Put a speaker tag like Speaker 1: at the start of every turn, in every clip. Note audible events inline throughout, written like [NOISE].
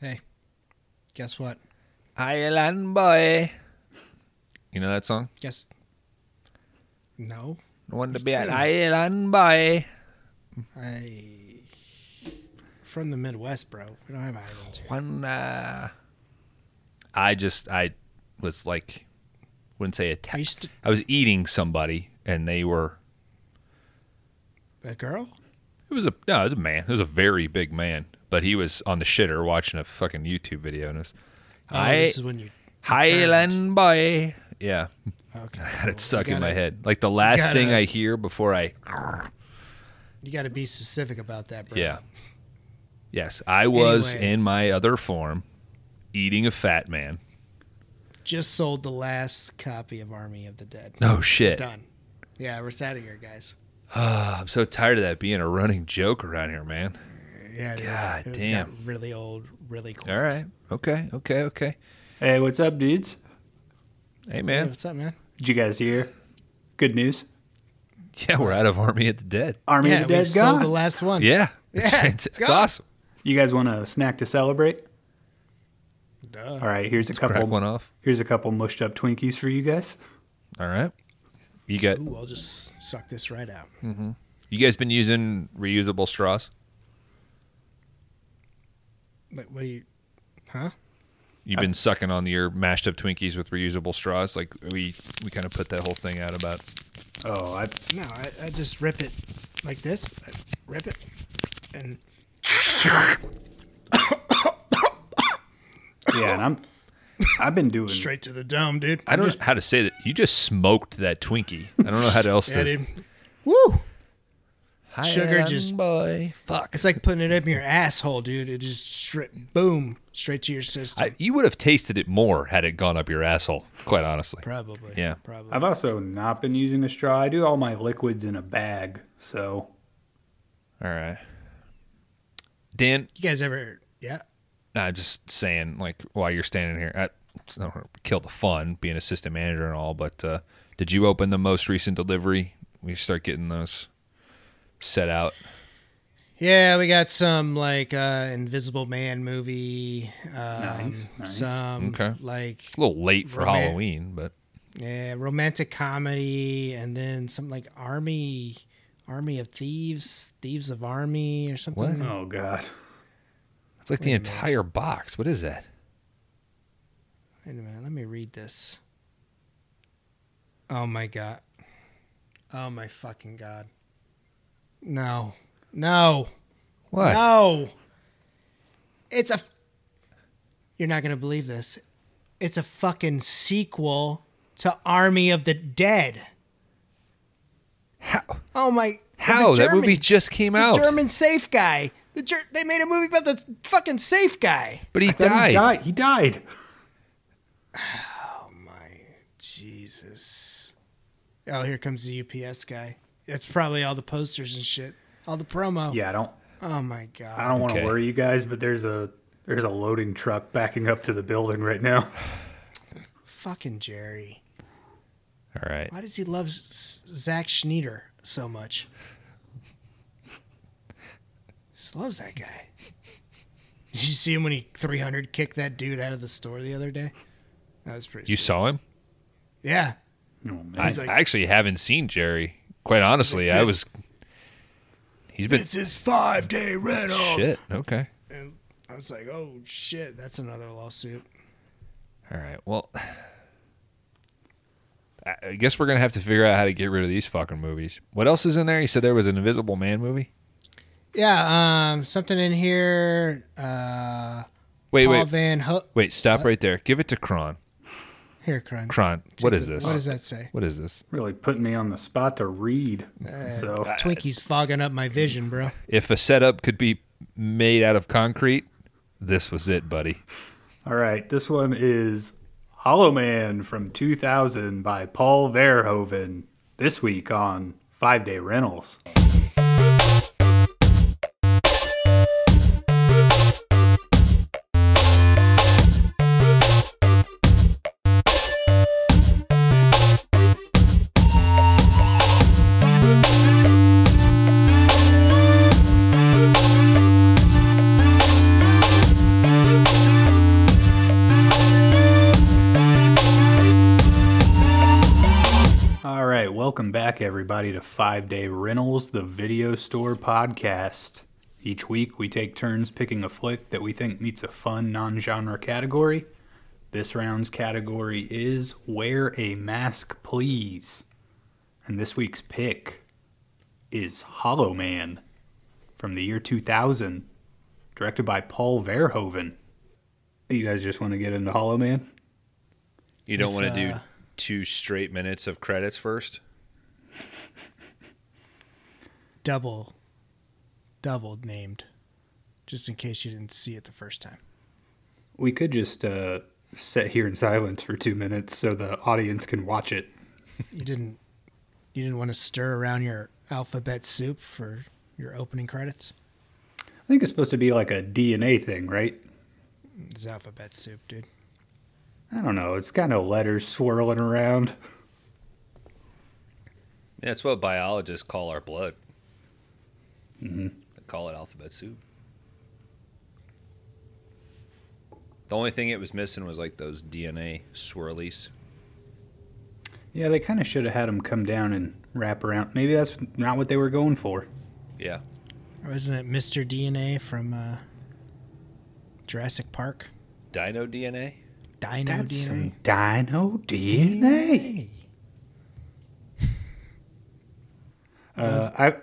Speaker 1: Hey, guess what?
Speaker 2: Island boy. You know that song?
Speaker 1: Guess. No,
Speaker 2: Want to be an island boy.
Speaker 1: I. From the Midwest, bro. We don't have islands here.
Speaker 2: One. Uh, I just I was like, wouldn't say
Speaker 1: I
Speaker 2: attacked.
Speaker 1: used.
Speaker 2: I was eating somebody, and they were.
Speaker 1: A girl?
Speaker 2: It was a no, it was a man. It was a very big man, but he was on the shitter watching a fucking YouTube video, and it was.
Speaker 1: Oh,
Speaker 2: Hi,
Speaker 1: this is when you.
Speaker 2: Highland boy. Yeah,
Speaker 1: Okay.
Speaker 2: I [LAUGHS] had it stuck
Speaker 1: You
Speaker 2: in my head. Like the last
Speaker 1: gotta-
Speaker 2: thing I hear before I.
Speaker 1: You got to be specific about that, bro.
Speaker 2: Yeah. Yes, I was
Speaker 1: Anyway.
Speaker 2: in my other form, eating a fat man.
Speaker 1: Just sold the last copy of Army of the Dead.
Speaker 2: No shit.
Speaker 1: Done. Yeah, we're out of here, guys. [SIGHS]
Speaker 2: I'm so tired of that being a running joke around here, man.
Speaker 1: Yeah, dude,
Speaker 2: God
Speaker 1: it
Speaker 2: damn.
Speaker 1: got really old, really quick.
Speaker 2: All right. Okay. Okay. Okay.
Speaker 3: Hey, what's up, dudes?
Speaker 2: Hey,
Speaker 1: Hey,
Speaker 2: man.
Speaker 1: what's up, man?
Speaker 3: Did you guys hear? Good news.
Speaker 2: Yeah, we're out of Army at the Dead.
Speaker 3: Army
Speaker 1: yeah,
Speaker 3: of the
Speaker 1: we
Speaker 3: Dead's
Speaker 1: sold
Speaker 3: gone.
Speaker 1: the last one.
Speaker 2: Yeah. It's, [LAUGHS]
Speaker 1: Yeah,
Speaker 2: it's,
Speaker 1: it's
Speaker 2: it's awesome.
Speaker 3: You guys want a snack to celebrate?
Speaker 1: Duh.
Speaker 3: All right, here's a
Speaker 2: Let's crack
Speaker 3: couple.
Speaker 2: one off.
Speaker 3: Here's a couple mushed up Twinkies for you guys.
Speaker 2: All right. You got.
Speaker 1: Ooh, I'll just suck this right out. Mm-hmm.
Speaker 2: You guys been using reusable straws?
Speaker 1: But what do you? Huh?
Speaker 2: You've been sucking on your mashed up Twinkies with reusable straws. Like we we kind of put that whole thing out about.
Speaker 3: Oh, I
Speaker 1: No, I, I just rip it like this. I rip it, and
Speaker 3: yeah, and I'm I've been doing
Speaker 1: straight to the dome, dude.
Speaker 2: I don't know how to say that. You just smoked that Twinkie. I don't know how to else [LAUGHS]
Speaker 1: Yeah,
Speaker 2: to.
Speaker 1: dude. Woo! Sugar just-
Speaker 2: boy. Fuck.
Speaker 1: It's like putting it up in your asshole, dude. It just straight, boom, straight to your system.
Speaker 2: I, you would have tasted it more had it gone up your asshole. Quite honestly.
Speaker 1: probably.
Speaker 2: Yeah.
Speaker 1: Probably.
Speaker 3: I've also not been using a straw. I do all my liquids in a bag. So
Speaker 2: All right. Dan,
Speaker 1: you guys ever? Yeah.
Speaker 2: I'm just saying, like, while you're standing here, I, I don't wanna kill the fun being assistant manager and all, but uh, did you open the most recent delivery? We start getting those set out.
Speaker 1: Yeah, we got some like uh Invisible Man movie. Um,
Speaker 3: Nice, nice.
Speaker 1: Some
Speaker 2: Okay.
Speaker 1: like
Speaker 2: A little late for
Speaker 1: Roman-
Speaker 2: Halloween, but
Speaker 1: yeah, romantic comedy, and then some like Army, Army of Thieves, Thieves of Army, or something.
Speaker 2: What?
Speaker 3: oh god.
Speaker 2: it's like the
Speaker 1: Wait a minute.
Speaker 2: entire box. What is that?
Speaker 1: Wait a minute, let me read this. Oh my god. Oh my fucking god. No. No.
Speaker 2: What?
Speaker 1: No. It's a. You're not going to believe this. It's a fucking sequel to Army of the Dead.
Speaker 2: How?
Speaker 1: Oh my.
Speaker 2: How?
Speaker 1: the
Speaker 2: that movie just came out.
Speaker 1: the
Speaker 2: out.
Speaker 1: German safe guy. The Ger- they made a movie about the fucking safe guy.
Speaker 2: but he died.
Speaker 3: He died. He died.
Speaker 1: Oh my Jesus. Oh, here comes the UPS guy. That's probably all the posters and shit. All the promo.
Speaker 3: Yeah, I don't
Speaker 1: Oh my god.
Speaker 3: I don't want to
Speaker 2: Okay.
Speaker 3: worry you guys, but there's a there's a loading truck backing up to the building right now. [SIGHS]
Speaker 1: Fucking Jerry.
Speaker 2: All right.
Speaker 1: Why does he love Zack Snyder so much? Just loves that guy. [LAUGHS] Did you see him when he 300 kicked that dude out of the store the other day? That was pretty.
Speaker 2: You
Speaker 1: sweet.
Speaker 2: saw him?
Speaker 1: Yeah.
Speaker 3: Oh, man.
Speaker 2: I,
Speaker 1: like-
Speaker 2: I actually haven't seen Jerry. Quite honestly, I was. He's been
Speaker 1: This is five day rental.
Speaker 2: shit. Okay.
Speaker 1: And I was like, oh shit, that's another lawsuit.
Speaker 2: All right. Well, I I guess we're gonna have to figure out how to get rid of these fucking movies. What else is in there? You said there was an Invisible Man movie.
Speaker 1: Yeah, um, something in here. Uh,
Speaker 2: Wait,
Speaker 1: Paul
Speaker 2: wait,
Speaker 1: Van Ho-
Speaker 2: wait. Stop
Speaker 1: What?
Speaker 2: right there. Give it to Kron.
Speaker 1: Here, Kron.
Speaker 2: Kron. What is this?
Speaker 1: What does that say?
Speaker 2: What is this?
Speaker 3: really putting me on the spot to read.
Speaker 1: Uh,
Speaker 3: so
Speaker 1: Twinkie's fogging up my vision, bro.
Speaker 2: If a setup could be made out of concrete, this was it, buddy.
Speaker 3: all right, this one is Hollow Man from 2000 by Paul Verhoeven. This week on Five Day Rentals. Back, everybody, to Five Day Rentals, the video store podcast. Each week, we take turns picking a flick that we think meets a fun non genre category. This round's category is Wear a Mask, Please. And this week's pick is Hollow Man from the year 2000, directed by Paul Verhoeven. You guys just want to get into Hollow Man?
Speaker 2: You don't
Speaker 1: If,
Speaker 2: want to do
Speaker 1: uh,
Speaker 2: two straight minutes of credits first?
Speaker 1: Double, double named, just in case you didn't see it the first time.
Speaker 3: We could just uh, sit here in silence for two minutes so the audience can watch it.
Speaker 1: You didn't, you didn't want to stir around your alphabet soup for your opening credits.
Speaker 3: I think it's supposed to be like a DNA thing, right?
Speaker 1: It's alphabet soup, dude.
Speaker 3: I don't know. It's got no letters swirling around.
Speaker 2: Yeah, it's what biologists call our blood. Mm-hmm. They call it alphabet soup. The only thing it was missing was like those DNA swirlies.
Speaker 3: Yeah, they kind of should have had them come down and wrap around. Maybe that's not what they were going for.
Speaker 2: Yeah.
Speaker 1: Wasn't it Mr. DNA from uh, Jurassic Park?
Speaker 2: Dino DNA?
Speaker 1: Dino
Speaker 3: That's
Speaker 1: DNA.
Speaker 3: some dino DNA. Uh, I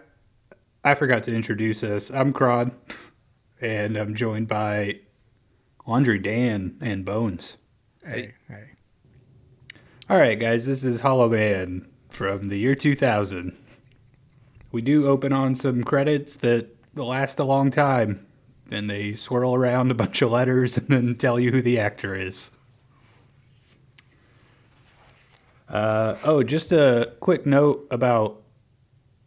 Speaker 3: I forgot to introduce us. I'm Crod, and I'm joined by Laundry Dan and Bones.
Speaker 1: Hey, hey.
Speaker 3: All right, guys, this is Hollow Man from the year 2000. We do open on some credits that last a long time, and they swirl around a bunch of letters and then tell you who the actor is. Uh, oh, just a quick note about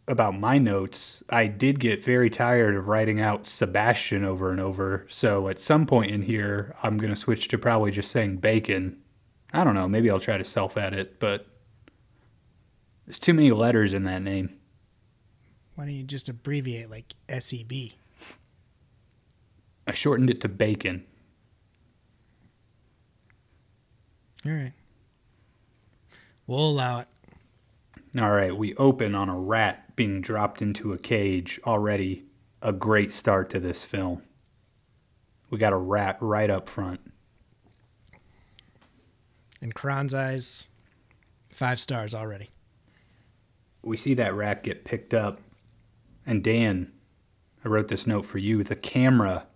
Speaker 3: about my notes. I did get very tired of writing out Sebastian over and over, so at some point in here, I'm gonna switch to probably just saying Bacon. I don't know. Maybe I'll try to self edit, but there's too many letters in that name.
Speaker 1: Why don't you just abbreviate like E SEB?
Speaker 3: I shortened it to Bacon.
Speaker 1: All right. We'll allow it.
Speaker 3: All right, we open on a rat being dropped into a cage. Already a great start to this film. We got a rat right up front.
Speaker 1: In Kron's eyes, five stars already.
Speaker 3: We see that rat get picked up. And Dan, I wrote this note for you. The camera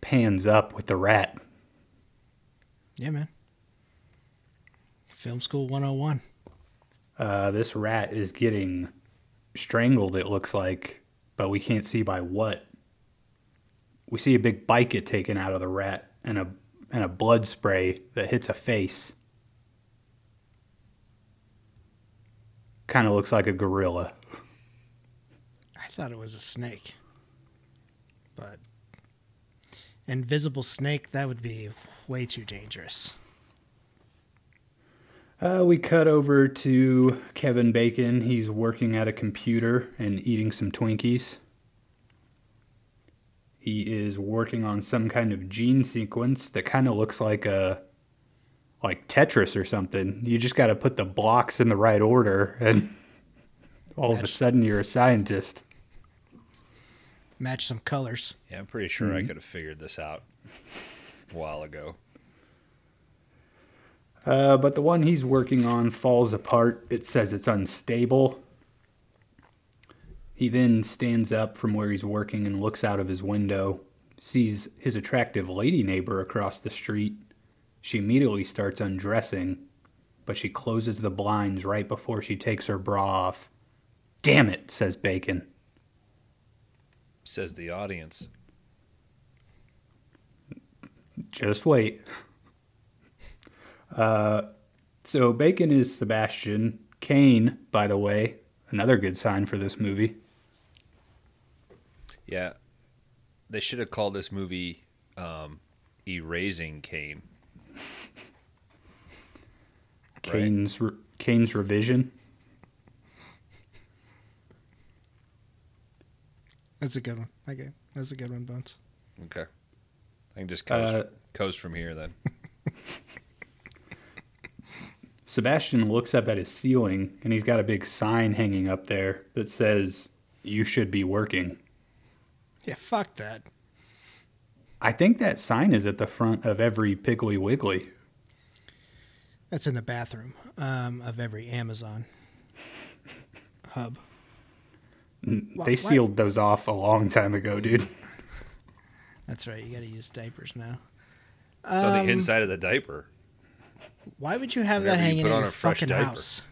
Speaker 3: pans up with the rat.
Speaker 1: Yeah, man. Film School 101.
Speaker 3: Uh, this rat is getting strangled, it looks like, but we can't see by what. We see a big bite get taken out of the rat and a and a blood spray that hits a face. Kind of looks like a gorilla.
Speaker 1: I thought it was a snake. But invisible snake, that would be way too dangerous.
Speaker 3: Uh, we cut over to Kevin Bacon. He's working at a computer and eating some Twinkies. He is working on some kind of gene sequence that kind of looks like a like Tetris or something. You just got to put the blocks in the right order, and [LAUGHS] all of a sudden you're a scientist.
Speaker 1: Match some colors.
Speaker 2: Yeah, I'm pretty sure I could have figured this out a while ago.
Speaker 3: Uh, but the one he's working on falls apart. It says it's unstable. He then stands up from where he's working and looks out of his window, sees his attractive lady neighbor across the street. She immediately starts undressing, but she closes the blinds right before she takes her bra off. Damn it, says Bacon.
Speaker 2: Says the audience.
Speaker 3: Just wait. Uh, so Bacon is Sebastian. Kane, by the way, another good sign for this movie.
Speaker 2: Yeah. They should have called this movie um, Erasing Kane. [LAUGHS] Right.
Speaker 3: Kane's re- Kane's revision.
Speaker 1: That's a good one. Okay. That's a good one, Bones.
Speaker 2: Okay. I can just coast,
Speaker 3: Uh,
Speaker 2: coast from here then. [LAUGHS]
Speaker 3: Sebastian looks up at his ceiling and he's got a big sign hanging up there that says, You should be working.
Speaker 1: Yeah, fuck that.
Speaker 3: I think that sign is at the front of every Piggly Wiggly.
Speaker 1: That's in the bathroom um, of every Amazon [LAUGHS] hub. Wha-
Speaker 3: They
Speaker 1: what?
Speaker 3: sealed those off a long time ago, dude. [LAUGHS]
Speaker 1: That's right. You got to use diapers now.
Speaker 2: It's on
Speaker 1: Um,
Speaker 2: the inside of the diaper.
Speaker 1: Why would you have that
Speaker 2: Whenever you
Speaker 1: hanging
Speaker 2: put
Speaker 1: in
Speaker 2: on
Speaker 1: your
Speaker 2: a fresh
Speaker 1: fucking
Speaker 2: diaper.
Speaker 1: house?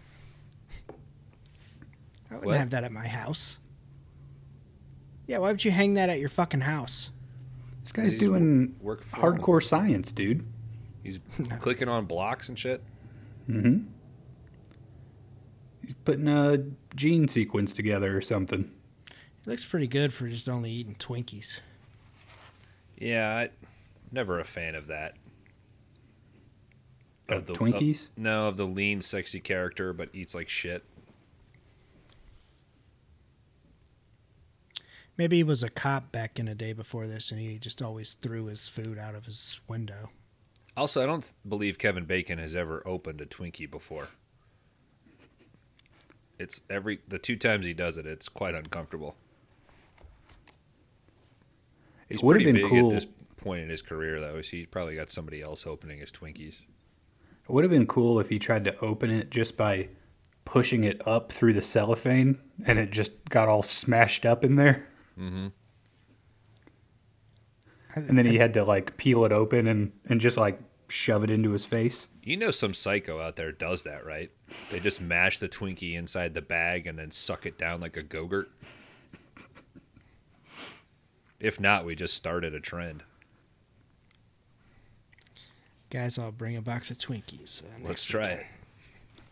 Speaker 1: I wouldn't
Speaker 2: What?
Speaker 1: have that at my house. Yeah, why would you hang that at your fucking house?
Speaker 3: This guy's
Speaker 2: He's
Speaker 3: doing
Speaker 2: working for him.
Speaker 3: hardcore science, dude.
Speaker 2: He's [LAUGHS] clicking on blocks and shit.
Speaker 3: Mm-hmm. He's putting a gene sequence together or something.
Speaker 1: It looks pretty good for just only eating Twinkies.
Speaker 2: Yeah, I, never a fan of that.
Speaker 3: Of the Twinkies?
Speaker 2: no, of the lean, sexy character, but eats like shit.
Speaker 1: Maybe he was a cop back in the day before this, and he just always threw his food out of his window.
Speaker 2: Also, I don't believe Kevin Bacon has ever opened a Twinkie before. It's every the two times he does it, it's quite uncomfortable. He's
Speaker 3: It would've been
Speaker 2: big
Speaker 3: cool-
Speaker 2: at this point in his career, though. He's probably got somebody else opening his Twinkies.
Speaker 3: It would have been cool if he tried to open it just by pushing it up through the cellophane and it just got all smashed up in there.
Speaker 1: I-
Speaker 3: And then he had to like peel it open and, and just like shove it into his face.
Speaker 2: You know, some psycho out there does that, right? They just mash the Twinkie inside the bag and then suck it down like a gogurt. If not, we just started a trend.
Speaker 1: Guys, I'll bring a box of Twinkies. Uh,
Speaker 2: Let's try
Speaker 1: weekend.
Speaker 2: it.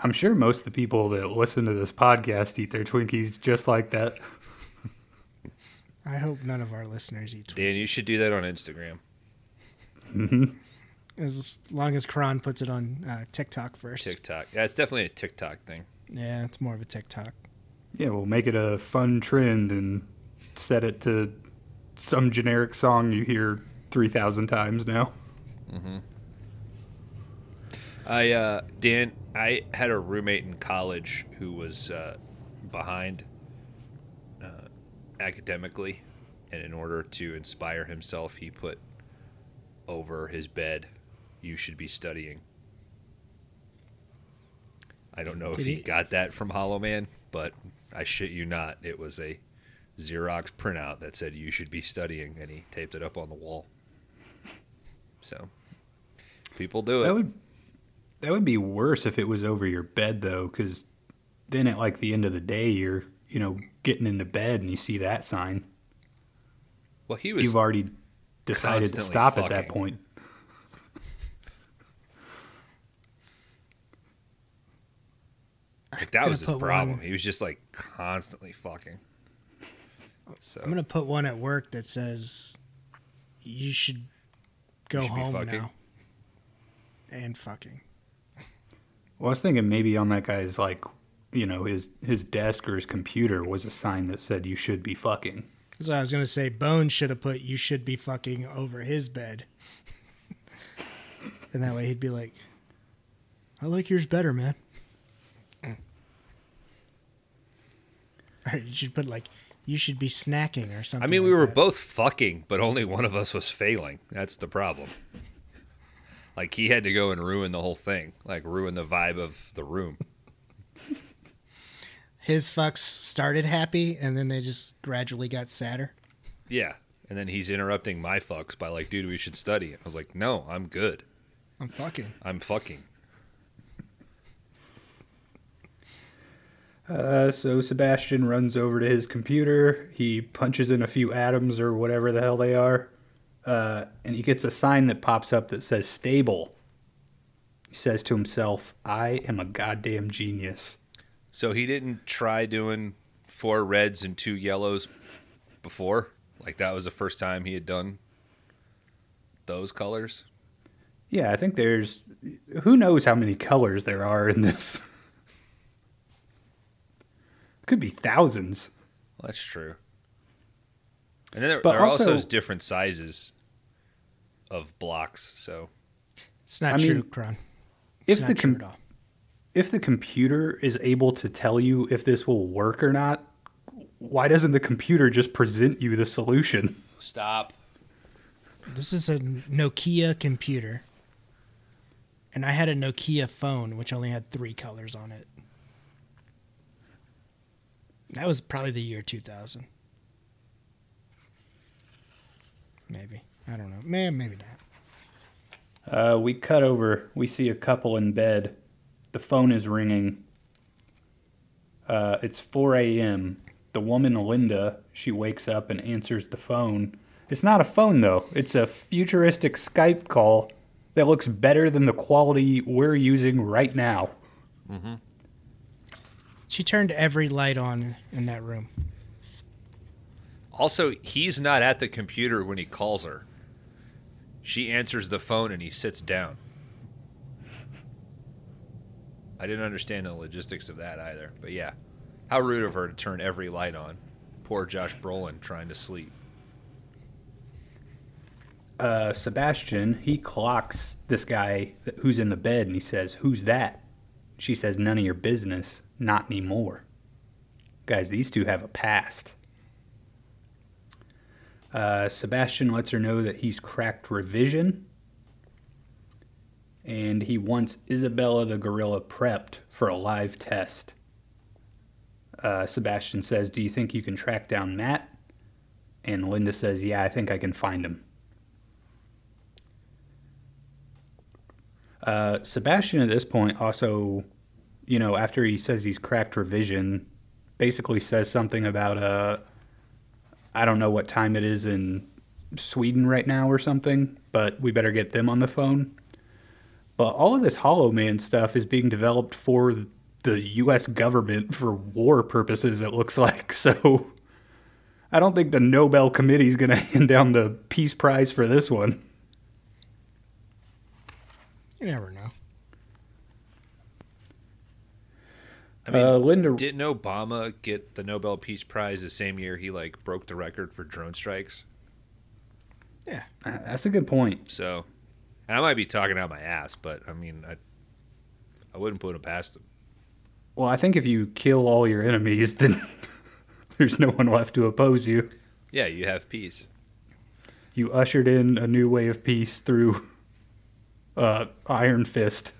Speaker 3: I'm sure most of the people that listen to this podcast eat their Twinkies just like that.
Speaker 1: I hope none of our listeners eat Twinkies.
Speaker 2: Dan, you should do that on Instagram.
Speaker 1: As long as Karan puts it on uh, TikTok first.
Speaker 2: TikTok. Yeah, it's definitely a TikTok thing.
Speaker 1: Yeah, it's more of a TikTok.
Speaker 3: Yeah, we'll make it a fun trend and set it to some generic song you hear 3,000 times now.
Speaker 2: I uh, Dan, I had a roommate in college who was uh, behind uh, academically, and in order to inspire himself, he put over his bed, "You should be studying." I don't know if he
Speaker 1: he-
Speaker 2: got that from Hollow Man, but I shit you not, it was a Xerox printout that said "You should be studying," and he taped it up on the wall. So, people do it.
Speaker 3: That would that would be worse if it was over your bed though, because then at like the end of the day, you're you know getting into bed and you see that sign.
Speaker 2: well, he was
Speaker 3: You've already decided to
Speaker 2: constantly
Speaker 3: stop at that point.
Speaker 2: Like that was his problem.
Speaker 1: one-
Speaker 2: He was just like constantly fucking. So
Speaker 1: I'm gonna put one at work that says you should go
Speaker 2: You should
Speaker 1: home now. And fucking.
Speaker 3: Well, I was thinking maybe on that guy's like, you know, his his desk or his computer was a sign that said you should be fucking.
Speaker 1: So I was gonna say Bones should have put you should be fucking over his bed. and that way he'd be like, I like yours better, man. Or you should put like you should be snacking or something.
Speaker 2: I mean, we
Speaker 1: like
Speaker 2: were
Speaker 1: that.
Speaker 2: both fucking, but only one of us was failing. That's the problem. Like he had to go and ruin the whole thing, like ruin the vibe of the room.
Speaker 1: his fucks started happy and then they just gradually got sadder.
Speaker 2: Yeah, and then he's interrupting my fucks by like, "Dude, we should study." I was like, "No, I'm good.
Speaker 1: I'm fucking.
Speaker 2: I'm fucking."
Speaker 3: Uh, so Sebastian runs over to his computer. He punches in a few atoms or whatever the hell they are, uh, and he gets a sign that pops up that says "stable." He says to himself, "I am a goddamn genius."
Speaker 2: So he didn't try doing four reds and two yellows before. Like that was the first time he had done those colors.
Speaker 3: Yeah, I think there's who knows how many colors there are in this. [LAUGHS] Could be thousands.
Speaker 2: Well, that's true. And then there, there are also,
Speaker 3: also-
Speaker 2: different sizes of blocks. So
Speaker 1: It's not
Speaker 3: I
Speaker 1: true,
Speaker 3: mean,
Speaker 1: Kron. It's
Speaker 3: if
Speaker 1: not
Speaker 3: the
Speaker 1: true
Speaker 3: com-
Speaker 1: at all.
Speaker 3: if the computer is able to tell you if this will work or not, why doesn't the computer just present you the solution?
Speaker 2: Stop.
Speaker 1: This is a Nokia computer. And I had a Nokia phone, which only had three colors on it. That was probably the year 2000. Maybe. I don't know. Maybe, maybe not.
Speaker 3: Uh, we cut over. We see a couple in bed. The phone is ringing. Uh, it's 4 a.m. The woman, Linda, she wakes up and answers the phone. It's not a phone, though. It's a futuristic Skype call that looks better than the quality we're using right now. Mhm.
Speaker 1: She turned every light on in that room.
Speaker 2: Also, he's not at the computer when he calls her. She answers the phone and he sits down. I didn't understand the logistics of that either. But yeah, how rude of her to turn every light on. Poor Josh Brolin trying to sleep.
Speaker 3: Uh, Sebastian, he clocks this guy who's in the bed and he says, Who's that? She says, None of your business. Not anymore. Guys, these two have a past. Uh, Sebastian lets her know that he's cracked reversion and he wants Isabella the gorilla prepped for a live test. Uh, Sebastian says, Do you think you can track down Matt? And Linda says, Yeah, I think I can find him. Uh, Sebastian at this point also, you know, after he says he's cracked reversion, basically says something about uh, I don't know what time it is in Sweden right now or something, but we better get them on the phone. But all of this Hollow Man stuff is being developed for the U.S. government for war purposes. It looks [LAUGHS] like so. I don't think the Nobel Committee is going [LAUGHS] to hand down the Peace Prize for this one.
Speaker 1: You never know.
Speaker 2: I mean,
Speaker 3: uh, Linda,
Speaker 2: didn't Obama get the Nobel Peace Prize the same year he like broke the record for drone strikes?
Speaker 1: Yeah.
Speaker 3: that's a good point.
Speaker 2: So, and I might be talking out my ass, but I mean, I I wouldn't put it past him.
Speaker 3: Well, I think if you kill all your enemies, [LAUGHS] then there's no one left to oppose you.
Speaker 2: Yeah, you have peace.
Speaker 3: You ushered in a new way of peace through uh, Iron Fist.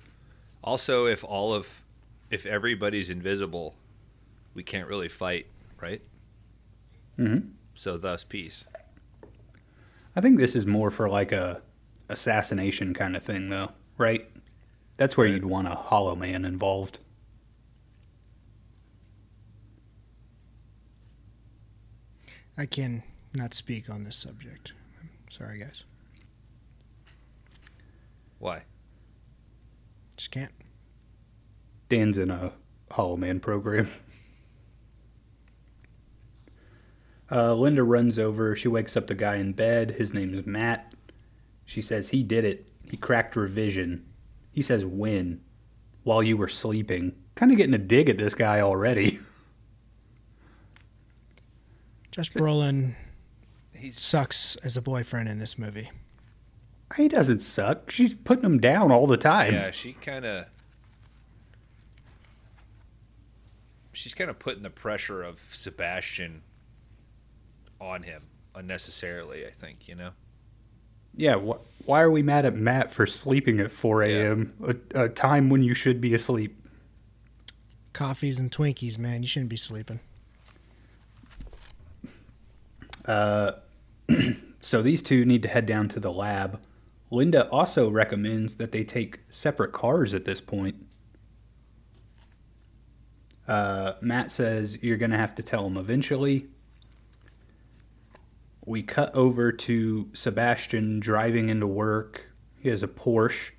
Speaker 2: Also, if all of if everybody's invisible, we can't really fight, right?
Speaker 3: Mhm.
Speaker 2: So thus peace.
Speaker 3: I think this is more for like a assassination kind of thing, though, right? That's where
Speaker 2: Right.
Speaker 3: you'd want a Hollow Man involved.
Speaker 1: I can not speak on this subject. Sorry, guys.
Speaker 2: Why?
Speaker 1: Just can't.
Speaker 3: Dan's in a Hollow Man program. [LAUGHS] Uh, Linda runs over. She wakes up the guy in bed. His name's Matt. She says he did it. He cracked reversion. He says when? While you were sleeping. Kind of getting a dig at this guy already. [LAUGHS]
Speaker 1: Josh Brolin [LAUGHS]
Speaker 2: He's
Speaker 1: sucks as a boyfriend in this movie.
Speaker 3: he doesn't suck. She's putting him down all the time.
Speaker 2: yeah, she kind of she's kind of putting the pressure of Sebastian on him unnecessarily, I think, you know.
Speaker 3: Yeah, wh- why are we mad at Matt for sleeping at 4 a.m., a, a time when you should be asleep?
Speaker 1: Coffees and Twinkies, man. You shouldn't be sleeping.
Speaker 3: Uh, [CLEARS THROAT] so these two need to head down to the lab. Linda also recommends that they take separate cars at this point. Uh, Matt says you're going to have to tell him eventually. We cut over to Sebastian driving into work. He has a Porsche,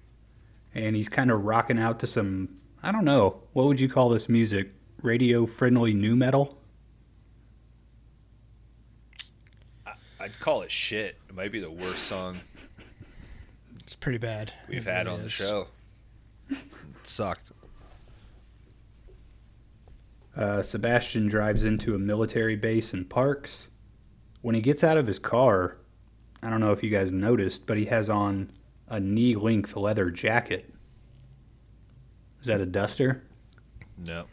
Speaker 3: and he's kind of rocking out to some, I don't know, what would you call this music? Radio friendly new metal?
Speaker 2: I'd call it shit. It might be the worst song
Speaker 1: It's pretty bad.
Speaker 2: we've
Speaker 1: It
Speaker 2: had
Speaker 1: really
Speaker 2: on the show. It sucked.
Speaker 3: Uh, Sebastian drives into a military base and parks. When he gets out of his car, I don't know if you guys noticed, but he has on a knee length leather jacket. Is that a duster?
Speaker 2: No.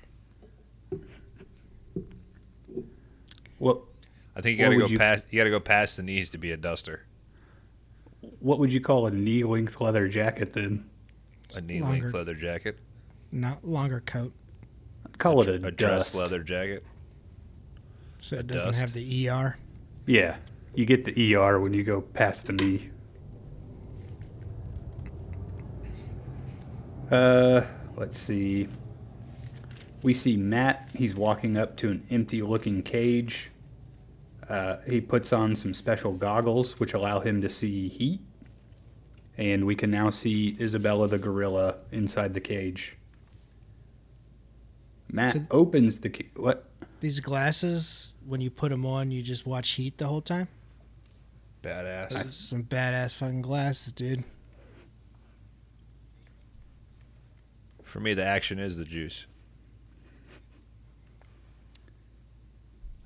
Speaker 3: What
Speaker 2: I think you got to go
Speaker 3: you-
Speaker 2: past. You got to go past the knees to be a duster.
Speaker 3: what would you call a knee length leather jacket then?
Speaker 2: A knee length leather jacket.
Speaker 1: Not longer coat,
Speaker 3: I'd call it a,
Speaker 2: A dress
Speaker 3: dust.
Speaker 2: leather jacket.
Speaker 1: so it doesn't
Speaker 2: dust.
Speaker 1: have the ER.
Speaker 3: Yeah, you get the ER when you go past the knee. Uh, let's see. We see Matt. He's walking up to an empty-looking cage. Uh, he puts on some special goggles, which allow him to see heat. And we can now see Isabella the gorilla inside the cage. Matt
Speaker 1: So-
Speaker 3: opens the ca- what?
Speaker 1: These glasses, when you put them on, you just watch heat the whole time.
Speaker 2: Badass.
Speaker 1: Those are Some badass fucking glasses, dude.
Speaker 2: For me, the action is the juice.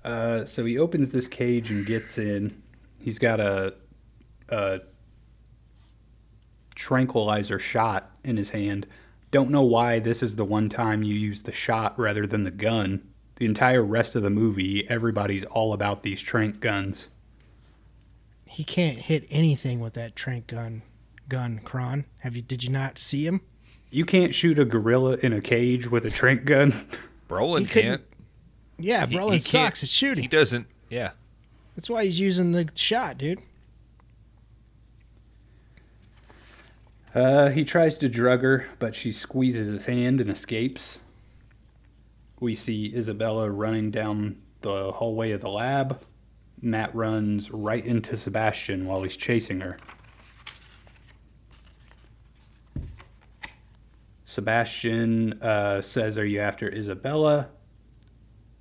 Speaker 3: Uh, so he opens this cage and gets in. He's got a, a tranquilizer shot in his hand. Don't know why this is the one time you use the shot rather than the gun. The entire rest of the movie, everybody's all about these trank guns.
Speaker 1: He can't hit anything with that trank gun. Gun, Kron. Have you? Did you not see him?
Speaker 3: You can't shoot a gorilla in a cage with a trank gun.
Speaker 2: Brolin
Speaker 1: He
Speaker 2: can't.
Speaker 1: Yeah,
Speaker 2: He-
Speaker 1: Brolin
Speaker 2: he can't-
Speaker 1: sucks at shooting.
Speaker 2: He doesn't. Yeah.
Speaker 1: That's why he's using the shot, dude.
Speaker 3: Uh, he tries to drug her, but she squeezes his hand and escapes. We see Isabella running down the hallway of the lab. Matt runs right into Sebastian while he's chasing her. Sebastian uh, says, Are you after Isabella?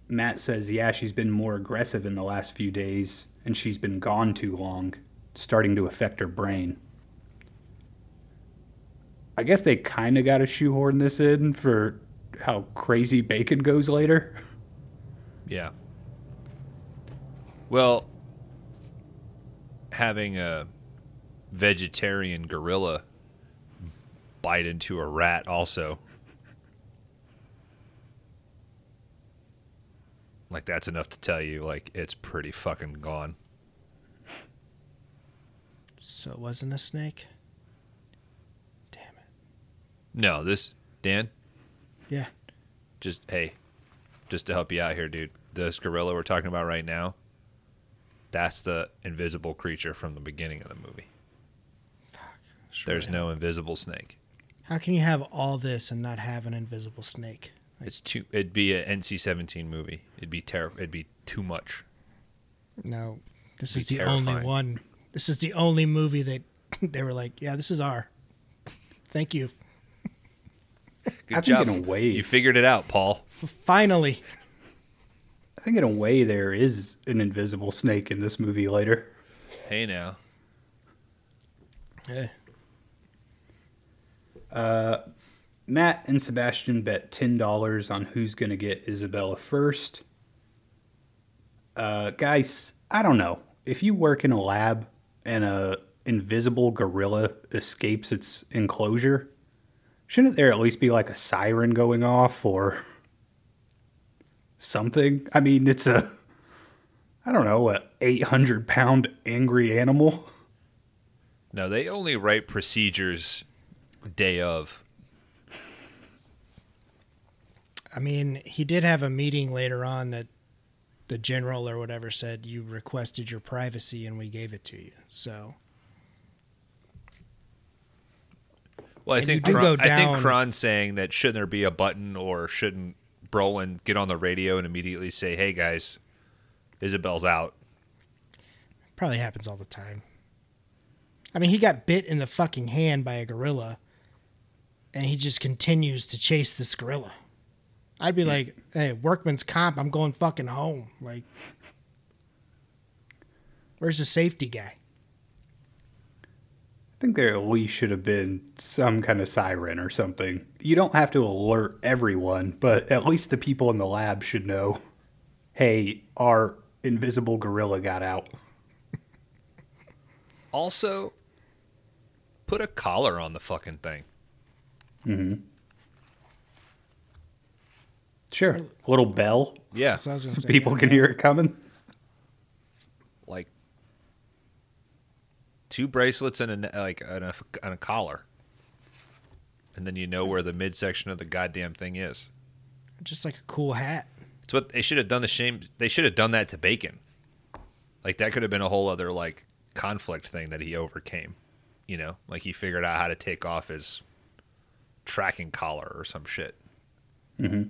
Speaker 3: Matt says, Yeah, she's been more aggressive in the last few days, and she's been gone too long, starting to affect her brain. I guess they kind of got to shoehorn this in for how crazy Bacon goes later.
Speaker 2: Yeah. Well, having a vegetarian gorilla bite into a rat also. Like that's enough to tell you like it's pretty fucking gone.
Speaker 1: So it wasn't a snake.
Speaker 2: No, this Dan,
Speaker 1: Yeah.
Speaker 2: just hey, just to help you out here, dude. This gorilla we're talking about right now, that's the invisible creature from the beginning of the movie. Fuck,
Speaker 1: There's
Speaker 2: no invisible snake.
Speaker 1: How can you have all this and not have an invisible snake?
Speaker 2: It's too. It'd be a NC-17 movie. It'd be terrible. It'd be too much.
Speaker 1: No, this is the only one. This is the only movie that [LAUGHS] they were like, yeah, this is our. Thank you.
Speaker 2: Good
Speaker 3: I think
Speaker 2: job.
Speaker 3: in a way-
Speaker 2: you figured it out, Paul.
Speaker 1: F- finally.
Speaker 3: I think in a way there is an invisible snake in this movie later.
Speaker 2: Hey now.
Speaker 1: Yeah.
Speaker 3: Matt and Sebastian bet ten dollars on who's gonna get Isabella first. Uh, guys, I don't know if you work in a lab and a invisible gorilla escapes its enclosure. Shouldn't there at least be like a siren going off or something? I mean, it's a I don't know a eight hundred pound angry animal.
Speaker 2: No, they only write procedures day of.
Speaker 1: I mean, he did have a meeting later on that the general or whatever said you requested your privacy and we gave it to you. So
Speaker 2: Well, I
Speaker 1: And
Speaker 2: think Kron, I think Kron's saying that shouldn't there be a button or shouldn't Brolin get on the radio and immediately say, "Hey guys, Isabel's out."
Speaker 1: probably happens all the time. I mean, he got bit in the fucking hand by a gorilla, and he just continues to chase this gorilla. I'd be like, "Hey, workman's comp, I'm going fucking home." Like, where's the safety guy?
Speaker 3: I think there at least should have been some kind of siren or something. You don't have to alert everyone, but at least the people in the lab should know hey, our invisible gorilla got out.
Speaker 2: Also, put a collar on the fucking thing.
Speaker 3: Mm-hmm. Sure. A little bell
Speaker 2: Yeah,
Speaker 1: So I
Speaker 3: so
Speaker 1: say,
Speaker 3: people
Speaker 1: yeah.
Speaker 3: can hear it coming.
Speaker 2: like two bracelets and a like and a, and a collar, and then you know where the midsection of the goddamn thing is.
Speaker 1: Just like a cool hat.
Speaker 2: It's what they should have done. The shame they should have done that to Bacon. Like that could have been a whole other like conflict thing that he overcame. You know, like he figured out how to take off his tracking collar or some shit. Hmm.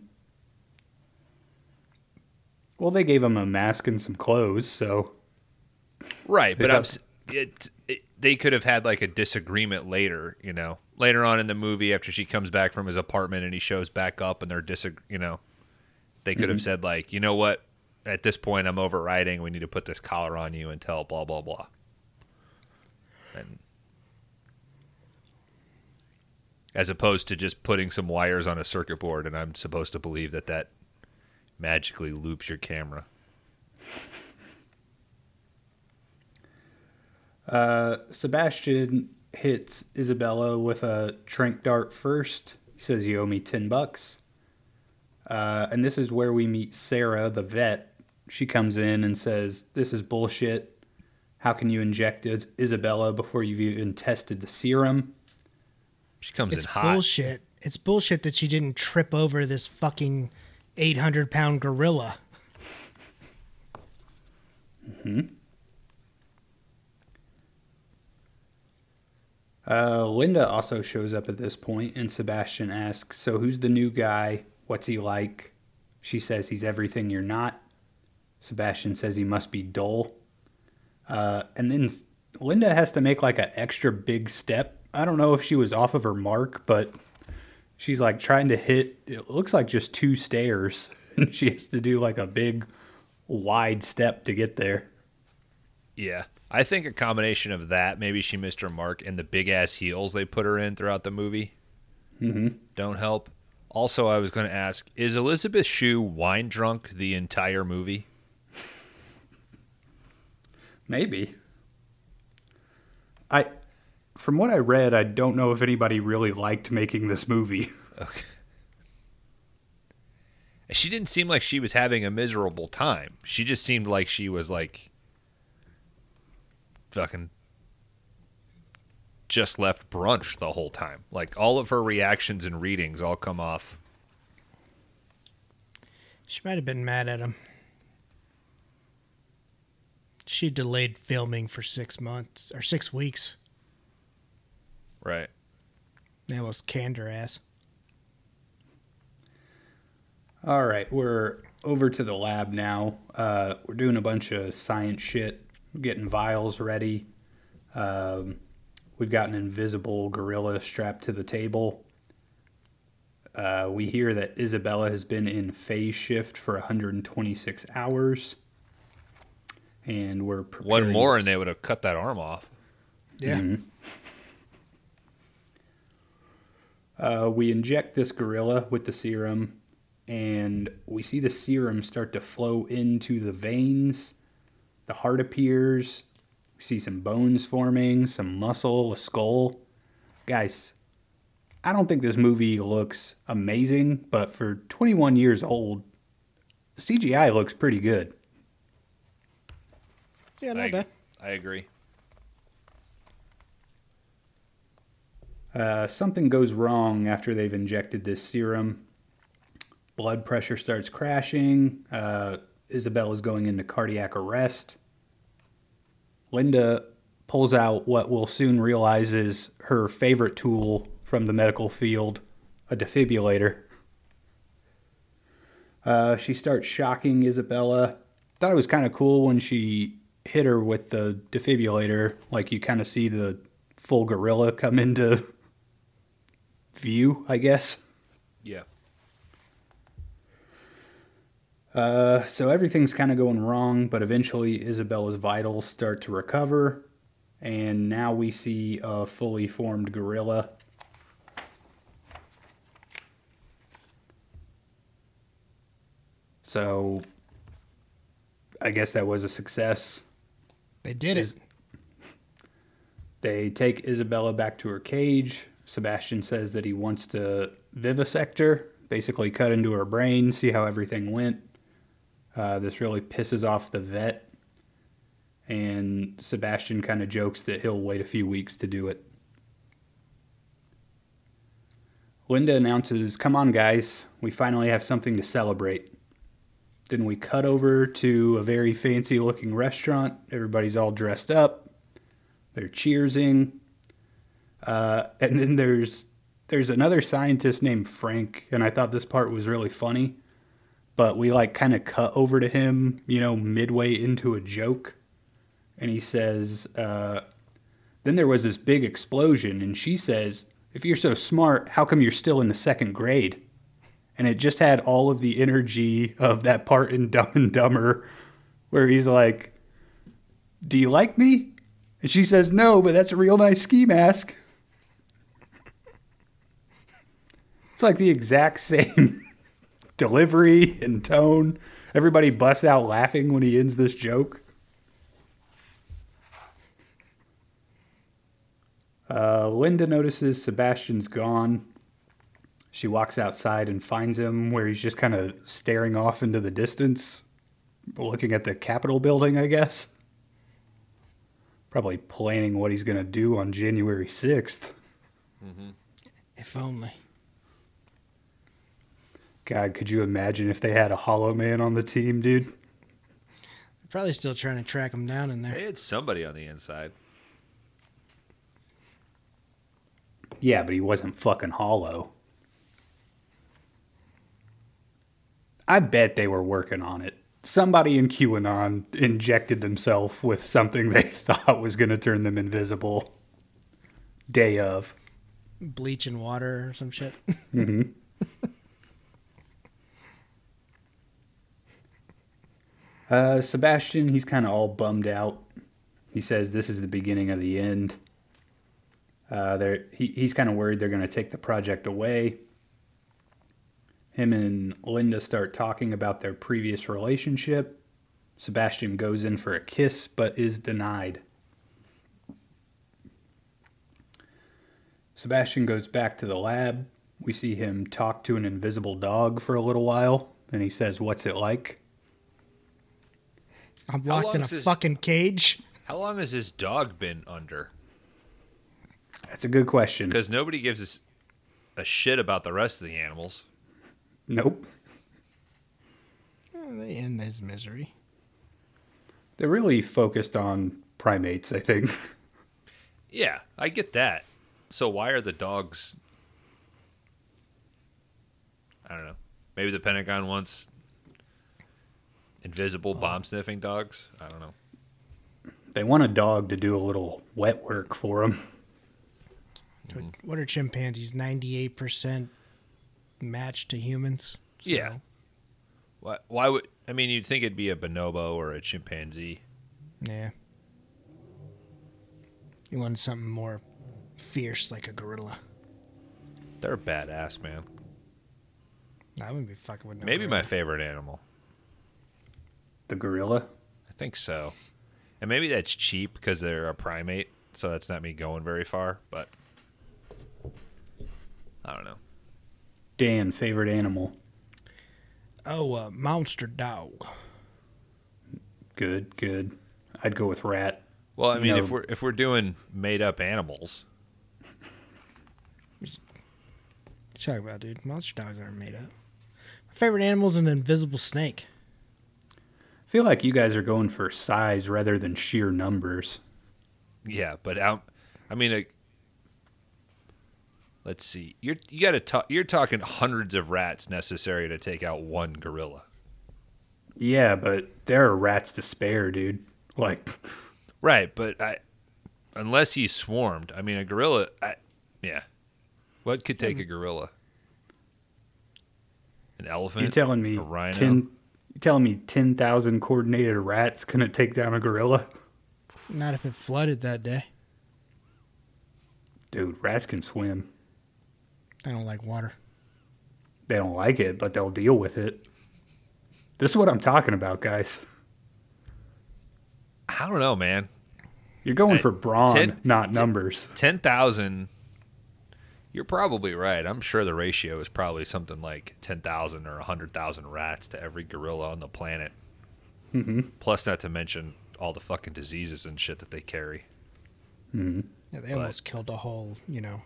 Speaker 3: Well, they gave him a mask and some clothes, so
Speaker 2: Right, but I'm
Speaker 3: thought-
Speaker 2: s- it, it, they could have had like a disagreement later, you know, later on in the movie after she comes back from his apartment and he shows back up and they're disag- you know, they could have mm-hmm. said like, you know what, at this point I'm overriding. We need to put this collar on you until blah blah blah. And as opposed to just putting some wires on a circuit board, and I'm supposed to believe that that magically loops your camera.
Speaker 3: Uh, Sebastian hits Isabella with a trank dart first. He says, You owe me 10 bucks. Uh, and this is where we meet Sarah, the vet. She comes in and says, This is bullshit. How can you inject Is- Isabella before you've even tested the serum?
Speaker 2: She comes
Speaker 1: It's
Speaker 2: in hot.
Speaker 1: It's bullshit. It's bullshit that she didn't trip over this fucking 800 pound gorilla.
Speaker 3: Uh, Linda also shows up at this point, and Sebastian asks, So who's the new guy? What's he like? She says he's everything you're not. Sebastian says he must be dull. Uh, and then Linda has to make like an extra big step. I don't know if she was off of her mark, but she's like trying to hit, it looks like just two stairs. [LAUGHS] And she has to do like a big, wide step to get there.
Speaker 2: Yeah. I think a combination of that, maybe she missed her mark, and the big ass heels they put her in throughout the movie
Speaker 3: Mm-hmm.
Speaker 2: don't help. Also, I was going to ask is Elizabeth Shue wine drunk the entire movie?
Speaker 3: Maybe. I from what I read, I don't know if anybody really liked making this movie. [LAUGHS]
Speaker 2: Okay. She didn't seem like she was having a miserable time. She just seemed like she was like fucking just left brunch the whole time. Like all of her reactions and readings all come off.
Speaker 1: She might have been mad at him. She delayed filming for six months or six weeks.
Speaker 2: Right.
Speaker 1: They was canned her ass.
Speaker 3: All right, we're over to the lab now. Uh, we're doing a bunch of science shit. We're getting vials ready. Um, we've got an invisible gorilla strapped to the table. Uh, we hear that Isabella has been in phase shift for 126 hours. And we're
Speaker 2: One more
Speaker 3: to
Speaker 2: and they would have cut that arm off.
Speaker 1: Yeah. [LAUGHS]
Speaker 3: Uh, we inject this gorilla with the serum, and we see the serum start to flow into the veins. The heart appears. We see some bones forming, some muscle, a skull. Guys, I don't think this movie looks amazing, but for 21 years old, CGI looks pretty good.
Speaker 1: Yeah, not
Speaker 2: I,
Speaker 1: bad.
Speaker 2: I agree.
Speaker 3: Uh, something goes wrong after they've injected this serum. Blood pressure starts crashing. Uh, is going into cardiac arrest. Linda pulls out what we'll soon realize is her favorite tool from the medical field a defibrillator. Uh, she starts shocking Isabella. Thought it was kind of cool when she hit her with the defibrillator. Like you kind of see the full gorilla come into view, I guess.
Speaker 2: Yeah.
Speaker 3: Uh, so everything's kind of going wrong, but eventually Isabella's vitals start to recover, and now we see a fully formed gorilla. So I guess that was a success.
Speaker 1: They did it. [LAUGHS]
Speaker 3: They take Isabella back to her cage. Sebastian says that he wants to vivisect her, basically cut into her brain, see how everything went. Uh, this really pisses off the vet, and Sebastian kind of jokes that he'll wait a few weeks to do it. Linda announces, Come on, guys, we finally have something to celebrate. Then we cut over to a very fancy looking restaurant. Everybody's all dressed up. They're cheersing. Uh, and then there's there's another scientist named Frank, and I thought this part was really funny. But we like kind of cut over to him, you know, midway into a joke. And he says, uh, then there was this big explosion, and she says, If you're so smart, how come you're still in the second grade? And it just had all of the energy of that part in Dumb and Dumber where he's like, Do you like me? And she says, No, but that's a real nice ski mask. It's like the exact [LAUGHS] same delivery and tone. Everybody busts out laughing when he ends this joke. Uh, Linda notices Sebastian's gone. She walks outside and finds him where he's just kind of staring off into the distance, looking at the Capitol building, I guess. Probably planning what he's going to do on January 6th.
Speaker 1: If only.
Speaker 3: God, could you imagine if they had a Hollow Man on the team, dude?
Speaker 1: Probably still trying to track him down in there.
Speaker 2: They had somebody on the inside.
Speaker 3: Yeah, but he wasn't fucking hollow. I bet they were working on it. Somebody in QAnon injected themselves with something [LAUGHS] they thought was going to turn them invisible. Day of.
Speaker 1: Bleach and water or some shit. Mm-hmm. [LAUGHS]
Speaker 3: Uh, Sebastian, he's kind of all bummed out. He says this is the beginning of the end. Uh, they're, he, he's kind of worried they're going to take the project away. Him and Linda start talking about their previous relationship. Sebastian goes in for a kiss but is denied. Sebastian goes back to the lab. We see him talk to an invisible dog for a little while, and he says, What's it like?
Speaker 1: I'm locked in a
Speaker 2: long's this-
Speaker 1: fucking cage.
Speaker 2: How long has his dog been under?
Speaker 3: That's a good question.
Speaker 2: Because nobody gives us a shit about the rest of the animals.
Speaker 3: Nope.
Speaker 1: Eh, They end his misery.
Speaker 3: They're really focused on primates, I think.
Speaker 2: Yeah, I get that. So why are the dogs? I don't know. Maybe the Pentagon wants invisible oh. bomb sniffing dogs. I don't know.
Speaker 3: They want a dog to do a little wet work for them.
Speaker 1: What- mm-hmm. What are chimpanzees? 98% matched to humans? So,
Speaker 2: Yeah. Why? Why would? I mean, you'd think it'd be a bonobo or a chimpanzee.
Speaker 1: Yeah. You wanted something more fierce like a gorilla.
Speaker 2: They're badass, man.
Speaker 1: I wouldn't be fucking with no
Speaker 2: Maybe my favorite animal.
Speaker 3: The gorilla.
Speaker 2: I think so. And maybe that's cheap because they're a primate, so that's not me going very far. But I don't know.
Speaker 3: Dan, favorite animal.
Speaker 1: Oh, uh, monster dog.
Speaker 3: Good, good. I'd go with rat.
Speaker 2: Well, I
Speaker 3: You
Speaker 2: mean, if we're if we're doing made up animals,
Speaker 1: What you talking about, dude? Monster dogs aren't made up. My favorite animal is an invisible snake.
Speaker 3: I feel like you guys are going for size rather than sheer numbers.
Speaker 2: yeah. But out, I mean, like, let's see. You're you got to talk. You're talking hundreds of rats necessary to take out one gorilla.
Speaker 3: Yeah, but there are rats to spare, dude. Like,
Speaker 2: Right, but I, unless he's swarmed, I mean, a gorilla. I, yeah, what could take a gorilla? An elephant?
Speaker 3: you telling me
Speaker 2: a rhino?
Speaker 3: ten? You telling me ten thousand coordinated rats couldn't take down a gorilla?
Speaker 1: Not if it flooded that day.
Speaker 3: Dude, rats can swim.
Speaker 1: They don't like water.
Speaker 3: They don't like it, but they'll deal with it. This is what I'm talking about, guys.
Speaker 2: I don't know, man.
Speaker 3: You're going
Speaker 2: Hey,
Speaker 3: for brawn,
Speaker 2: ten-
Speaker 3: not
Speaker 2: ten-
Speaker 3: numbers.
Speaker 2: Ten thousand You're probably right. I'm sure the ratio is probably something like 10,000 or 100,000 rats to every gorilla on the planet.
Speaker 3: Mm-hmm.
Speaker 2: Plus, not to mention all the fucking diseases and shit that they carry.
Speaker 3: Mm-hmm.
Speaker 1: Yeah, they
Speaker 2: But-
Speaker 1: almost killed a whole, you know.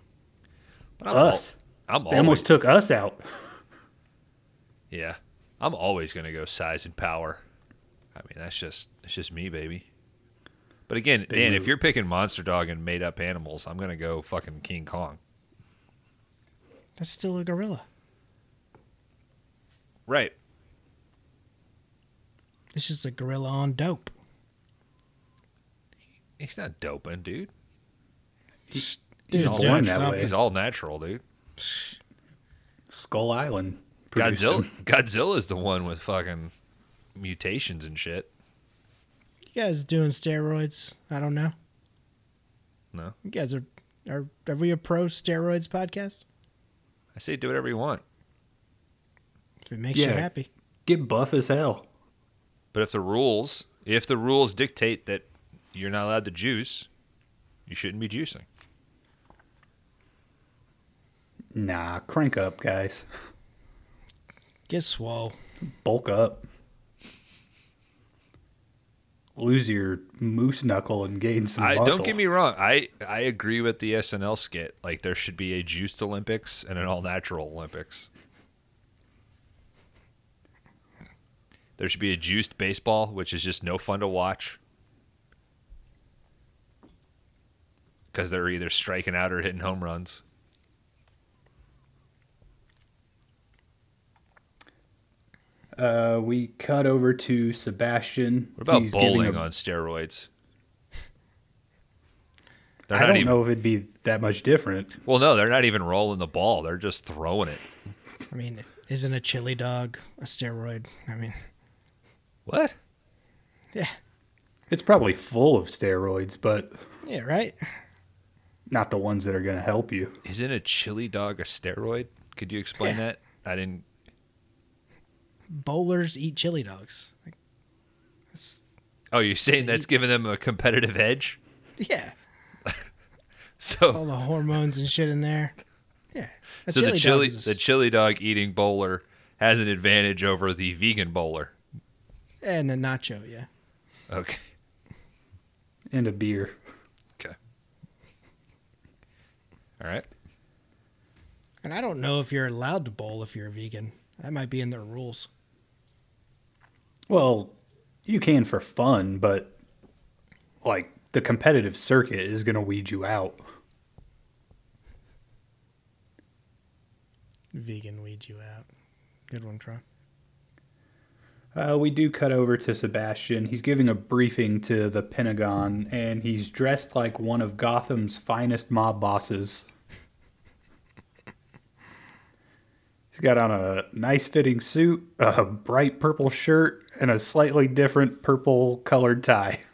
Speaker 2: But I'm al-
Speaker 3: Us.
Speaker 2: I'm
Speaker 3: They
Speaker 2: always,
Speaker 3: almost took us out. [LAUGHS]
Speaker 2: yeah. I'm always gonna go size and power. I mean, that's just it's just me, baby. But again,
Speaker 3: They
Speaker 2: Dan, if you're picking monster dog and made up animals, I'm gonna go fucking King Kong.
Speaker 1: That's still a gorilla.
Speaker 2: Right.
Speaker 1: It's just a gorilla on dope.
Speaker 2: He's not doping, dude.
Speaker 3: He's
Speaker 1: Dude,
Speaker 3: all
Speaker 1: doing
Speaker 3: born that
Speaker 1: something.
Speaker 3: way.
Speaker 2: He's all natural, dude.
Speaker 3: Skull Island. produced
Speaker 2: Godzilla.
Speaker 3: him. [LAUGHS]
Speaker 2: Godzilla's the one with fucking mutations and shit.
Speaker 1: You guys doing steroids? I don't know.
Speaker 2: No,
Speaker 1: You guys are are are we a pro steroids podcast?
Speaker 2: I say do whatever you want.
Speaker 1: If it makes you happy.
Speaker 3: Get buff as hell.
Speaker 2: But if the rules, if the rules dictate that you're not allowed to juice, you shouldn't be juicing.
Speaker 3: Nah, crank up, guys.
Speaker 1: Get swole.
Speaker 3: Bulk up. Lose your moose knuckle and gain some
Speaker 2: I
Speaker 3: muscle.
Speaker 2: don't get me wrong. I I agree with the SNL skit. Like there should be a juiced Olympics and an all natural Olympics. There should be a juiced baseball, which is just no fun to watch. Because they're either striking out or hitting home runs.
Speaker 3: Uh, we cut over to Sebastian.
Speaker 2: What about
Speaker 3: He's
Speaker 2: bowling
Speaker 3: a-
Speaker 2: on steroids? [LAUGHS] They're
Speaker 3: I don't
Speaker 2: even,
Speaker 3: know if it'd be that much different.
Speaker 2: Well, no, they're not even rolling the ball. They're just throwing it.
Speaker 1: I mean, isn't a chili dog a steroid? I mean,
Speaker 2: What?
Speaker 1: yeah.
Speaker 3: It's probably full of steroids, but
Speaker 1: Yeah, right?
Speaker 3: not the ones that are going to help you.
Speaker 2: Isn't a chili dog a steroid? Could you explain
Speaker 1: Yeah.
Speaker 2: that? I didn't.
Speaker 1: Bowlers eat chili dogs. Like, that's,
Speaker 2: Oh, you're saying that's giving them a competitive edge?
Speaker 1: yeah. [LAUGHS]
Speaker 2: So,
Speaker 1: All the hormones and shit in there. Yeah. A
Speaker 2: so the chili,
Speaker 1: is a
Speaker 2: the chili dog eating bowler has an advantage over the vegan bowler.
Speaker 1: and a nacho, yeah.
Speaker 2: Okay.
Speaker 3: And a beer.
Speaker 2: Okay. All right.
Speaker 1: And I don't know if you're allowed to bowl if you're a vegan. That might be in their rules.
Speaker 3: Well, you can for fun, but like the competitive circuit is going to weed you out.
Speaker 1: Vegan weed you out. Good one, Tron.
Speaker 3: Uh, we do cut over to Sebastian. He's giving a briefing to the Pentagon, and he's dressed like one of Gotham's finest mob bosses. He's got on a nice fitting suit, a bright purple shirt, and a slightly different purple colored tie. [LAUGHS]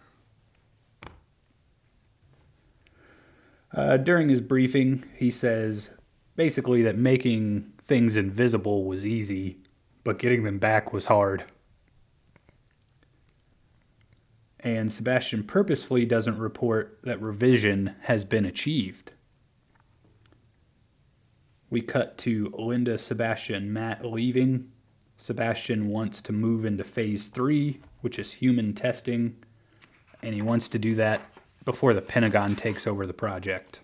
Speaker 3: Uh, during his briefing, he says basically that making things invisible was easy, but getting them back was hard. And Sebastian purposefully doesn't report that reversion has been achieved. We cut to Linda, Sebastian, Matt leaving. Sebastian wants to move into phase three, which is human testing, and he wants to do that before the Pentagon takes over the project.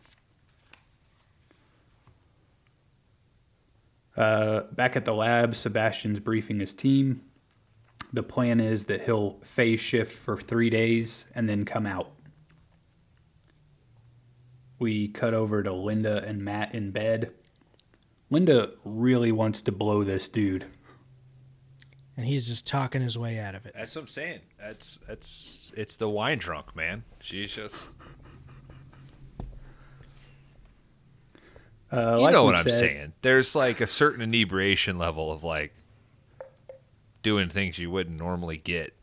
Speaker 3: Uh, back at the lab, Sebastian's briefing his team. The plan is that he'll phase shift for three days and then come out. We cut over to Linda and Matt in bed. Linda really wants to blow this dude.
Speaker 1: And he's just talking his way out of it.
Speaker 2: That's what I'm saying. That's that's it's the wine drunk man. She's just
Speaker 3: Uh,
Speaker 2: you
Speaker 3: like
Speaker 2: know
Speaker 3: we
Speaker 2: what I'm
Speaker 3: said-
Speaker 2: saying. There's like a certain inebriation level of like doing things you wouldn't normally get.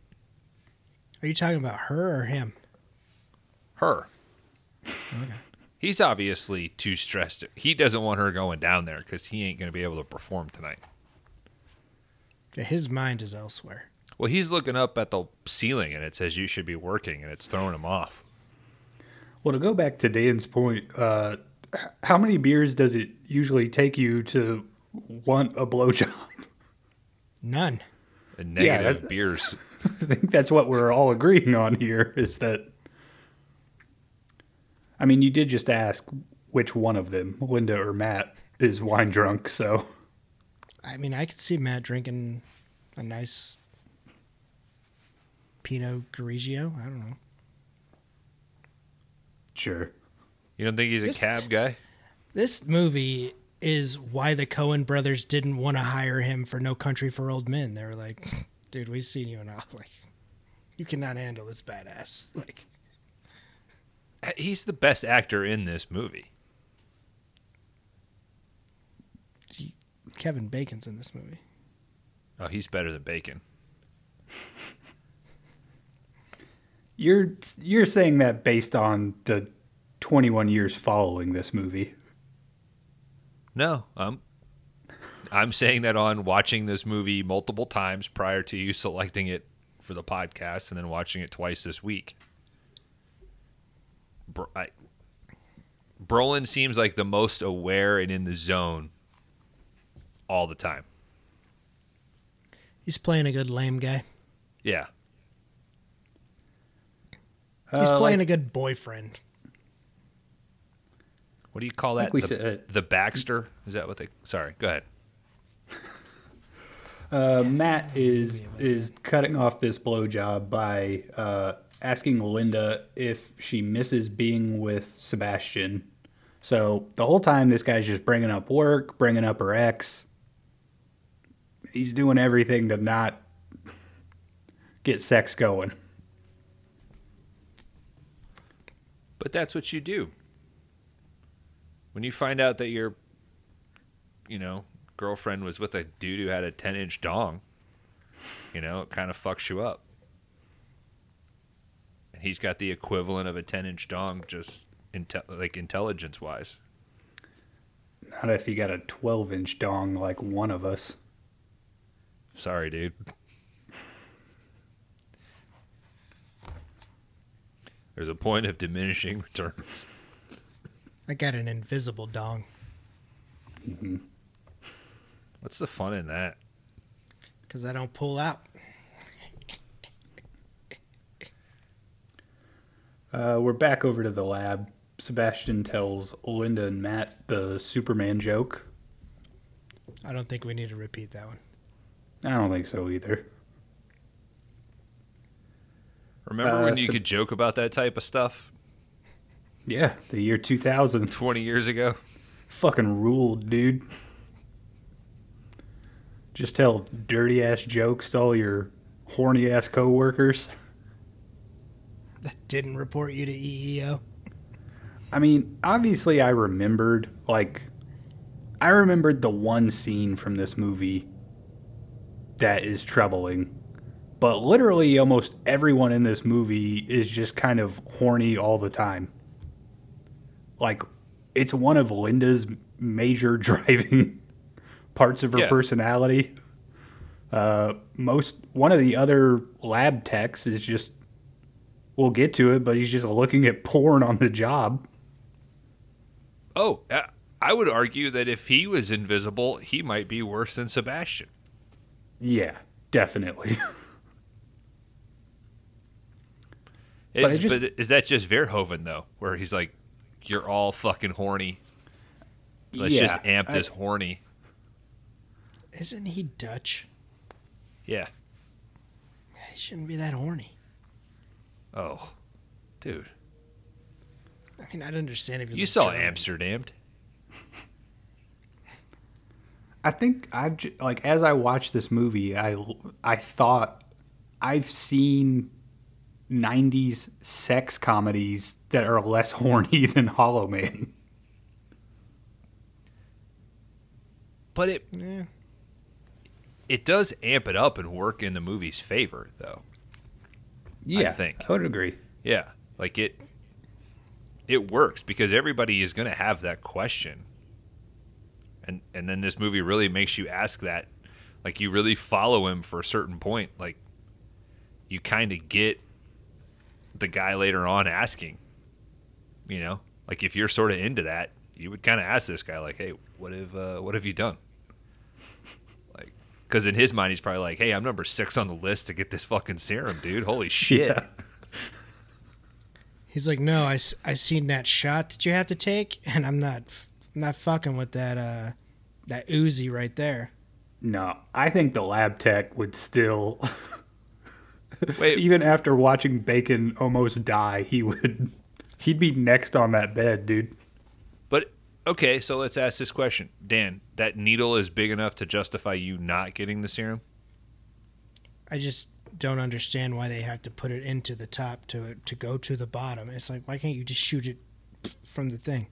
Speaker 1: Are you talking about her or him?
Speaker 2: Her. He's obviously too stressed. He doesn't want her going down there because he ain't going to be able to perform tonight.
Speaker 1: Yeah, His mind is elsewhere.
Speaker 2: Well, he's looking up at the ceiling and it says you should be working and it's throwing him off.
Speaker 3: Well, to go back to Dan's point, uh, How many beers does it usually take you to want a blowjob?
Speaker 1: None.
Speaker 2: And
Speaker 3: Yeah,
Speaker 2: negative
Speaker 3: that's-
Speaker 2: beers. [LAUGHS]
Speaker 3: I think that's what we're all agreeing on here is that. I mean, you did just ask which one of them, Linda or Matt, is wine drunk, so.
Speaker 1: I mean, I could see Matt drinking a nice Pinot Grigio. I don't know.
Speaker 3: Sure.
Speaker 2: You don't think he's a cab guy?
Speaker 1: This movie is why the Coen brothers didn't want to hire him for No Country for Old Men. They were like, "Dude, we've seen you enough. [LAUGHS] Like, you cannot handle this badass." [LAUGHS] Like, uh,
Speaker 2: He's the best actor in this movie.
Speaker 1: Kevin Bacon's in this movie.
Speaker 2: Oh, he's better than Bacon. [LAUGHS]
Speaker 3: You're you're saying that based on the 21 years following this movie.
Speaker 2: No, I'm I'm saying that on watching this movie multiple times prior to you selecting it for the podcast and then watching it twice this week. Br- I, Brolin seems like the most aware and in the zone all the time.
Speaker 1: He's playing a good lame guy.
Speaker 2: Yeah.
Speaker 1: He's
Speaker 3: Uh,
Speaker 1: playing
Speaker 3: like-
Speaker 1: a good boyfriend.
Speaker 2: What do you call that?
Speaker 3: we
Speaker 2: the,
Speaker 3: said-
Speaker 2: the Baxter? Is that what they? Sorry, go ahead. [LAUGHS]
Speaker 3: Uh, Matt is is cutting off this blowjob by uh, asking Linda if she misses being with Sebastian. So the whole time, this guy's just bringing up work, bringing up her ex. He's doing everything to not get sex going.
Speaker 2: But that's what you do. When you find out that your, you know, girlfriend was with a dude who had a 10 inch dong, you know, it kind of fucks you up. And he's got the equivalent of a 10 inch dong, just inte- like intelligence wise.
Speaker 3: Not if you got a 12 inch dong like one of us.
Speaker 2: Sorry, dude. There's a point of diminishing returns.
Speaker 1: I got an invisible dong
Speaker 2: What's the fun in that?
Speaker 1: because I don't pull out.
Speaker 3: Uh, we're back over to the lab. Sebastian tells Linda and Matt the Superman joke.
Speaker 1: I don't think we need to repeat that one.
Speaker 3: I don't think so either.
Speaker 2: Remember
Speaker 3: Uh,
Speaker 2: when you
Speaker 3: so-
Speaker 2: could joke about that type of stuff
Speaker 3: Yeah, the year 2000
Speaker 2: 20 years ago?
Speaker 3: fucking ruled, dude. Just tell dirty ass jokes to all your horny ass coworkers.
Speaker 1: That didn't report you to EEO.
Speaker 3: I mean, obviously, I remembered, like, I remembered the one scene from this movie that is troubling. But literally, almost everyone in this movie is just kind of horny all the time. Like, it's one of Linda's major [LAUGHS] driving parts of her
Speaker 2: Yeah.
Speaker 3: personality. Uh, most one of the other lab techs is just we'll get to it, but he's just looking at porn on the job.
Speaker 2: Oh, uh, I would argue that if he was invisible, he might be worse than Sebastian.
Speaker 3: Yeah, definitely. [LAUGHS]
Speaker 2: Is,
Speaker 3: just-
Speaker 2: but is that just Verhoeven though, where he's like, "You're all fucking horny. Let's just
Speaker 3: Yeah,
Speaker 2: amp
Speaker 3: I-
Speaker 2: this horny."
Speaker 1: Isn't he Dutch?
Speaker 2: Yeah.
Speaker 1: He shouldn't be that horny.
Speaker 2: Oh, dude,
Speaker 1: I mean, I'd understand if
Speaker 2: you
Speaker 1: like
Speaker 2: saw
Speaker 1: German.
Speaker 2: Amsterdam. [LAUGHS]
Speaker 3: I think I've j- like as I watched this movie, I I thought I've seen '90s sex comedies that are less [LAUGHS] horny than Hollow Man.
Speaker 2: But it
Speaker 1: Yeah.
Speaker 2: it does amp it up and work in the movie's favor, though.
Speaker 3: Yeah, I
Speaker 2: think.
Speaker 3: I would agree.
Speaker 2: Yeah, like it it works because everybody is going to have that question. And and then this movie really makes you ask that. Like you really follow him for a certain point. Like you kind of get the guy later on asking. You know? Like if you're sort of into that, you would kind of ask this guy like, "Hey, what have uh, what have you done?" Like, because in his mind, he's probably like, "Hey, I'm number six on the list to get this fucking serum, dude. Holy [LAUGHS] shit!"
Speaker 3: Yeah.
Speaker 1: He's like, no, I, I seen that shot that you have to take, and I'm not f- I'm not fucking with that uh that Uzi right there.
Speaker 3: No, I think the lab tech would still, [LAUGHS]
Speaker 2: Wait,
Speaker 3: even after watching Bacon almost die, he would, he'd be next on that bed, dude.
Speaker 2: but okay, so let's ask this question, Dan. That needle is big enough to justify you not getting the serum?
Speaker 1: I just don't understand why they have to put it into the top to to go to the bottom. It's like why can't you just shoot it from the thing?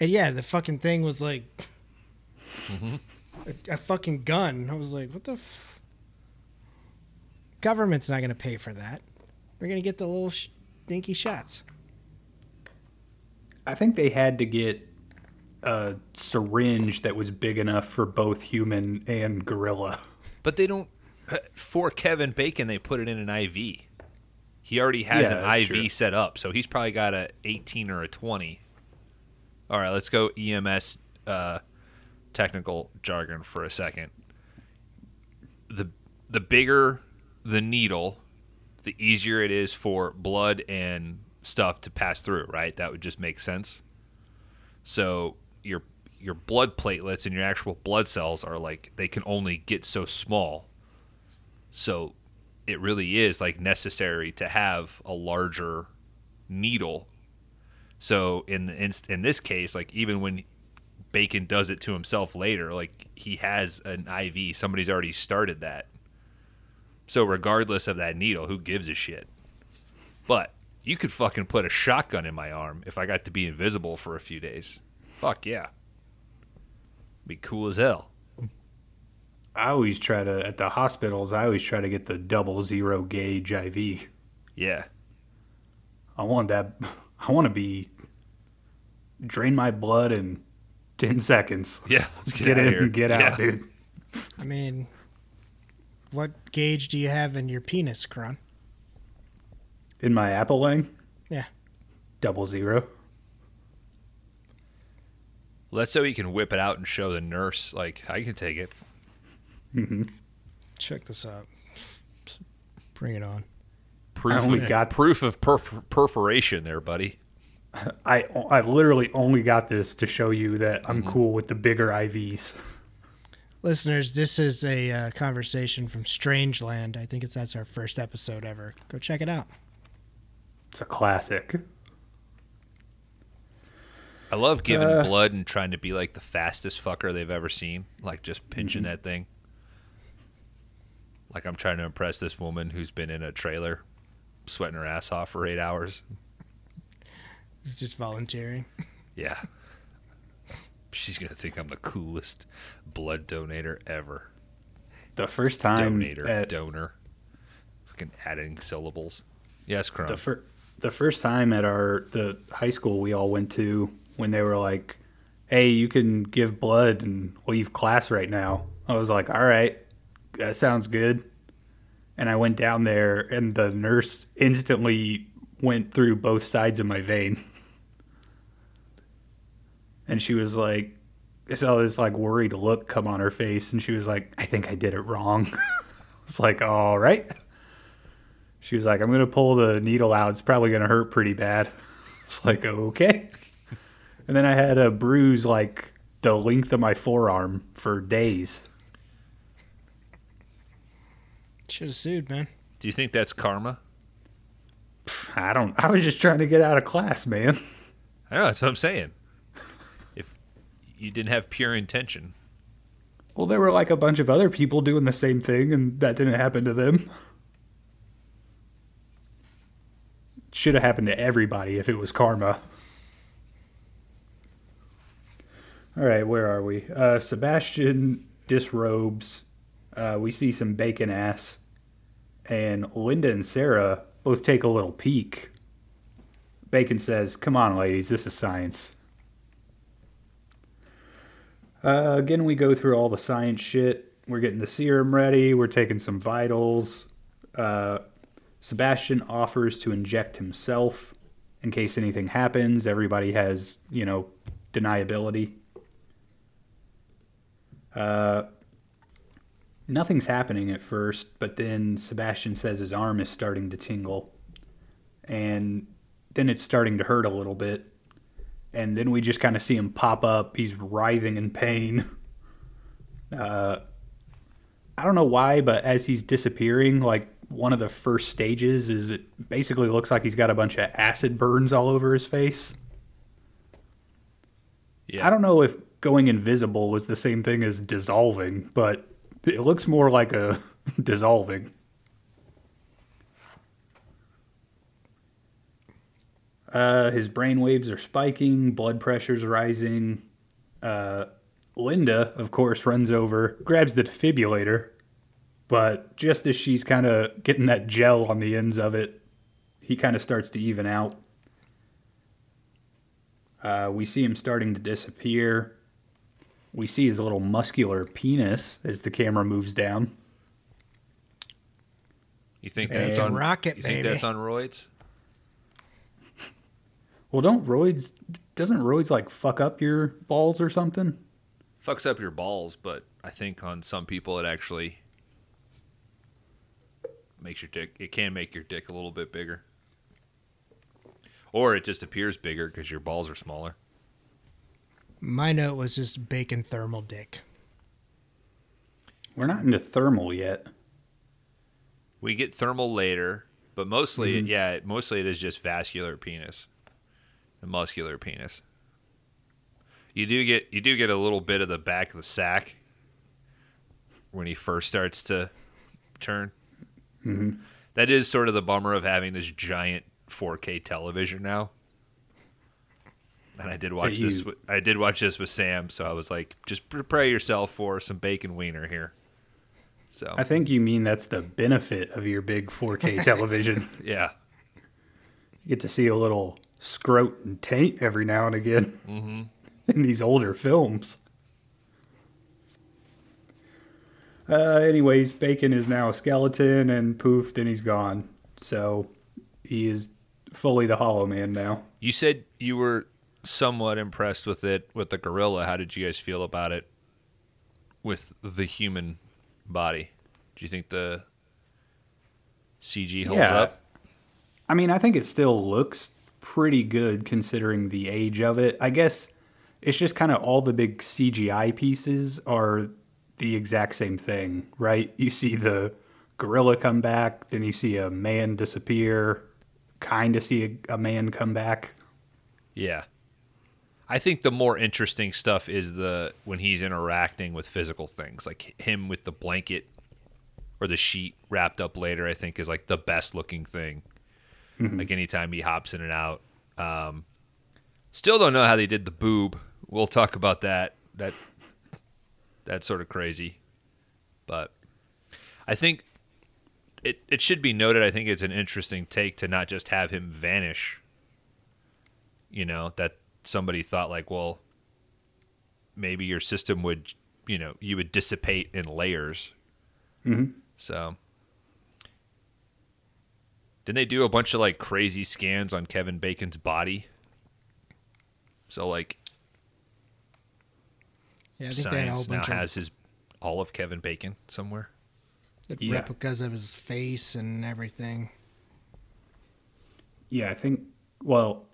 Speaker 1: And yeah, the fucking thing was like mm-hmm. a, a fucking gun. I was like, what the? F-? Government's not going to pay for that. We're going to get the little sh- dinky shots.
Speaker 3: I think they had to get a syringe that was big enough for both human and gorilla.
Speaker 2: But they don't. Uh, for Kevin Bacon, they put it in an IV. He already has
Speaker 3: Yeah,
Speaker 2: an IV
Speaker 3: true.
Speaker 2: set up, so he's probably got a 18 or a 20. All right, let's go EMS uh, technical jargon for a second. The the bigger the needle, the easier it is for blood and stuff to pass through. Right? That would just make sense. So your your blood platelets and your actual blood cells are like they can only get so small. So it really is like necessary to have a larger needle. So in the inst- in this case, like even when Bacon does it to himself later, like he has an IV, somebody's already started that. So regardless of that needle, who gives a shit? But you could fucking put a shotgun in my arm if I got to be invisible for a few days. Fuck yeah. Be cool as hell.
Speaker 3: I always try to at the hospitals. I always try to get the double zero gauge IV.
Speaker 2: Yeah.
Speaker 3: I want that. I want to be drain my blood in ten seconds. [LAUGHS]
Speaker 2: Yeah. Let's
Speaker 3: Get,
Speaker 2: outta
Speaker 3: in
Speaker 2: here.
Speaker 3: and get
Speaker 2: Yeah.
Speaker 3: out, dude.
Speaker 1: I mean, what gauge do you have in your penis, Kron?
Speaker 3: In my apple lane.
Speaker 1: Yeah.
Speaker 3: Double zero.
Speaker 2: Let's so he can whip it out and show the nurse, like, I can take it. Mm-hmm.
Speaker 1: Check this out. Bring it on.
Speaker 2: Proof,
Speaker 3: only
Speaker 2: of,
Speaker 3: got-
Speaker 2: proof of per- perforation there, buddy.
Speaker 3: I I literally only got this to show you that I'm cool with the bigger IVs.
Speaker 1: Listeners, this is a uh, conversation from Strangeland. I think it's that's our first episode ever. Go check it out.
Speaker 3: It's a classic.
Speaker 2: I love giving
Speaker 3: Uh.
Speaker 2: blood and trying to be like the fastest fucker they've ever seen. Like just pinching
Speaker 3: Mm-hmm.
Speaker 2: that thing. Like I'm trying to impress this woman who's been in a trailer, sweating her ass off for eight hours.
Speaker 1: It's just volunteering.
Speaker 2: Yeah. She's gonna think I'm the coolest blood donator ever.
Speaker 3: The first time
Speaker 2: Donator,
Speaker 3: at
Speaker 2: donor. Fucking adding syllables. Yes, Chrome.
Speaker 3: the fir- the first time at our the high school we all went to when they were like, "Hey, you can give blood and leave class right now." I was like, "All right, that sounds good." And I went down there, and the nurse instantly went through both sides of my vein, [LAUGHS] and she was like, saw this like worried look come on her face, and she was like, "I think I did it wrong." [LAUGHS] It's like, "All right." She was like, I'm going to pull the needle out. It's probably going to hurt pretty bad. [LAUGHS] It's like, okay. And then I had a bruise like the length of my forearm for days.
Speaker 1: Should have sued, man.
Speaker 2: Do you think that's karma?
Speaker 3: I don't, I was just trying to get out of class, man.
Speaker 2: I know, that's what I'm saying. If you didn't have pure intention.
Speaker 3: Well, there were like a bunch of other people doing the same thing, and that didn't happen to them. Should have happened to everybody if it was karma. All right, where are we? Uh, Sebastian disrobes. Uh, we see some bacon ass, and Linda and Sarah both take a little peek. Bacon says, "Come on, ladies, this is science." Uh, again, we go through all the science shit. We're getting the serum ready. We're taking some vitals. Uh, Sebastian offers to inject himself. in case anything happens. Everybody has, you know, deniability. Uh, nothing's happening at first, but then Sebastian says his arm is starting to tingle. And then it's starting to hurt a little bit. And then we just kind of see him pop up. He's writhing in pain. [LAUGHS] Uh, I don't know why, but as he's disappearing, like one of the first stages is it basically looks like he's got a bunch of acid burns all over his face.
Speaker 2: Yeah.
Speaker 3: I don't know if going invisible was the same thing as dissolving, but [LAUGHS] it looks more like a [LAUGHS] dissolving. Uh, his brain waves are spiking, blood pressure's rising. Uh, Linda, of course, runs over, grabs the defibrillator, but just as she's kind of getting that gel on the ends of it, he kind of starts to even out. Uh, we see him starting to disappear. We see his little muscular penis as the camera moves down.
Speaker 2: You think that's
Speaker 3: And
Speaker 2: on
Speaker 1: rocket,
Speaker 2: You think
Speaker 1: baby.
Speaker 2: that's on roids?
Speaker 3: Well, don't roids doesn't roids like fuck up your balls or something?
Speaker 2: Fucks up your balls, but I think on some people it actually makes your dick. It can make your dick a little bit bigger, or it just appears bigger because your balls are smaller.
Speaker 1: My note was just bacon thermal dick.
Speaker 3: We're not into thermal yet.
Speaker 2: We get thermal later, but mostly, mm-hmm. yeah, mostly it is just vascular penis, and muscular penis. You do get you do get a little bit of the back of the sack when he first starts to turn. Mm-hmm. That is sort of the bummer of having this giant 4K television now. And I did watch this.
Speaker 3: you-
Speaker 2: With, I did watch this with Sam, so I was like, just prepare yourself for some bacon wiener here. So
Speaker 3: I think you mean that's the benefit of your big 4K [LAUGHS] television.
Speaker 2: yeah,
Speaker 3: You get to see a little scrot and taint every now and again [LAUGHS] in these older films. Uh, anyways, Bacon is now a skeleton, and poof, then he's gone. So he is fully the Hollow Man now.
Speaker 2: You said you were somewhat impressed with it with the gorilla. How did you guys feel about it with the human body? Do you think the CG holds
Speaker 3: Yeah.
Speaker 2: up?
Speaker 3: I mean, I think it still looks pretty good considering the age of it. I guess it's just kind of all the big CGI pieces are the exact same thing, right? You see the gorilla come back, then you see a man disappear, kind of see a, a man come back.
Speaker 2: Yeah. I think the more interesting stuff is the when he's interacting with physical things, like him with the blanket or the sheet wrapped up later. I think is like the best looking thing. Like anytime he hops in and out. Um, still don't know how they did the boob. We'll talk about that. That that's sort of crazy, but I think it it should be noted. I think it's an interesting take to not just have him vanish you know that somebody thought like well maybe your system would you know you would dissipate in layers
Speaker 3: Mhm.
Speaker 2: so didn't they do a bunch of like crazy scans on kevin bacon's body so like
Speaker 1: Yeah, I think they had a whole
Speaker 2: science now
Speaker 1: of
Speaker 2: has his all of kevin bacon somewhere
Speaker 3: Yeah.
Speaker 1: replicas of his face and everything.
Speaker 3: Yeah, I think, well,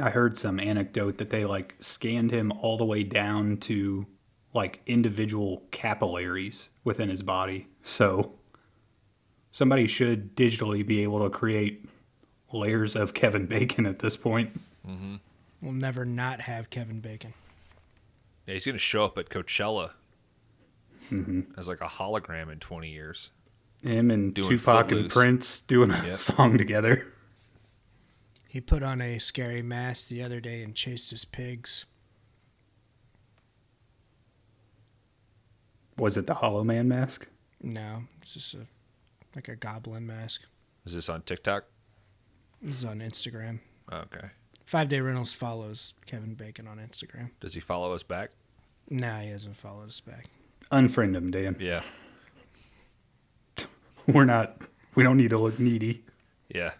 Speaker 3: I heard some anecdote that they like scanned him all the way down to like individual capillaries within his body. So somebody should digitally be able to create layers of Kevin Bacon at this point.
Speaker 1: We'll never not have Kevin Bacon.
Speaker 2: yeah he's gonna show up at coachella
Speaker 3: Mm-hmm.
Speaker 2: as like a hologram in 20 years
Speaker 3: Him and
Speaker 2: Doing
Speaker 3: Tupac and Prince doing a
Speaker 2: Yep. [LAUGHS]
Speaker 3: song together.
Speaker 1: He put on a scary mask the other day and chased his pigs.
Speaker 3: Was it the Hollow Man mask?
Speaker 1: No, it's just a like a goblin mask.
Speaker 2: is this on tiktok
Speaker 1: This is on Instagram.
Speaker 2: okay
Speaker 1: Five Day Rentals follows Kevin Bacon on Instagram.
Speaker 2: does he follow us back
Speaker 1: Nah, he hasn't followed us back.
Speaker 3: Unfriend him, Dan.
Speaker 2: yeah [LAUGHS]
Speaker 3: We're not, we don't need to look needy.
Speaker 2: yeah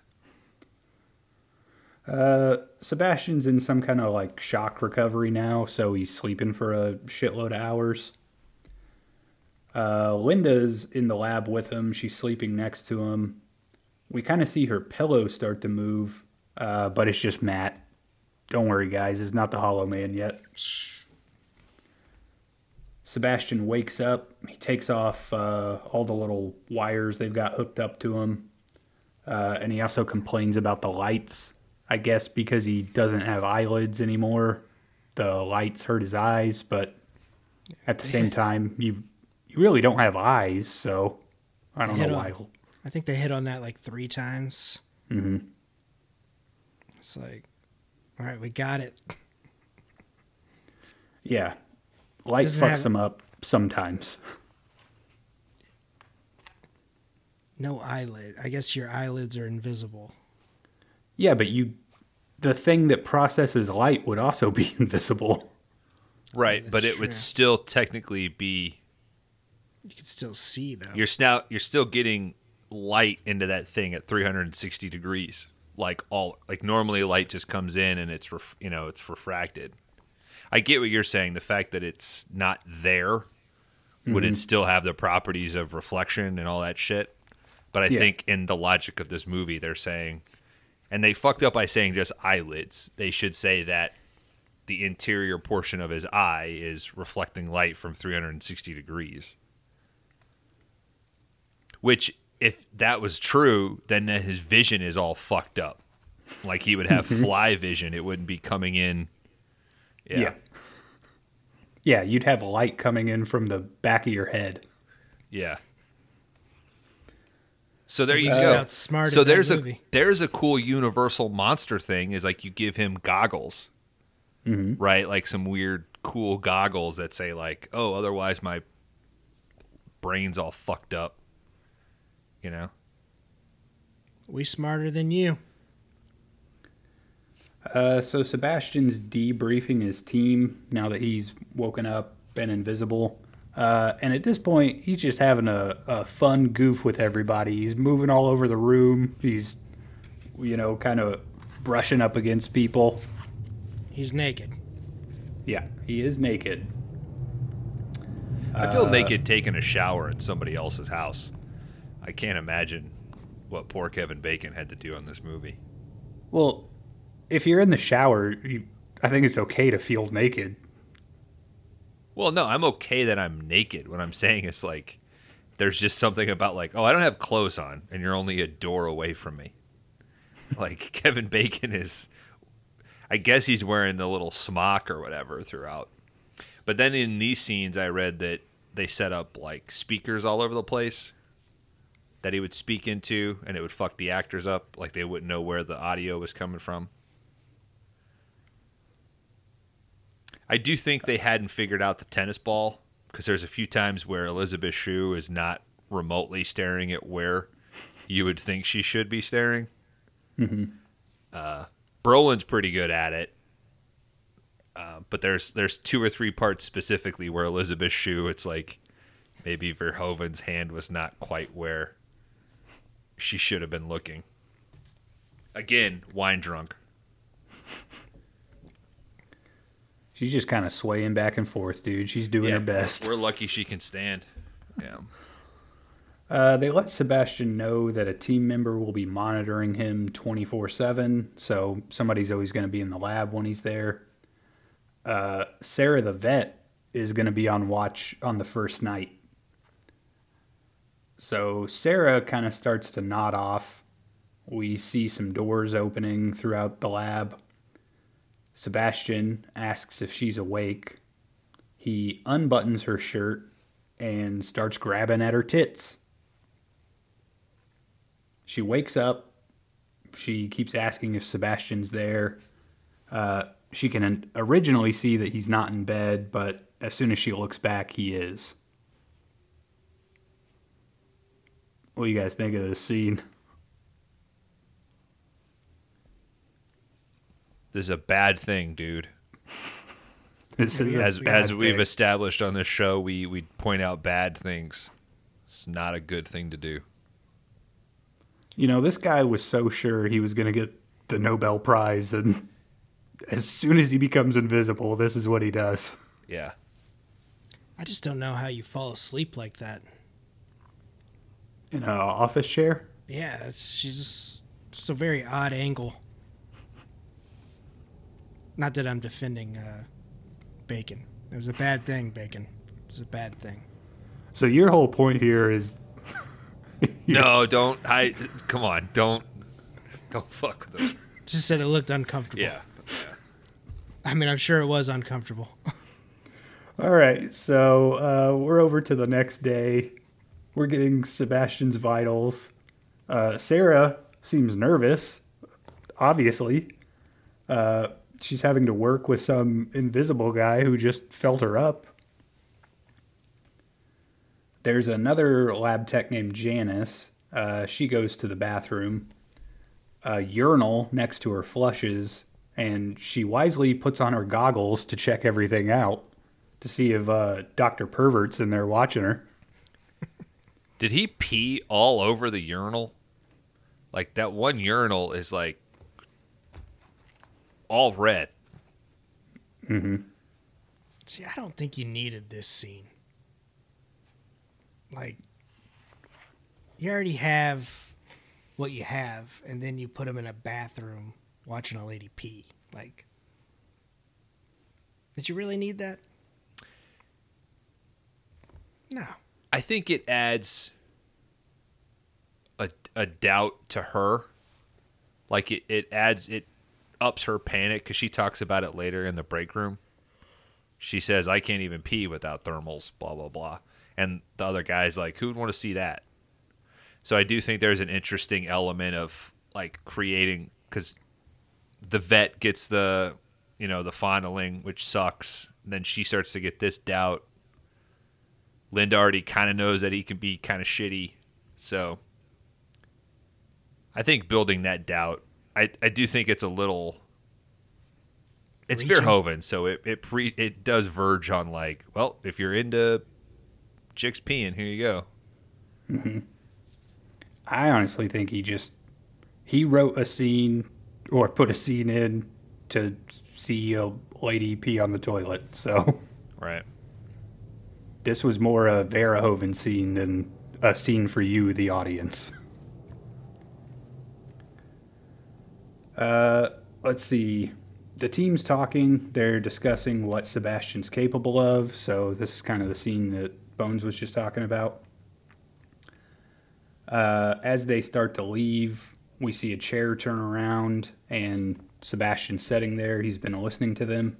Speaker 3: Uh, Sebastian's in some kind of like shock recovery now, so he's sleeping for a shitload of hours. Uh, Linda's in the lab with him. She's sleeping next to him. We kind of see her pillow start to move, uh, but it's just Matt. Don't worry, guys. It's not the Hollow Man yet. Sebastian wakes up. He takes off uh, all the little wires they've got hooked up to him. Uh, and he also complains about the lights, I guess, because he doesn't have eyelids anymore. The lights hurt his eyes, but at the same time, you you really don't have eyes, so I don't know
Speaker 1: on-
Speaker 3: why.
Speaker 1: I think they hit on that like three times.
Speaker 3: hmm
Speaker 1: It's like, all right, we got it.
Speaker 3: Yeah, light fucks
Speaker 1: have-
Speaker 3: him up sometimes.
Speaker 1: No eyelid. I guess your eyelids are invisible.
Speaker 3: Yeah, but you, the thing that processes light would also [LAUGHS] be invisible.
Speaker 2: Right,
Speaker 1: that's
Speaker 2: but it would still technically be
Speaker 1: You can still see though.
Speaker 2: you're now you're still getting light into that thing at 360 degrees. Like all like normally light just comes in and it's ref, you know it's refracted. I get what you're saying. The fact that it's not there would it mm-hmm. still have the properties of reflection and all that shit? But I
Speaker 3: Yeah.
Speaker 2: think in the logic of this movie, they're saying, and they fucked up by saying just eyelids. They should say that the interior portion of his eye is reflecting light from 360 degrees. Which, if that was true, then his vision is all fucked up. Like he would have [LAUGHS] fly vision. It wouldn't be coming in. Yeah.
Speaker 3: Yeah. Yeah, you'd have light coming in from the back of your head.
Speaker 2: Yeah. So there you
Speaker 1: Just
Speaker 2: go.
Speaker 1: outsmarted
Speaker 2: So there's a
Speaker 1: movie.
Speaker 2: there's a cool universal monster thing is like you give him goggles, right? Like some weird cool goggles that say like, oh, otherwise my brain's all fucked up. You know?
Speaker 1: we smarter than you.
Speaker 3: Uh, so Sebastian's debriefing his team now that he's woken up and invisible. Uh, and at this point, he's just having a, a fun goof with everybody. He's moving all over the room. He's, you know, kind of brushing up against people.
Speaker 1: He's naked.
Speaker 3: Yeah, he is naked.
Speaker 2: I feel naked taking a shower at somebody else's house. I can't imagine what poor Kevin Bacon had to do on this movie.
Speaker 3: Well, if you're in the shower, you, I think it's okay to feel naked.
Speaker 2: Well, no, I'm okay that I'm naked. What I'm saying is like there's just something about like, oh, I don't have clothes on and you're only a door away from me. [LAUGHS] like [LAUGHS] Kevin Bacon is I guess he's wearing the little smock or whatever throughout. But then in these scenes I read that they set up like speakers all over the place that he would speak into and it would fuck the actors up like they wouldn't know where the audio was coming from. I do think they hadn't figured out the tennis ball because there's a few times where Elizabeth Shue is not remotely staring at where you would think she should be staring. Uh, Brolin's pretty good at it, uh, but there's there's two or three parts specifically where Elizabeth Shue, it's like maybe Verhoeven's hand was not quite where she should have been looking. Again, wine drunk. [LAUGHS]
Speaker 3: She's just kind of swaying back and forth, dude. She's doing her best.
Speaker 2: We're lucky she can stand. Yeah.
Speaker 3: Uh, they let Sebastian know that a team member will be monitoring him 24 7, so somebody's always going to be in the lab when he's there. Uh, Sarah the vet is going to be on watch on the first night. So Sarah kind of starts to nod off. We see some doors opening throughout the lab. Sebastian asks if she's awake. He unbuttons her shirt and starts grabbing at her tits. She wakes up. She keeps asking if Sebastian's there. Uh, she can originally see that he's not in bed, but as soon as she looks back, he is. What do you guys think of this scene?
Speaker 2: This is a bad thing, dude. [LAUGHS]
Speaker 3: This is
Speaker 2: As as we've
Speaker 3: thing.
Speaker 2: established on this show, we we point out bad things. It's not a good thing to do.
Speaker 3: You know, this guy was so sure he was going to get the Nobel Prize, and as soon as he becomes invisible, this is what he does.
Speaker 2: Yeah.
Speaker 1: I just don't know how you fall asleep like that.
Speaker 3: In an office chair?
Speaker 1: Yeah, it's, she's just, just a very odd angle. Not that I'm defending uh, Bacon. It was a bad thing, Bacon. It was a bad thing.
Speaker 3: So your whole point here is [LAUGHS]
Speaker 2: No, don't. I come on. Don't. Don't fuck with him.
Speaker 1: Just said it looked uncomfortable.
Speaker 2: Yeah.
Speaker 1: I mean, I'm sure it was uncomfortable. [LAUGHS]
Speaker 3: All right, so uh, we're over to the next day. We're getting Sebastian's vitals. Uh, Sarah seems nervous, obviously. Uh, she's having to work with some invisible guy who just felt her up. There's another lab tech named Janice. Uh, she goes to the bathroom. A urinal next to her flushes, and she wisely puts on her goggles to check everything out to see if uh, Dr. Pervert's in there watching her.
Speaker 2: Did he pee all over the urinal? Like that one urinal is like all red. Mm-hmm.
Speaker 1: See, I don't think you needed this scene. Like, you already have what you have, and then you put him in a bathroom watching a lady pee. Like, did you really need that? No.
Speaker 2: I think it adds a, a doubt to her. Like it, it adds it ups her panic because she talks about it later in the break room. She says, "I can't even pee without thermals." Blah blah blah. And the other guy's like, "Who would want to see that?" So I do think there's an interesting element of like creating because the vet gets the you know the fondling, which sucks. Then she starts to get this doubt. Linda already kind of knows that he can be kind of shitty, so I think building that doubt. I I do think it's a little. It's
Speaker 1: Reaching.
Speaker 2: Verhoeven, so it it pre it does verge on like, well, if you're into chicks peeing, here you go. Mm-hmm.
Speaker 3: I honestly think he just he wrote a scene or put a scene in to see a lady pee on the toilet. So
Speaker 2: Right.
Speaker 3: this was more a Verhoeven scene than a scene for you, the audience. Uh, let's see. The team's talking. They're discussing what Sebastian's capable of. So this is kind of the scene that Bones was just talking about. Uh, as they start to leave, we see a chair turn around and Sebastian's sitting there. He's been listening to them.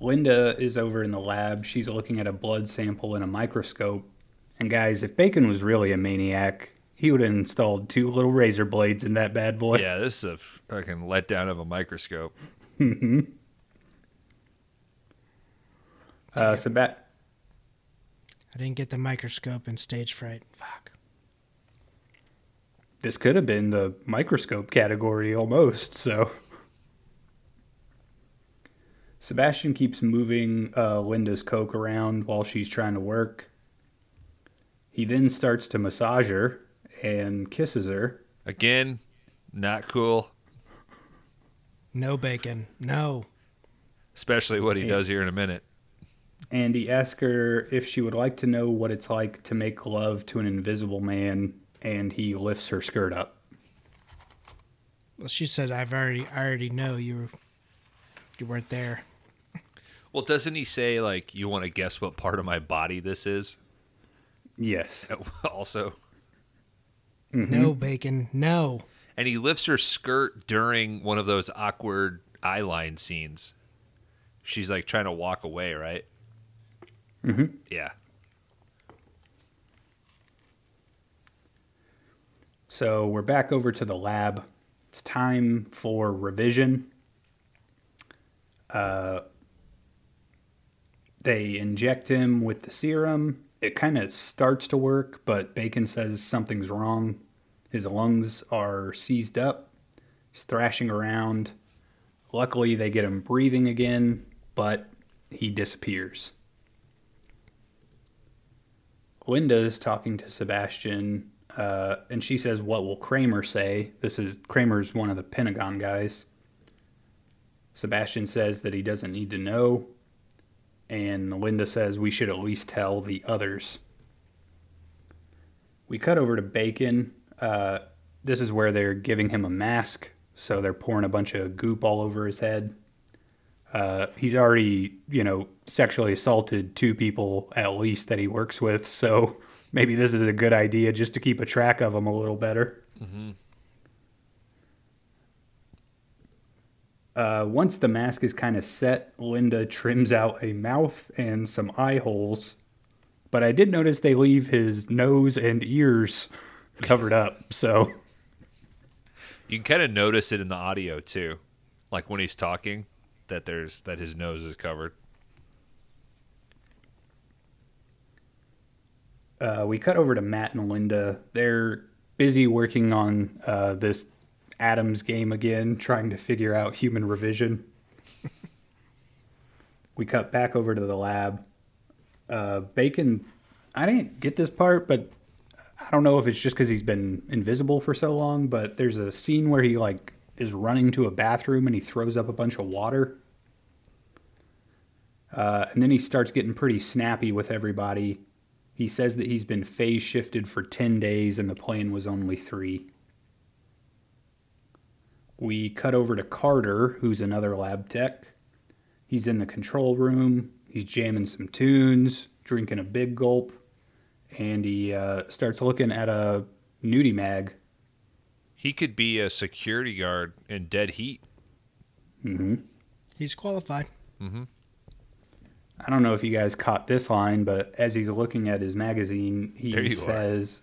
Speaker 3: Linda is over in the lab. She's looking at a blood sample in a microscope. And guys, if Bacon was really a maniac, he would have installed two little razor blades in that bad boy.
Speaker 2: Yeah, this is a fucking letdown of a microscope. [LAUGHS]
Speaker 3: Uh, Seba-
Speaker 1: I didn't get the microscope and stage fright. Fuck.
Speaker 3: this could have been the microscope category almost. So Sebastian keeps moving uh, Linda's coke around while she's trying to work. He then starts to massage her and kisses her.
Speaker 2: Again, not cool.
Speaker 1: No bacon. No.
Speaker 2: Especially what he
Speaker 3: Yeah.
Speaker 2: does here in a minute.
Speaker 3: and he asks her if she would like to know what it's like to make love to an invisible man, and he lifts her skirt up.
Speaker 1: Well, she said, "I've already, I already know you. Were, you weren't there."
Speaker 2: Well, doesn't he say like you want to guess what part of my body this is?
Speaker 3: Yes. [LAUGHS]
Speaker 2: also,
Speaker 1: No bacon. No.
Speaker 2: and he lifts her skirt during one of those awkward eye line scenes. She's like trying to walk away, right?
Speaker 3: Mhm.
Speaker 2: Yeah.
Speaker 3: So we're back over to the lab. It's time for reversion. Uh, they inject him with the serum. It kind of starts to work, but Bacon says something's wrong. His lungs are seized up. He's thrashing around. Luckily, they get him breathing again, but he disappears. Linda is talking to Sebastian. Uh, and she says, What will Kramer say? This is Kramer's one of the Pentagon guys. Sebastian says that he doesn't need to know. And Linda says we should at least tell the others. We cut over to Bacon. Uh, this is where they're giving him a mask. So they're pouring a bunch of goop all over his head. Uh, he's already, you know, sexually assaulted two people at least that he works with. So [LAUGHS] maybe this is a good idea just to keep a track of him a little better. Uh, once the mask is kind of set, Linda trims out a mouth and some eye holes. But I did notice they leave his nose and ears [LAUGHS] covered up. So
Speaker 2: You can kind of notice it in the audio too, like when he's talking, that there's that his nose is covered.
Speaker 3: uh, we cut over to Matt and Linda. They're busy working on uh, this Adams game again, trying to figure out human reversion. we cut back over to the lab. Uh, Bacon, I didn't get this part, but I don't know if it's just because he's been invisible for so long. But there's a scene where he like is running to a bathroom and he throws up a bunch of water. Uh, and then he starts getting pretty snappy with everybody. He says that he's been phase shifted for 10 days and the plane was only three. We cut over to Carter, who's another lab tech. He's in the control room. He's jamming some tunes, drinking a big gulp, and he uh, starts looking at a nudie mag.
Speaker 2: He could be a security guard in dead heat. Mm-hmm.
Speaker 1: He's qualified. Mm-hmm.
Speaker 3: I don't know if you guys caught this line, but as he's looking at his magazine, he
Speaker 2: you are.
Speaker 3: says,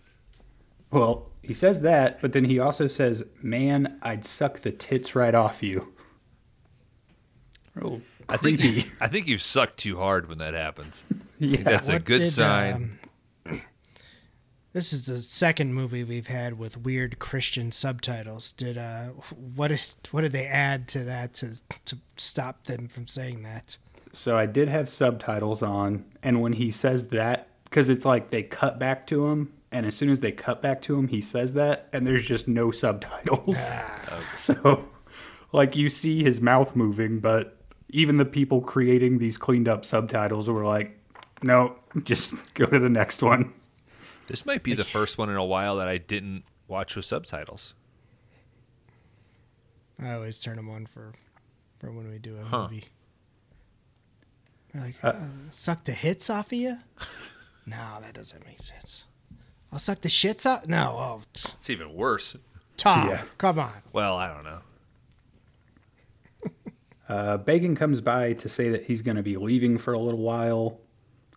Speaker 3: Well, he says that, but then he also says, Man, I'd suck the tits right off you. Oh,
Speaker 2: I
Speaker 3: creepy.
Speaker 2: think I think you've sucked too hard when that happens. [LAUGHS]
Speaker 3: yeah.
Speaker 2: That's a good
Speaker 1: did,
Speaker 2: sign.
Speaker 1: um, this is the second movie we've had with weird Christian subtitles. Did uh, what? Is, what did they add to that to to stop them from saying that?
Speaker 3: So I did have subtitles on, and when he says that, because it's like they cut back to him, and as soon as they cut back to him, he says that, and there's just no subtitles. [LAUGHS] so, like, you see his mouth moving, but even the people creating these cleaned up subtitles were like, no, just go to the next one.
Speaker 2: This might be the first one in a while that I didn't watch with subtitles.
Speaker 1: I always turn them on for for when we do a
Speaker 2: Huh.
Speaker 1: movie. They're like, uh, suck the hits off of you? [LAUGHS] no, that doesn't make sense. I'll suck the shits out. No, oh, t-
Speaker 2: It's even worse.
Speaker 1: Tom,
Speaker 3: Yeah.
Speaker 1: come on.
Speaker 2: Well, I don't know.
Speaker 3: Uh, Bacon comes by to say that he's going to be leaving for a little while.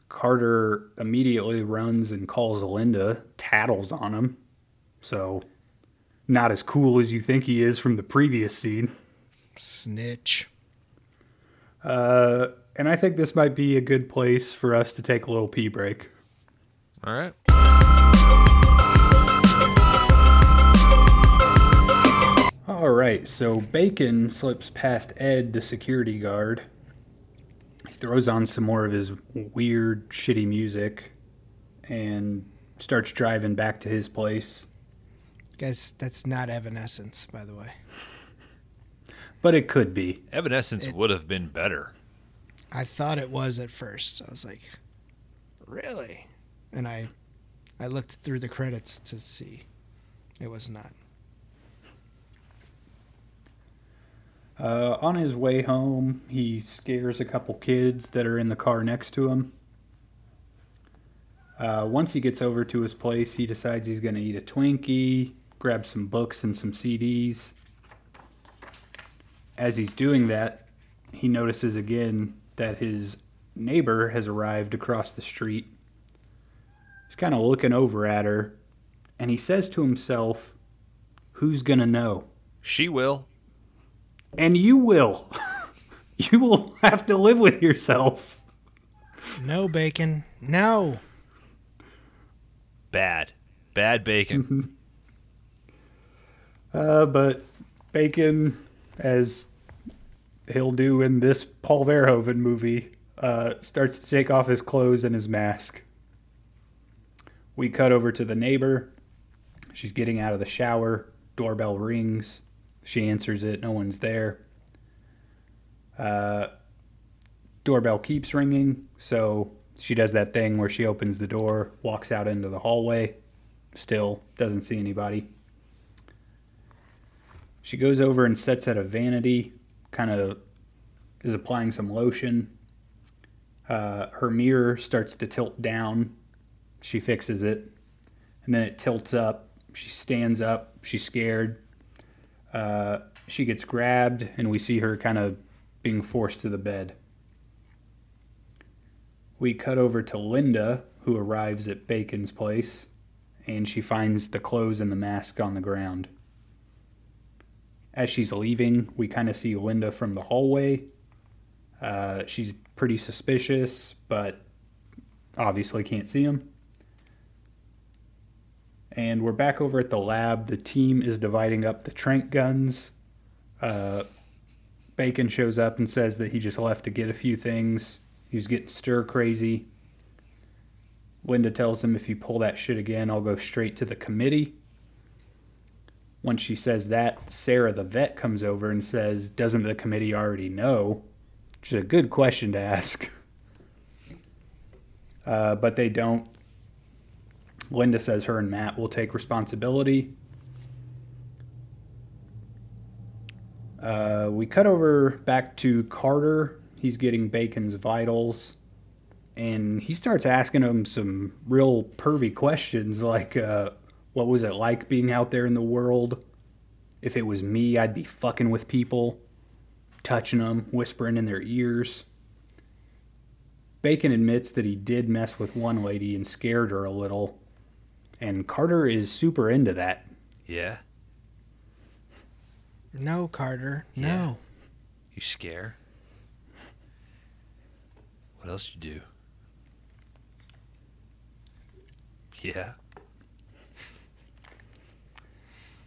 Speaker 3: Carter immediately runs and calls Linda, tattles on him. So, not as cool as you think he is from the previous scene.
Speaker 1: Snitch.
Speaker 3: Uh, and I think this might be a good place for us to take a little pee break.
Speaker 2: All right.
Speaker 3: All right, so Bacon slips past Ed, the security guard. He throws on some more of his weird, shitty music and starts driving back to his place.
Speaker 1: Guys, that's not Evanescence, by the way. [LAUGHS]
Speaker 3: But it could be.
Speaker 2: Evanescence
Speaker 1: It-
Speaker 2: would have been better.
Speaker 1: I thought it was at first. I was like, really? And I I looked through the credits to see. It was not.
Speaker 3: Uh, on his way home, he scares a couple kids that are in the car next to him. Uh, once he gets over to his place, he decides he's going to eat a Twinkie, grab some books and some CDs. As he's doing that, he notices again that his neighbor has arrived across the street. He's kind of looking over at her, and he says to himself, Who's going to know?
Speaker 2: She will.
Speaker 3: And you will. [LAUGHS] you will have to live with yourself.
Speaker 1: No bacon. No.
Speaker 2: Bad. Bad bacon.
Speaker 3: Mm-hmm. [LAUGHS] Uh, but Bacon, as he'll do in this Paul Verhoeven movie, uh, starts to take off his clothes and his mask. We cut over to the neighbor. She's getting out of the shower. Doorbell rings. She answers it. No one's there. Uh, doorbell keeps ringing. So she does that thing where she opens the door, walks out into the hallway. Still doesn't see anybody. She goes over and sets at a vanity, kind of is applying some lotion. Uh, her mirror starts to tilt down. She fixes it, and then it tilts up. She stands up. She's scared. Uh, she gets grabbed, and we see her kind of being forced to the bed. We cut over to Linda, who arrives at Bacon's place, and she finds the clothes and the mask on the ground. As she's leaving, we kind of see Linda from the hallway. Uh, she's pretty suspicious, but obviously can't see him. And we're back over at the lab. The team is dividing up the trank guns. Uh, Bacon shows up and says that he just left to get a few things. He's getting stir crazy. Linda tells him if you pull that shit again, I'll go straight to the committee. Once she says that, Sarah the vet comes over and says, Doesn't the committee already know? Which is a good question to ask. Uh, but they don't. Linda says her and Matt will take responsibility. Uh, we cut over back to Carter. He's getting Bacon's vitals. And he starts asking him some real pervy questions like, uh, what was it like being out there in the world? If it was me, I'd be fucking with people, touching them, whispering in their ears. Bacon admits that he did mess with one lady and scared her a little. And Carter is super into that.
Speaker 2: Yeah.
Speaker 1: No, Carter.
Speaker 2: Yeah.
Speaker 1: No.
Speaker 2: You scare. What else you do? Yeah.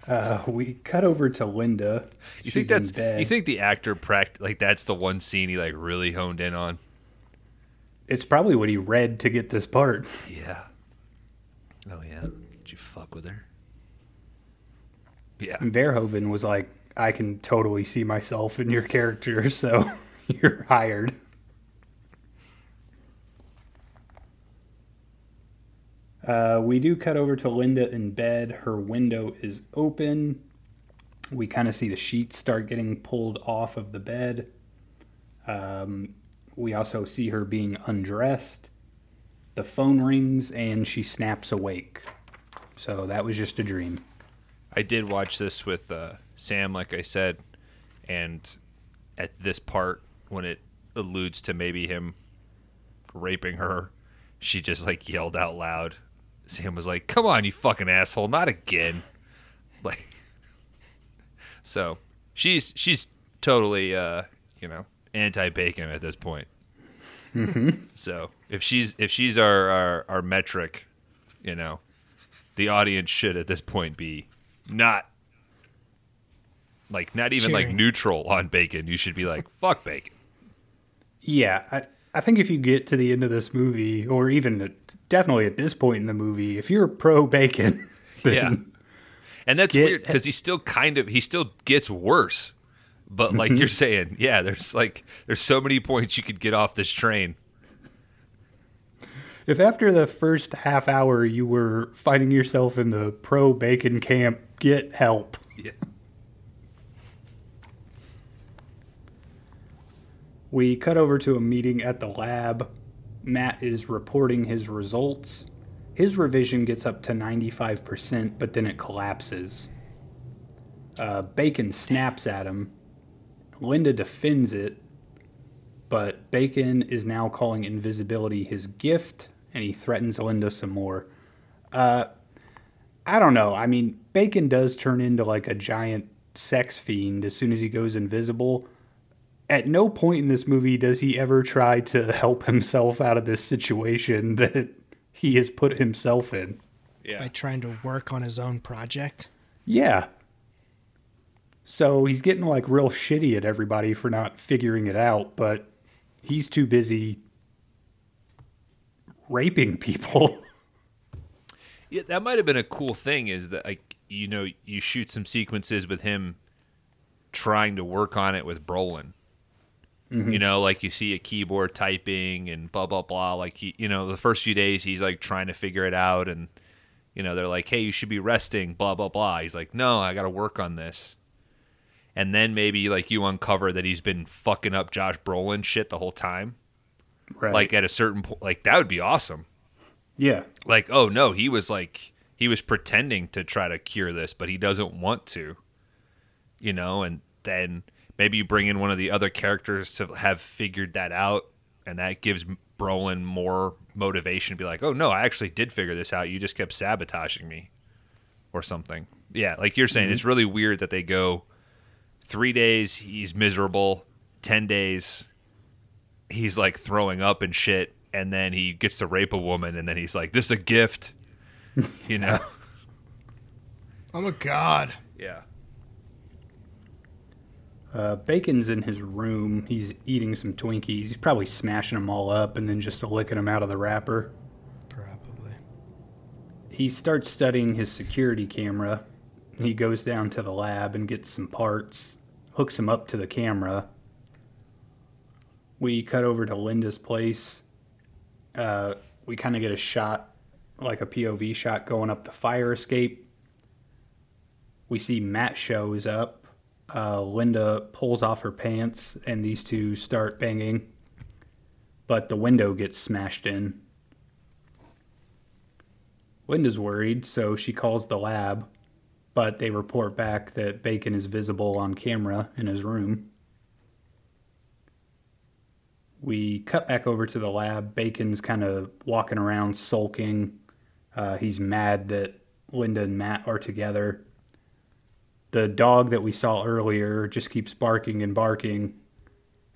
Speaker 3: Uh, we cut over to Linda.
Speaker 2: You
Speaker 3: She's
Speaker 2: think that's
Speaker 3: in bed.
Speaker 2: you think the actor pract like that's the one scene he like really honed in on?
Speaker 3: it's probably what he read to get this part.
Speaker 2: Yeah. Oh yeah. Did you fuck with her? Yeah.
Speaker 3: And Verhoeven was like, I can totally see myself in your character, [LAUGHS] so [LAUGHS] you're hired. Uh, we do cut over to Linda in bed. Her window is open. We kind of see the sheets start getting pulled off of the bed. Um, we also see her being undressed. The phone rings and she snaps awake. So that was just a dream.
Speaker 2: I did watch this with uh, Sam, like I said, and at this part when it alludes to maybe him raping her, she just like yelled out loud. Sam was like, "Come on, you fucking asshole, not again!" [LAUGHS] Like, so she's she's totally uh, you know anti bacon at this point. So if she's if she's our, our our metric, you know, the audience should at this point be not like not even like neutral on bacon. You should be like fuck bacon.
Speaker 3: Yeah, I, I think if you get to the end of this movie, or even at, definitely at this point in the movie, if you're pro bacon, [LAUGHS] then
Speaker 2: Yeah. And that's
Speaker 3: Get-
Speaker 2: weird because he still kind of he still gets worse. But like mm-hmm. you're saying, yeah, there's like there's so many points you could get off this train.
Speaker 3: If after the first half hour you were finding yourself in the pro bacon camp, get help.
Speaker 2: Yeah.
Speaker 3: We cut over to a meeting at the lab. Matt is reporting his results. His reversion gets up to 95%, but then it collapses. Uh, Bacon snaps at him. Linda defends it, but Bacon is now calling invisibility his gift, and he threatens Linda some more. Uh, I don't know. I mean, Bacon does turn into like a giant sex fiend as soon as he goes invisible at no point in this movie does he ever try to help himself out of this situation [LAUGHS] that he has put himself in.
Speaker 2: Yeah.
Speaker 1: By trying to work on his own project.
Speaker 3: Yeah. So he's getting like real shitty at everybody for not figuring it out, but he's too busy raping people. [LAUGHS]
Speaker 2: Yeah, that might have been a cool thing. Is that like you know you shoot some sequences with him trying to work on it with Brolin. Mm-hmm. You know, like you see a keyboard typing and blah blah blah. Like he, you know, the first few days he's like trying to figure it out, and you know they're like, "Hey, you should be resting." Blah blah blah. He's like, "No, I got to work on this." And then maybe like you uncover that he's been fucking up Josh Brolin shit the whole time.
Speaker 3: Right.
Speaker 2: Like at a certain point, like that would be awesome.
Speaker 3: yeah.
Speaker 2: Like, oh no, he was like he was pretending to try to cure this, but he doesn't want to. You know, and then maybe you bring in one of the other characters to have figured that out, and that gives Brolin more motivation to be like, oh no, I actually did figure this out. You just kept sabotaging me, or something. Yeah, like you're saying, mm-hmm. it's really weird that they go three days he's miserable, ten days he's like throwing up and shit, and then he gets to rape a woman, and then he's like, "This is a gift," you know? [LAUGHS]
Speaker 1: Oh my god.
Speaker 2: yeah.
Speaker 3: Uh, Bacon's in his room. He's eating some Twinkies. He's probably smashing them all up and then just licking them out of the wrapper.
Speaker 1: Probably.
Speaker 3: He starts studying his security camera. He goes down to the lab and gets some parts, hooks them up to the camera. We cut over to Linda's place. Uh, we kind of get a shot, like a POV shot, going up the fire escape. We see Matt shows up. Uh, Linda pulls off her pants, and these two start banging. But the window gets smashed in. Linda's worried, so she calls the lab, but they report back that Bacon is visible on camera in his room. We cut back over to the lab. Bacon's kind of walking around sulking. Uh, he's mad that Linda and Matt are together. The dog that we saw earlier just keeps barking and barking,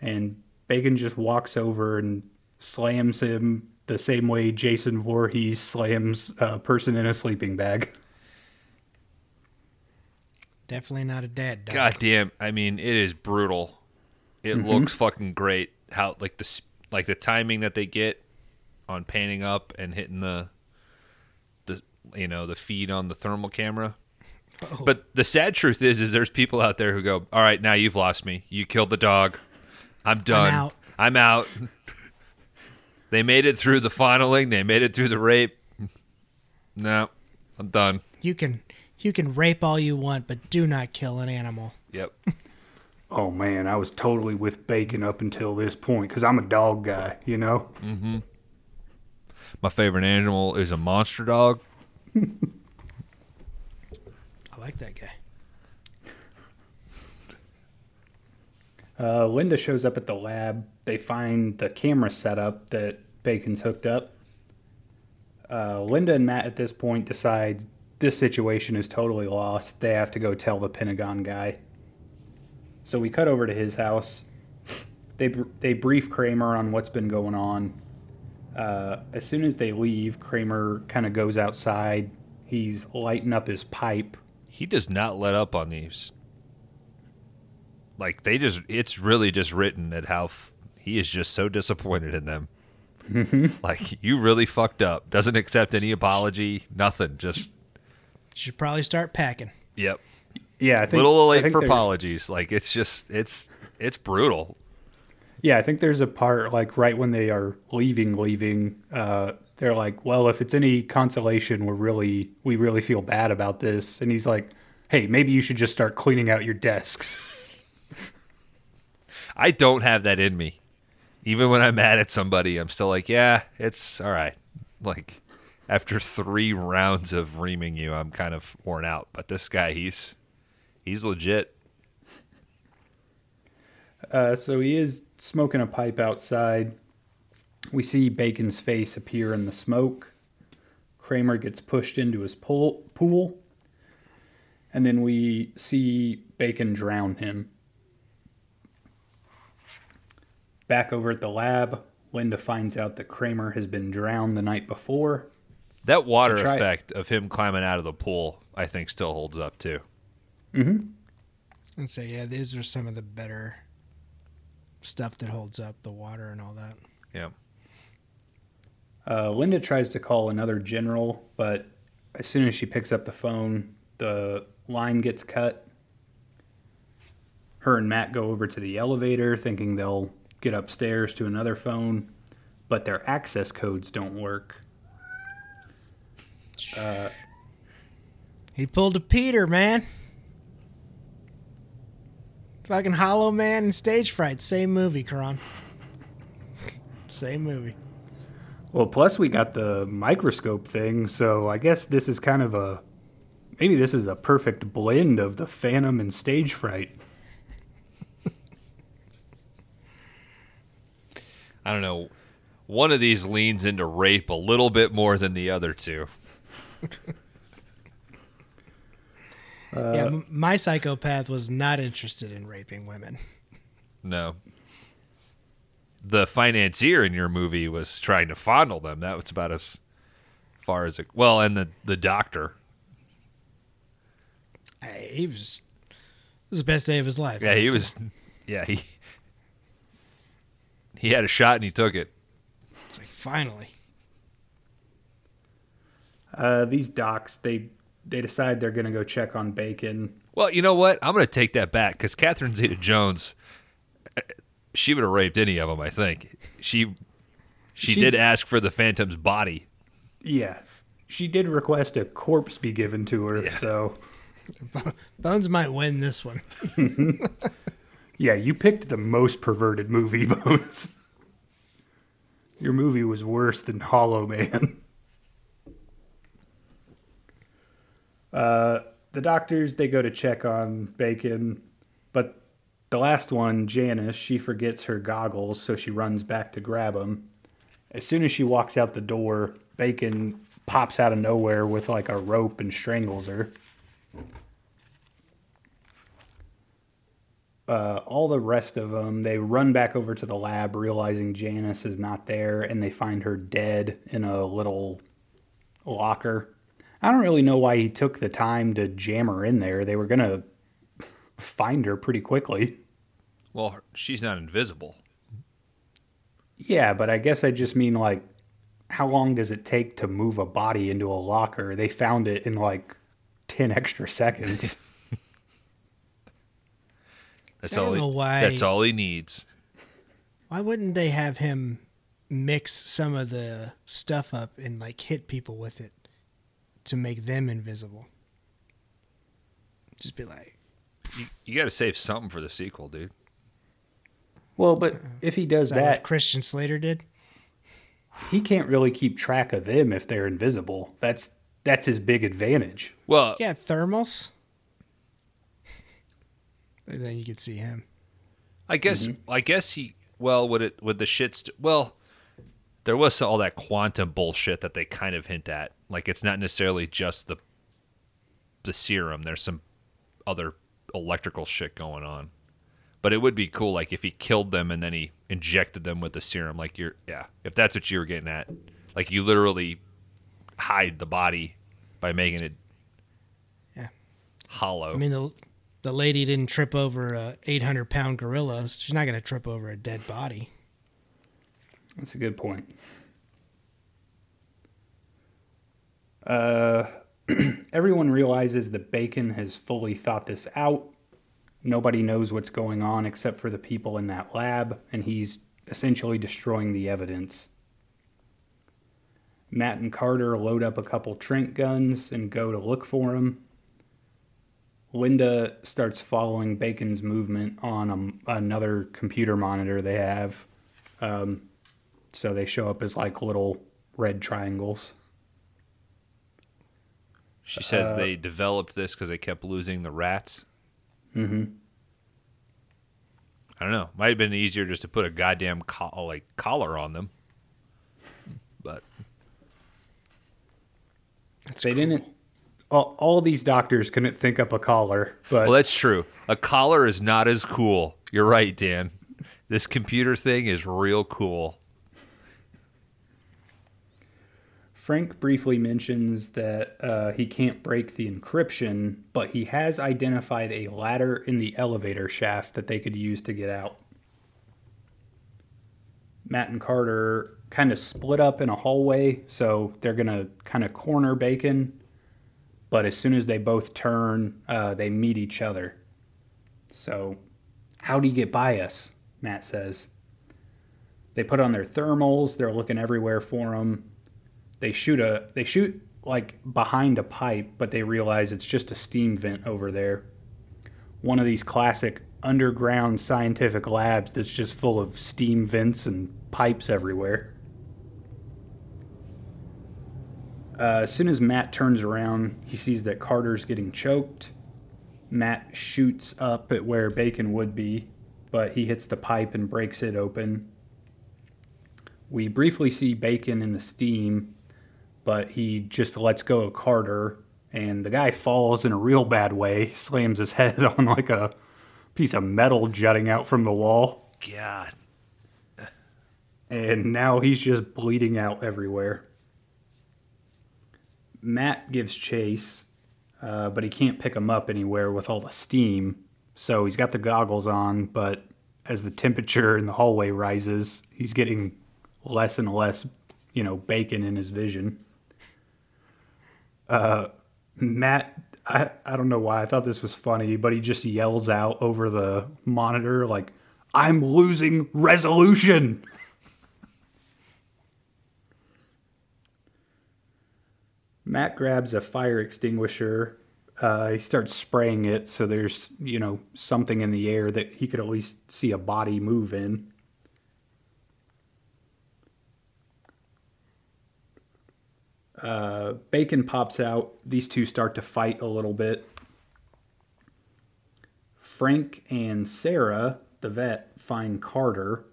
Speaker 3: and Bacon just walks over and slams him the same way Jason Voorhees slams a person in a sleeping bag.
Speaker 1: Definitely not a dad dog.
Speaker 2: God damn. I mean, it is brutal. It looks fucking great. How like the like the timing that they get on panning up and hitting the the you know the feed on the thermal camera.
Speaker 1: Oh.
Speaker 2: But the sad truth is, is there's people out there who go, "All right, now you've lost me. You killed the dog. I'm done.
Speaker 1: out."
Speaker 2: I'm out." [LAUGHS] they made it through the finaling. They made it through the rape. No, I'm done.
Speaker 1: You can you can rape all you want, but do not kill an animal.
Speaker 2: Yep. [LAUGHS]
Speaker 3: Oh man, I was totally with Bacon up until this point because I'm a dog guy, you know? Mm-hmm.
Speaker 2: My favorite animal is a monster dog. [LAUGHS]
Speaker 1: I like that guy.
Speaker 3: Uh, Linda shows up at the lab. They find the camera setup that Bacon's hooked up. Uh, Linda and Matt at this point decide this situation is totally lost. They have to go tell the Pentagon guy. So we cut over to his house. They br- they brief Kramer on what's been going on. Uh, as soon as they leave, Kramer kind of goes outside. He's lighting up his pipe.
Speaker 2: he does not let up on these. Like they just, it's really just written at how f- he is just so disappointed in them. [LAUGHS] like you really fucked up. Doesn't accept any apology. Nothing. Just
Speaker 1: You should probably start packing.
Speaker 2: yep.
Speaker 3: Yeah, I think
Speaker 2: Little
Speaker 3: I
Speaker 2: late for apologies. Like it's just, it's, it's brutal.
Speaker 3: Yeah, I think there's a part like right when they are leaving, leaving. Uh, they're like, "Well, if it's any consolation, we're really, we really feel bad about this." And he's like, "Hey, maybe you should just start cleaning out your desks." [LAUGHS]
Speaker 2: I don't have that in me. Even when I'm mad at somebody, I'm still like, yeah, it's all right. Like after three rounds of reaming you, I'm kind of worn out. But this guy, he's he's legit.
Speaker 3: Uh, so he is smoking a pipe outside. We see Bacon's face appear in the smoke. Kramer gets pushed into his pool, pool. And then we see Bacon drown him. Back over at the lab, Linda finds out that Kramer has been drowned the night before.
Speaker 2: That water
Speaker 3: try it.
Speaker 2: effect of him climbing out of the pool, I think, still holds up too.
Speaker 1: And say, yeah, these are some of the better stuff that holds up the water and all that.
Speaker 2: Yeah.
Speaker 3: Uh, Linda tries to call another general, but as soon as she picks up the phone, the line gets cut. Her and Matt go over to the elevator thinking they'll get upstairs to another phone, but their access codes don't work.
Speaker 1: Uh, He pulled a Peter, man. Fucking Hollow Man and Stage Fright, same movie, Karan. same movie.
Speaker 3: Well, plus we got the microscope thing, so I guess this is kind of a maybe this is a perfect blend of the Phantom and stage fright.
Speaker 2: I don't know. One of these leans into rape a little bit more than the other two. [LAUGHS]
Speaker 1: yeah, m- my psychopath was not interested in raping women.
Speaker 2: No. The financier in your movie was trying to fondle them. That was about as far as it. Well, and the the doctor.
Speaker 1: I, he was. This is the best day of his life.
Speaker 2: Yeah, he was. Yeah, he. He had a shot and he took it.
Speaker 1: It's like finally.
Speaker 3: Uh, these docs they they decide they're gonna go check on Bacon.
Speaker 2: Well, you know what? I'm going to take that back because Catherine Zeta-Jones, uh, she would have raped any of them. I think she, she,
Speaker 3: She-
Speaker 2: did ask for the Phantom's body.
Speaker 3: Yeah, she did request a corpse be given to her, so [LAUGHS]
Speaker 1: Bones might win this one. [LAUGHS]
Speaker 3: yeah, you picked the most perverted movie, [LAUGHS] Bones. Your movie was worse than Hollow Man. Uh, the doctors they go to check on Bacon, but the last one, Janice, she forgets her goggles, so she runs back to grab them. As soon as she walks out the door, Bacon pops out of nowhere with like a rope and strangles her. uh, all the rest of them, they run back over to the lab, realizing Janice is not there, and they find her dead in a little locker. I don't really know why he took the time to jam her in there. They were going to find her pretty quickly.
Speaker 2: Well, she's not invisible.
Speaker 3: Yeah, but I guess I just mean like, how long does it take to move a body into a locker? They found it in like 10 extra seconds. [LAUGHS]
Speaker 2: That's all. He,
Speaker 1: why-
Speaker 2: That's all he needs.
Speaker 1: Why wouldn't they have him mix some of the stuff up and like hit people with it to make them invisible? Just be like,
Speaker 2: You, you got to save something for the sequel, dude.
Speaker 3: well, but if he does
Speaker 1: is that, what
Speaker 3: that,
Speaker 1: Christian Slater did?
Speaker 3: he can't really keep track of them if they're invisible. That's that's his big advantage.
Speaker 2: Well,
Speaker 1: Yeah, thermals. And then you could see him.
Speaker 2: I guess.
Speaker 1: Mm-hmm.
Speaker 2: I guess he. Well, would it? Would the shit? St- well, there was all that quantum bullshit that they kind of hint at. Like it's not necessarily just the the serum. There's some other electrical shit going on. But it would be cool, like if he killed them and then he injected them with the serum. Like you're, yeah. If that's what you were getting at, like you literally hide the body by making it,
Speaker 1: Yeah.
Speaker 2: hollow.
Speaker 1: I mean, the the lady didn't trip over a 800 pound gorilla. She's not going to trip over a dead body.
Speaker 3: That's a good point. Uh, [CLEARS THROAT] everyone realizes that Bacon has fully thought this out. Nobody knows what's going on except for the people in that lab, and he's essentially destroying the evidence. Matt and Carter load up a couple trank guns and go to look for him. Linda starts following Bacon's movement on um, another computer monitor they have. Um, so they show up as like little red triangles.
Speaker 2: She says
Speaker 1: uh,
Speaker 2: they developed this because they kept losing the rats.
Speaker 3: Mm-hmm.
Speaker 2: I don't know. Might have been easier just to put a goddamn co- like collar on them. But
Speaker 1: That's
Speaker 3: They
Speaker 1: cool.
Speaker 3: didn't. All, all these doctors couldn't think up a collar, but
Speaker 2: well, that's true. A collar is not as cool. You're right, Dan. This computer thing is real cool.
Speaker 3: Frank briefly mentions that uh, he can't break the encryption, but he has identified a ladder in the elevator shaft that they could use to get out. Matt and Carter kind of split up in a hallway, so they're going to kind of corner Bacon. but as soon as they both turn, uh, they meet each other. So, how do you get by us? Matt says. They put on their thermals. They're looking everywhere for him. They shoot a they shoot like behind a pipe, but they realize it's just a steam vent over there. One of these classic underground scientific labs that's just full of steam vents and pipes everywhere. Uh, as soon as Matt turns around, he sees that Carter's getting choked. Matt shoots up at where Bacon would be, but he hits the pipe and breaks it open. We briefly see Bacon in the steam, but he just lets go of Carter, and the guy falls in a real bad way, slams his head [LAUGHS] on like a piece of metal jutting out from the wall,
Speaker 2: God.
Speaker 3: and now he's just bleeding out everywhere. Matt gives chase, uh, but he can't pick him up anywhere with all the steam. So he's got the goggles on, but as the temperature in the hallway rises, he's getting less and less, you know, bacon in his vision. Uh, Matt, I, I don't know why I thought this was funny, but he just yells out over the monitor, like, I'm losing resolution. Matt grabs a fire extinguisher. Uh, he starts spraying it so there's, you know, something in the air that he could at least see a body move in. Uh, Bacon pops out. These two start to fight a little bit. Frank and Sarah, the vet, find Carter.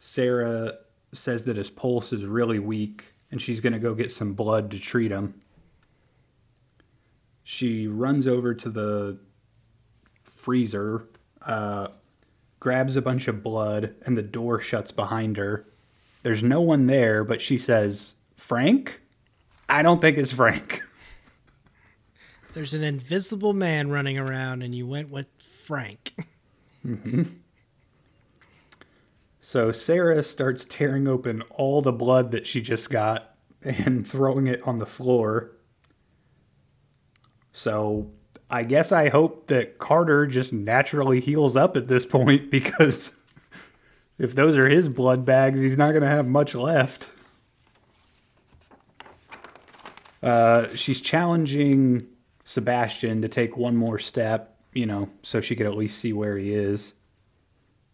Speaker 3: Sarah says that his pulse is really weak and she's going to go get some blood to treat him. She runs over to the freezer, uh, grabs a bunch of blood, and the door shuts behind her. There's no one there, but she says, Frank? I don't think it's Frank.
Speaker 1: There's an invisible man running around, and you went with Frank. Mm-hmm.
Speaker 3: So Sarah starts tearing open all the blood that she just got and throwing it on the floor. So I guess I hope that Carter just naturally heals up at this point [LAUGHS] because if those are his blood bags, he's not going to have much left. Uh, she's challenging Sebastian to take one more step, you know, so she could at least see where he is.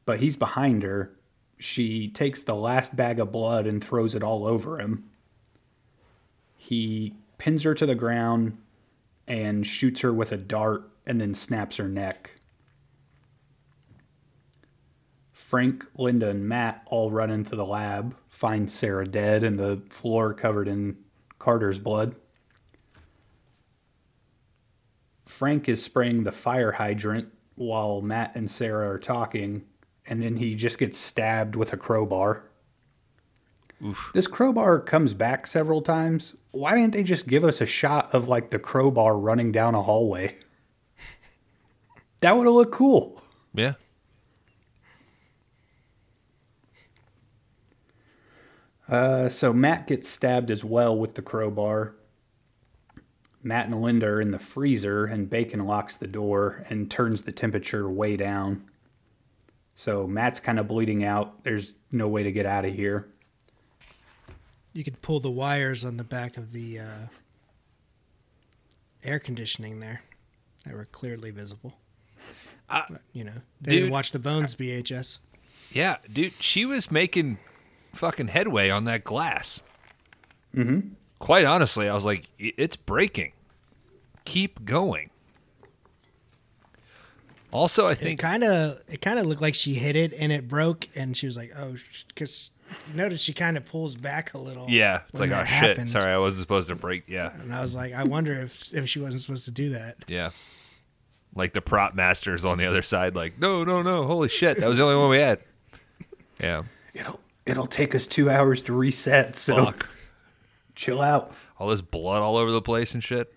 Speaker 3: But he's behind her. She takes the last bag of blood and throws it all over him. He pins her to the ground and shoots her with a dart and then snaps her neck. Frank, Linda, and Matt all run into the lab, find Sarah dead and the floor covered in Carter's blood. Frank is spraying the fire hydrant while Matt and Sarah are talking, and then he just gets stabbed with a crowbar. This crowbar comes back several times. Why didn't they just give us a shot of like the crowbar running down a hallway? That would have looked cool.
Speaker 2: Yeah.
Speaker 3: Uh, so Matt gets stabbed as well with the crowbar. Matt and Linda are in the freezer, and Bacon locks the door and turns the temperature way down. So Matt's kind of bleeding out. There's no way to get out of here.
Speaker 1: You could pull the wires on the back of the uh, air conditioning there that were clearly visible.
Speaker 2: Uh,
Speaker 1: But, you know, they
Speaker 2: dude,
Speaker 1: didn't watch the Bones VHS.
Speaker 2: Yeah, dude, she was making fucking headway on that glass.
Speaker 3: Mm-hmm.
Speaker 2: Quite honestly, I was like, it's breaking. Keep going. Also, I think
Speaker 1: kind of it kind of looked like she hit it and it broke, and she was like, "Oh," because notice she kind of pulls back a little.
Speaker 2: yeah, it's like oh
Speaker 1: that
Speaker 2: shit.
Speaker 1: happened.
Speaker 2: Sorry, I wasn't supposed to break. Yeah,
Speaker 1: And I was like, I wonder if if she wasn't supposed to do that.
Speaker 2: yeah. Like the prop masters on the other side, like no, no, no. Holy shit, that was the only one we had. Yeah,
Speaker 3: It'll it'll take us two hours to reset. So
Speaker 2: fuck.
Speaker 3: Chill out.
Speaker 2: All this blood all over the place and shit.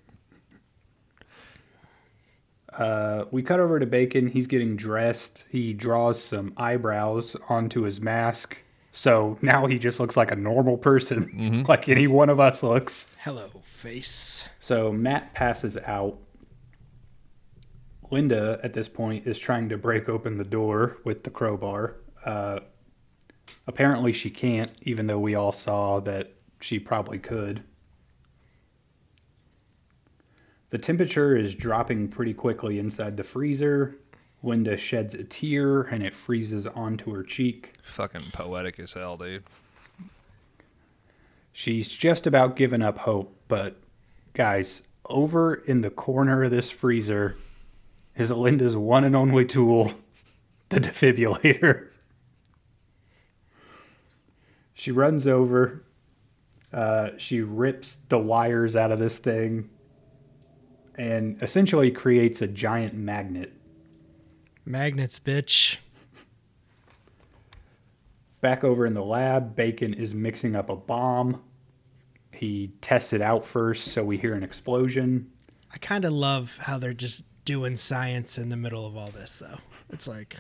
Speaker 3: Uh, we cut over to Bacon. He's getting dressed. He draws some eyebrows onto his mask So now he just looks like a normal person, [LAUGHS] like any one of us looks.
Speaker 1: Hello, face.
Speaker 3: So Matt passes out. Linda, at this point, is trying to break open the door with the crowbar. Uh, apparently, she can't, even though we all saw that she probably could. The temperature is dropping pretty quickly inside the freezer. Linda sheds a tear and it freezes onto her cheek.
Speaker 2: Fucking poetic as hell, dude.
Speaker 3: She's just about given up hope, but guys, over in the corner of this freezer is Linda's one and only tool, [LAUGHS] the defibrillator. She runs over. Uh, she rips the wires out of this thing and essentially creates a giant magnet.
Speaker 1: Magnets, bitch.
Speaker 3: Back over in the lab, Bacon is mixing up a bomb. He tests it out first, so we hear an explosion.
Speaker 1: I kind of love how they're just doing science in the middle of all this, though. It's like,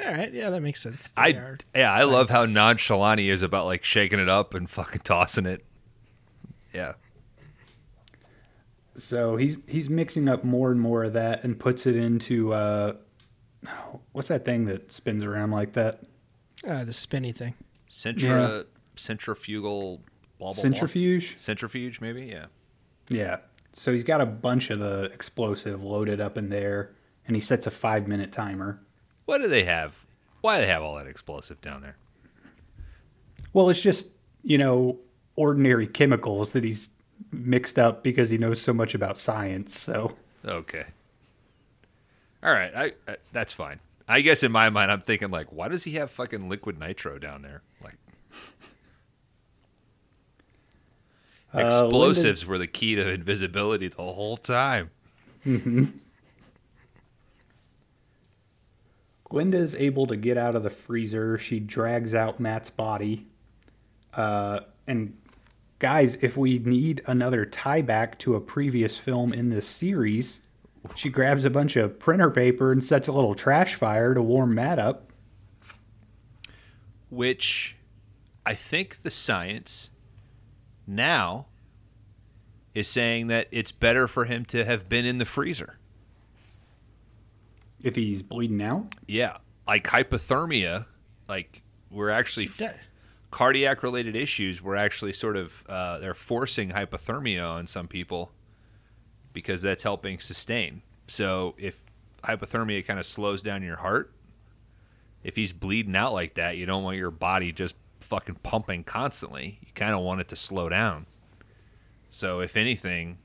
Speaker 1: all right, yeah, that makes sense. They
Speaker 2: I yeah, I love how
Speaker 1: scientists.
Speaker 2: nonchalant he is about like shaking it up and fucking tossing it. Yeah.
Speaker 3: So he's he's mixing up more and more of that and puts it into uh, what's that thing that spins around like that?
Speaker 1: Uh, the spinny thing.
Speaker 2: Centra centrifugal blah, blah, blah.
Speaker 3: Centrifuge.
Speaker 2: Centrifuge, maybe. Yeah.
Speaker 3: Yeah. So he's got a bunch of the explosive loaded up in there, and he sets a five minute timer.
Speaker 2: What do they have? Why do they have all that explosive down there?
Speaker 3: Well, it's just you know ordinary chemicals that he's mixed up because he knows so much about science. So
Speaker 2: Okay. All right, I, I that's fine. I guess in my mind, I'm thinking like, why does he have fucking liquid nitro down there? Like,
Speaker 3: Uh,
Speaker 2: explosives were the key to invisibility the whole time. [LAUGHS]
Speaker 3: Linda's able to get out of the freezer. She drags out Matt's body. Uh, and guys, if we need another tie back to a previous film in this series, she grabs a bunch of printer paper and sets a little trash fire to warm Matt up.
Speaker 2: Which I think the science now is saying that it's better for him to have been in the freezer.
Speaker 3: If he's bleeding out,
Speaker 2: Yeah, like hypothermia, like we're actually
Speaker 1: She does.
Speaker 2: cardiac related issues. We're actually sort of uh, they're forcing hypothermia on some people because that's helping sustain. So if hypothermia kind of slows down your heart, if he's bleeding out like that, you don't want your body just fucking pumping constantly. You kind of want it to slow down. So if anything,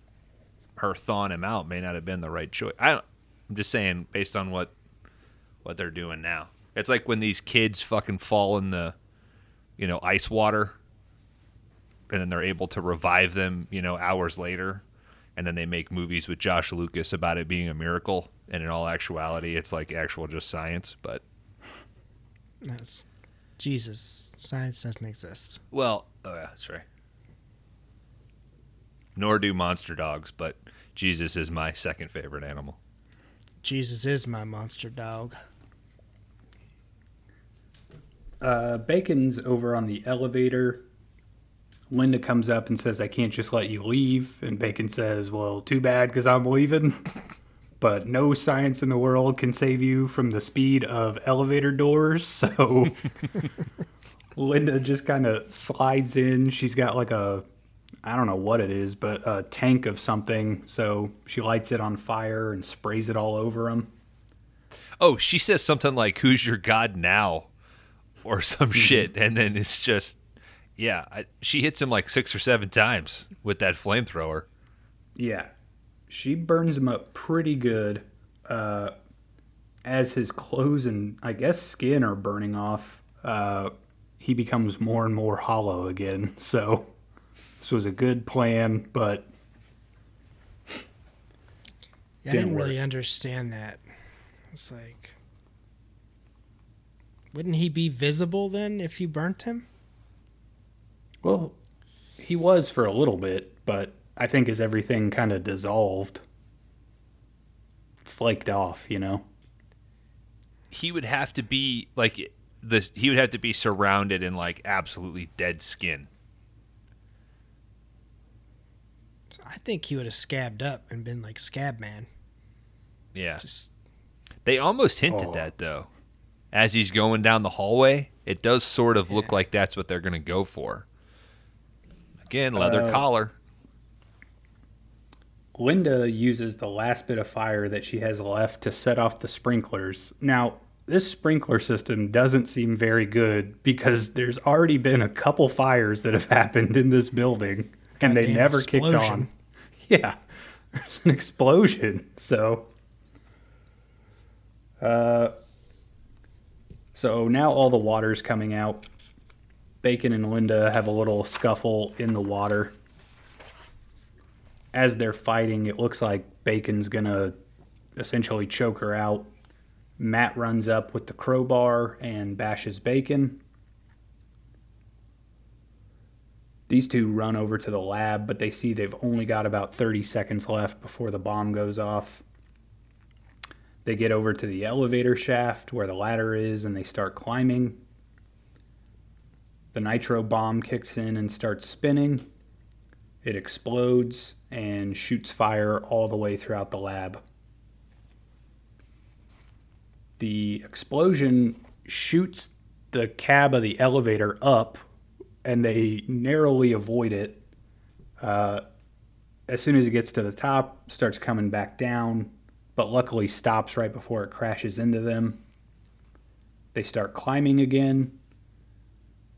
Speaker 2: her thawing him out may not have been the right choice. I don't, I'm just saying based on what what they're doing now. It's like when these kids fucking fall in the you know ice water and then they're able to revive them, you know, hours later and then they make movies with Josh Lucas about it being a miracle and in all actuality it's like actual just science, but
Speaker 1: That's, Jesus, science doesn't exist.
Speaker 2: well, oh yeah, that's right. Nor do monster dogs, but Jesus is my second favorite animal.
Speaker 1: Jesus is my monster dog.
Speaker 3: uh, Bacon's over on the elevator. Linda comes up and says, I can't just let you leave. And Bacon says, Well, too bad because I'm leaving. [LAUGHS] but no science in the world can save you from the speed of elevator doors. [LAUGHS] So [LAUGHS] Linda just kind of slides in. She's got like a, I don't know what it is, but a tank of something. So she lights it on fire and sprays it all over him.
Speaker 2: Oh, she says something like "Who's your god now?" or some shit, and then it's just, yeah, I, she hits him like six or seven times with that flamethrower.
Speaker 3: Yeah. She burns him up pretty good. Uh, as his clothes and I guess skin are burning off, uh, he becomes more and more hollow again. [LAUGHS] So this was a good plan, but
Speaker 1: Yeah, I
Speaker 3: Didn't
Speaker 1: didn't really understand that. It's like, wouldn't he be visible then if you burnt him?
Speaker 3: well, he was for a little bit, but I think as everything kind of dissolved, flaked off, you know?
Speaker 2: He would have to be like the he would have to be surrounded in like absolutely dead skin.
Speaker 1: I think he would have scabbed up and been like Scab Man.
Speaker 2: Yeah.
Speaker 1: Just
Speaker 2: They almost hinted
Speaker 3: Oh.
Speaker 2: that though. As he's going down the hallway, it does sort of look like that's what they're going to go for. Again, leather
Speaker 3: Uh,
Speaker 2: collar.
Speaker 3: Linda uses the last bit of fire that she has left to set off the sprinklers. Now, this sprinkler system doesn't seem very good because there's already been a couple fires that have [LAUGHS] happened in this building and they
Speaker 1: Goddamn
Speaker 3: never kicked on. [LAUGHS] Yeah, there's an explosion. So, uh, so now all the water's coming out. Bacon and Linda have a little scuffle in the water as they're fighting, it looks like Bacon's gonna essentially choke her out. Matt runs up with the crowbar and bashes Bacon. These two run over to the lab, but they see they've only got about 30 seconds left before the bomb goes off. They get over to the elevator shaft where the ladder is and they start climbing. The nitro bomb kicks in and starts spinning. It explodes and shoots fire all the way throughout the lab. The explosion shoots the cab of the elevator up, and they narrowly avoid it. Uh, as soon as it gets to the top, starts coming back down, but luckily stops right before it crashes into them. They start climbing again.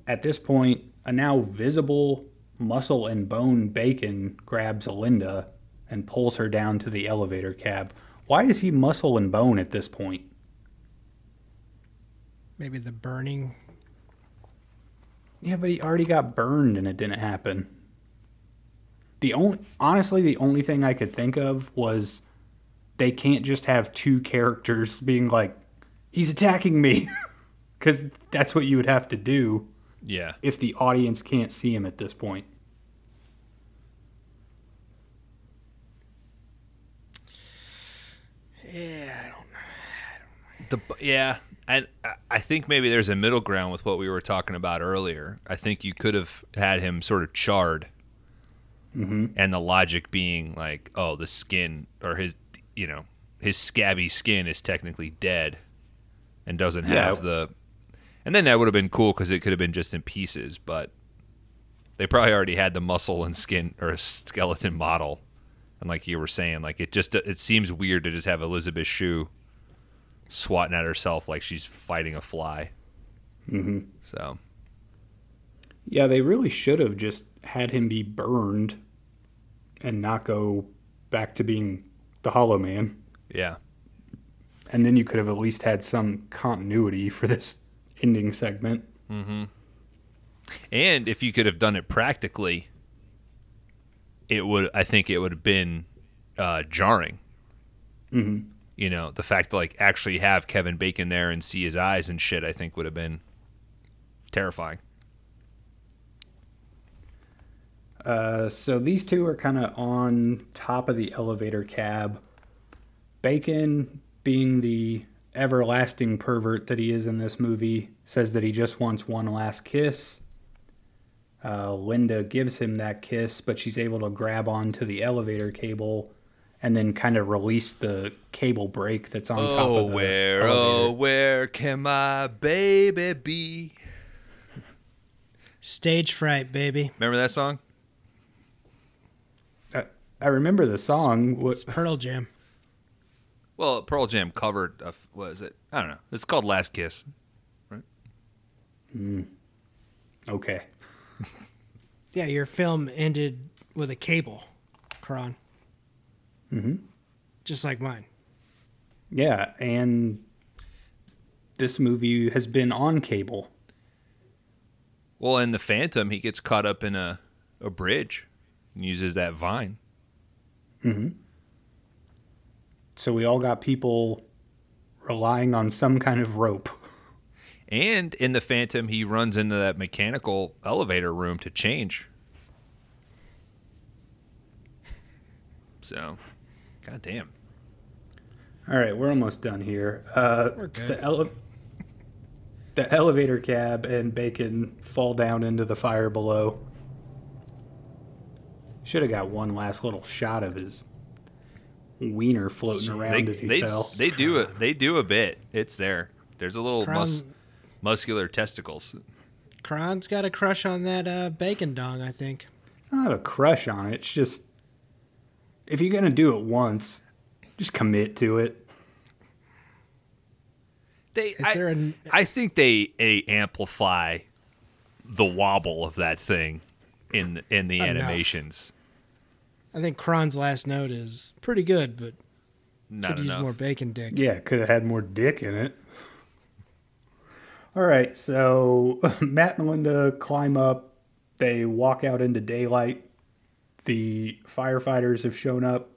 Speaker 3: At this point, a now visible muscle and bone bacon grabs Linda and pulls her down to the elevator cab. Why is he muscle and bone at this point?
Speaker 1: maybe the burning.
Speaker 3: Yeah, but he already got burned and it didn't happen. The only honestly the only thing I could think of was they can't just have two characters being like he's attacking me [LAUGHS] cuz that's what you would have to do
Speaker 2: Yeah.
Speaker 3: if the audience can't see him at this point.
Speaker 1: Yeah, I don't. Know.
Speaker 2: The yeah, and I- think maybe there's a middle ground with what we were talking about earlier. I think you could have had him sort of charred,
Speaker 3: Mm-hmm.
Speaker 2: and the logic being like, oh, the skin or his, you know, his scabby skin is technically dead, and doesn't have the, and then that would have been cool because it could have been just in pieces, but they probably already had the muscle and skin or a skeleton model, and like you were saying, like it just it seems weird to just have Elizabeth Shue swatting at herself like she's fighting a fly.
Speaker 3: Mm-hmm.
Speaker 2: So
Speaker 3: Yeah, they really should have just had him be burned and not go back to being the Hollow Man.
Speaker 2: yeah,
Speaker 3: And then you could have at least had some continuity for this ending segment.
Speaker 2: and if you could have done it practically, it would. I think it would have been uh, jarring.
Speaker 3: Mm-hmm.
Speaker 2: You know, the fact to like actually have Kevin Bacon there and see his eyes and shit, I think would have been terrifying.
Speaker 3: Uh, so these two are kind of on top of the elevator cab. Bacon, being the everlasting pervert that he is in this movie, says that he just wants one last kiss. Uh, Linda gives him that kiss, but she's able to grab onto the elevator cable and then kind of release the cable brake that's on top
Speaker 2: Oh,
Speaker 3: of the
Speaker 2: where,
Speaker 3: elevator.
Speaker 2: oh, where can my baby be?
Speaker 1: Stage fright, baby.
Speaker 2: Remember that song?
Speaker 3: I, I remember the song. What,
Speaker 1: It's Pearl Jam.
Speaker 2: Well, Pearl Jam covered. Uh, what is it? I don't know. It's called Last Kiss. Right?
Speaker 3: Okay.
Speaker 1: Yeah, your film ended with a cable, Kron.
Speaker 3: Mm-hmm.
Speaker 1: Just like mine.
Speaker 3: Yeah, and this movie has been on cable.
Speaker 2: Well, in the Phantom, he gets caught up in a a bridge and uses that vine.
Speaker 3: Mm-hmm. So we all got people relying on some kind of rope.
Speaker 2: And in the Phantom, he runs into that mechanical elevator room to change. So, goddamn.
Speaker 3: All right, we're almost done here. Uh,
Speaker 1: We're good.
Speaker 3: The, ele- the elevator cab and Bacon fall down into the fire below. Should have got one last little shot of his wiener floating around
Speaker 2: They,
Speaker 3: as he
Speaker 2: they,
Speaker 3: fell.
Speaker 2: they do a, [LAUGHS] they do a bit. It's there. There's a little mus- muscular testicles.
Speaker 1: Kron's got a crush on that uh, bacon dong, I think.
Speaker 3: I don't have a crush on it. It's just if you're gonna do it once, just commit to it.
Speaker 2: They,
Speaker 1: Is
Speaker 2: I,
Speaker 1: there a
Speaker 2: I think they, they amplify the wobble of that thing in in the
Speaker 1: Enough.
Speaker 2: animations.
Speaker 1: I think Kron's last note is pretty good, but
Speaker 2: Not
Speaker 1: could use more bacon dick.
Speaker 3: Yeah, could have had more dick in it. All right, so [LAUGHS] Matt and Linda climb up. They walk out into daylight. The firefighters have shown up.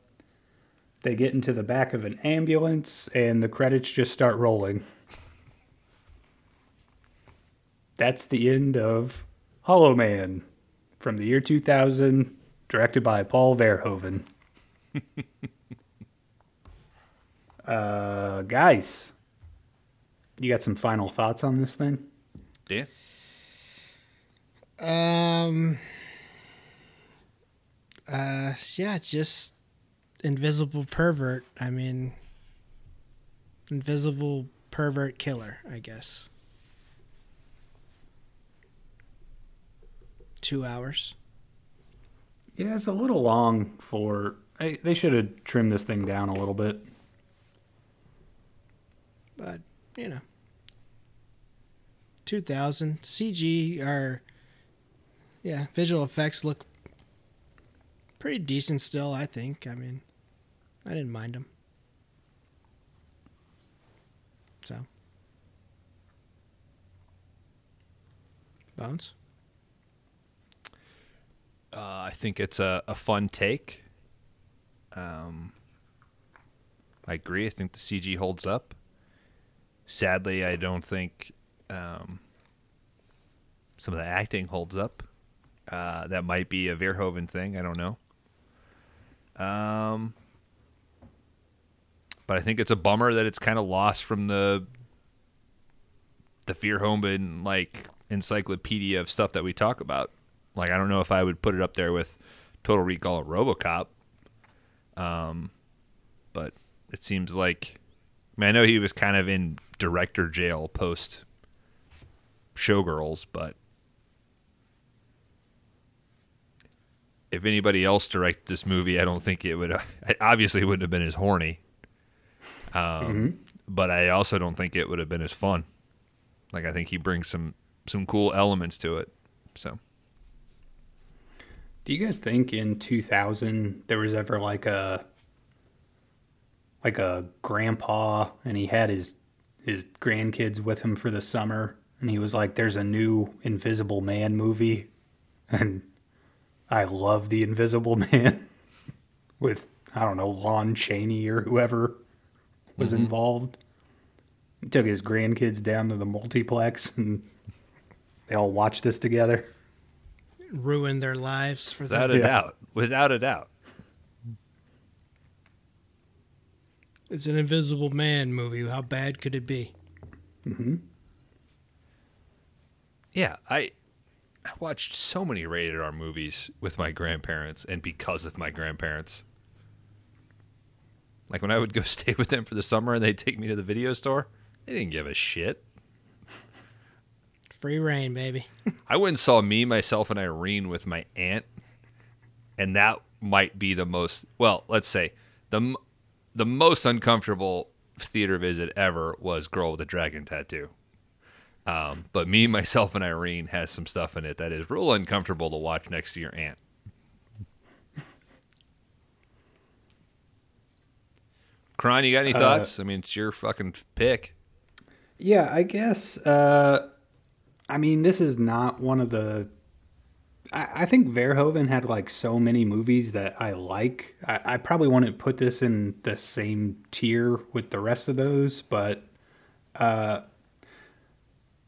Speaker 3: They get into the back of an ambulance, and the credits just start rolling. That's the end of Hollow Man from the year 2000, directed by Paul Verhoeven. [LAUGHS] uh, guys, you got some final thoughts on this thing?
Speaker 2: Yeah.
Speaker 1: Um. Uh. Yeah. It's just invisible pervert. I mean, invisible pervert killer. I guess. Two hours.
Speaker 3: Yeah, it's a little long for. They, they should have trimmed this thing down a little bit.
Speaker 1: but you know 2000 cg are yeah visual effects look pretty decent still i think i mean i didn't mind them so bones
Speaker 2: Uh, I think it's a, a fun take. Um, I agree. I think the CG holds up. Sadly, I don't think um, some of the acting holds up. Uh, that might be a Verhoeven thing. I don't know. Um, but I think it's a bummer that it's kind of lost from the the Verhoeven like encyclopedia of stuff that we talk about. Like I don't know if I would put it up there with Total Recall or RoboCop. Um, but it seems like I, mean, I know he was kind of in director jail post Showgirls, but if anybody else directed this movie, I don't think it would. [LAUGHS] It obviously wouldn't have been as horny. Um, but I also don't think it would have been as fun. Like I think he brings some some cool elements to it. So.
Speaker 3: Do you guys think in 2000 there was ever like a like a grandpa and he had his his grandkids with him for the summer and he was like there's a new Invisible Man movie [LAUGHS] and I love the Invisible [LAUGHS] Man with I don't know Lon Chaney or whoever was involved. He took his grandkids down to the multiplex and they all watched this together.
Speaker 1: ruin their lives for that.
Speaker 2: Without
Speaker 1: them
Speaker 2: a
Speaker 3: Yeah.
Speaker 2: doubt. Without a doubt.
Speaker 1: it's an invisible man movie how bad could it be Mm-hmm.
Speaker 2: Yeah, I I watched so many rated R movies with my grandparents and because of my grandparents. Like when I would go [LAUGHS] stay with them for the summer and they'd take me to the video store, they didn't give a shit.
Speaker 1: free reign baby [LAUGHS]
Speaker 2: I went and saw me, myself, and Irene with my aunt, and that might be the most well, let's say the the most uncomfortable theater visit ever was Girl with a Dragon Tattoo. Um, but me, myself, and Irene has some stuff in it that is real uncomfortable to watch next to your aunt. Kron, you got any thoughts? I mean, it's your fucking pick.
Speaker 3: Yeah, I guess. Uh, I mean, this is not one of the. I, I think Verhoeven had like so many movies that I like. I, I probably wouldn't put this in the same tier with the rest of those, but uh,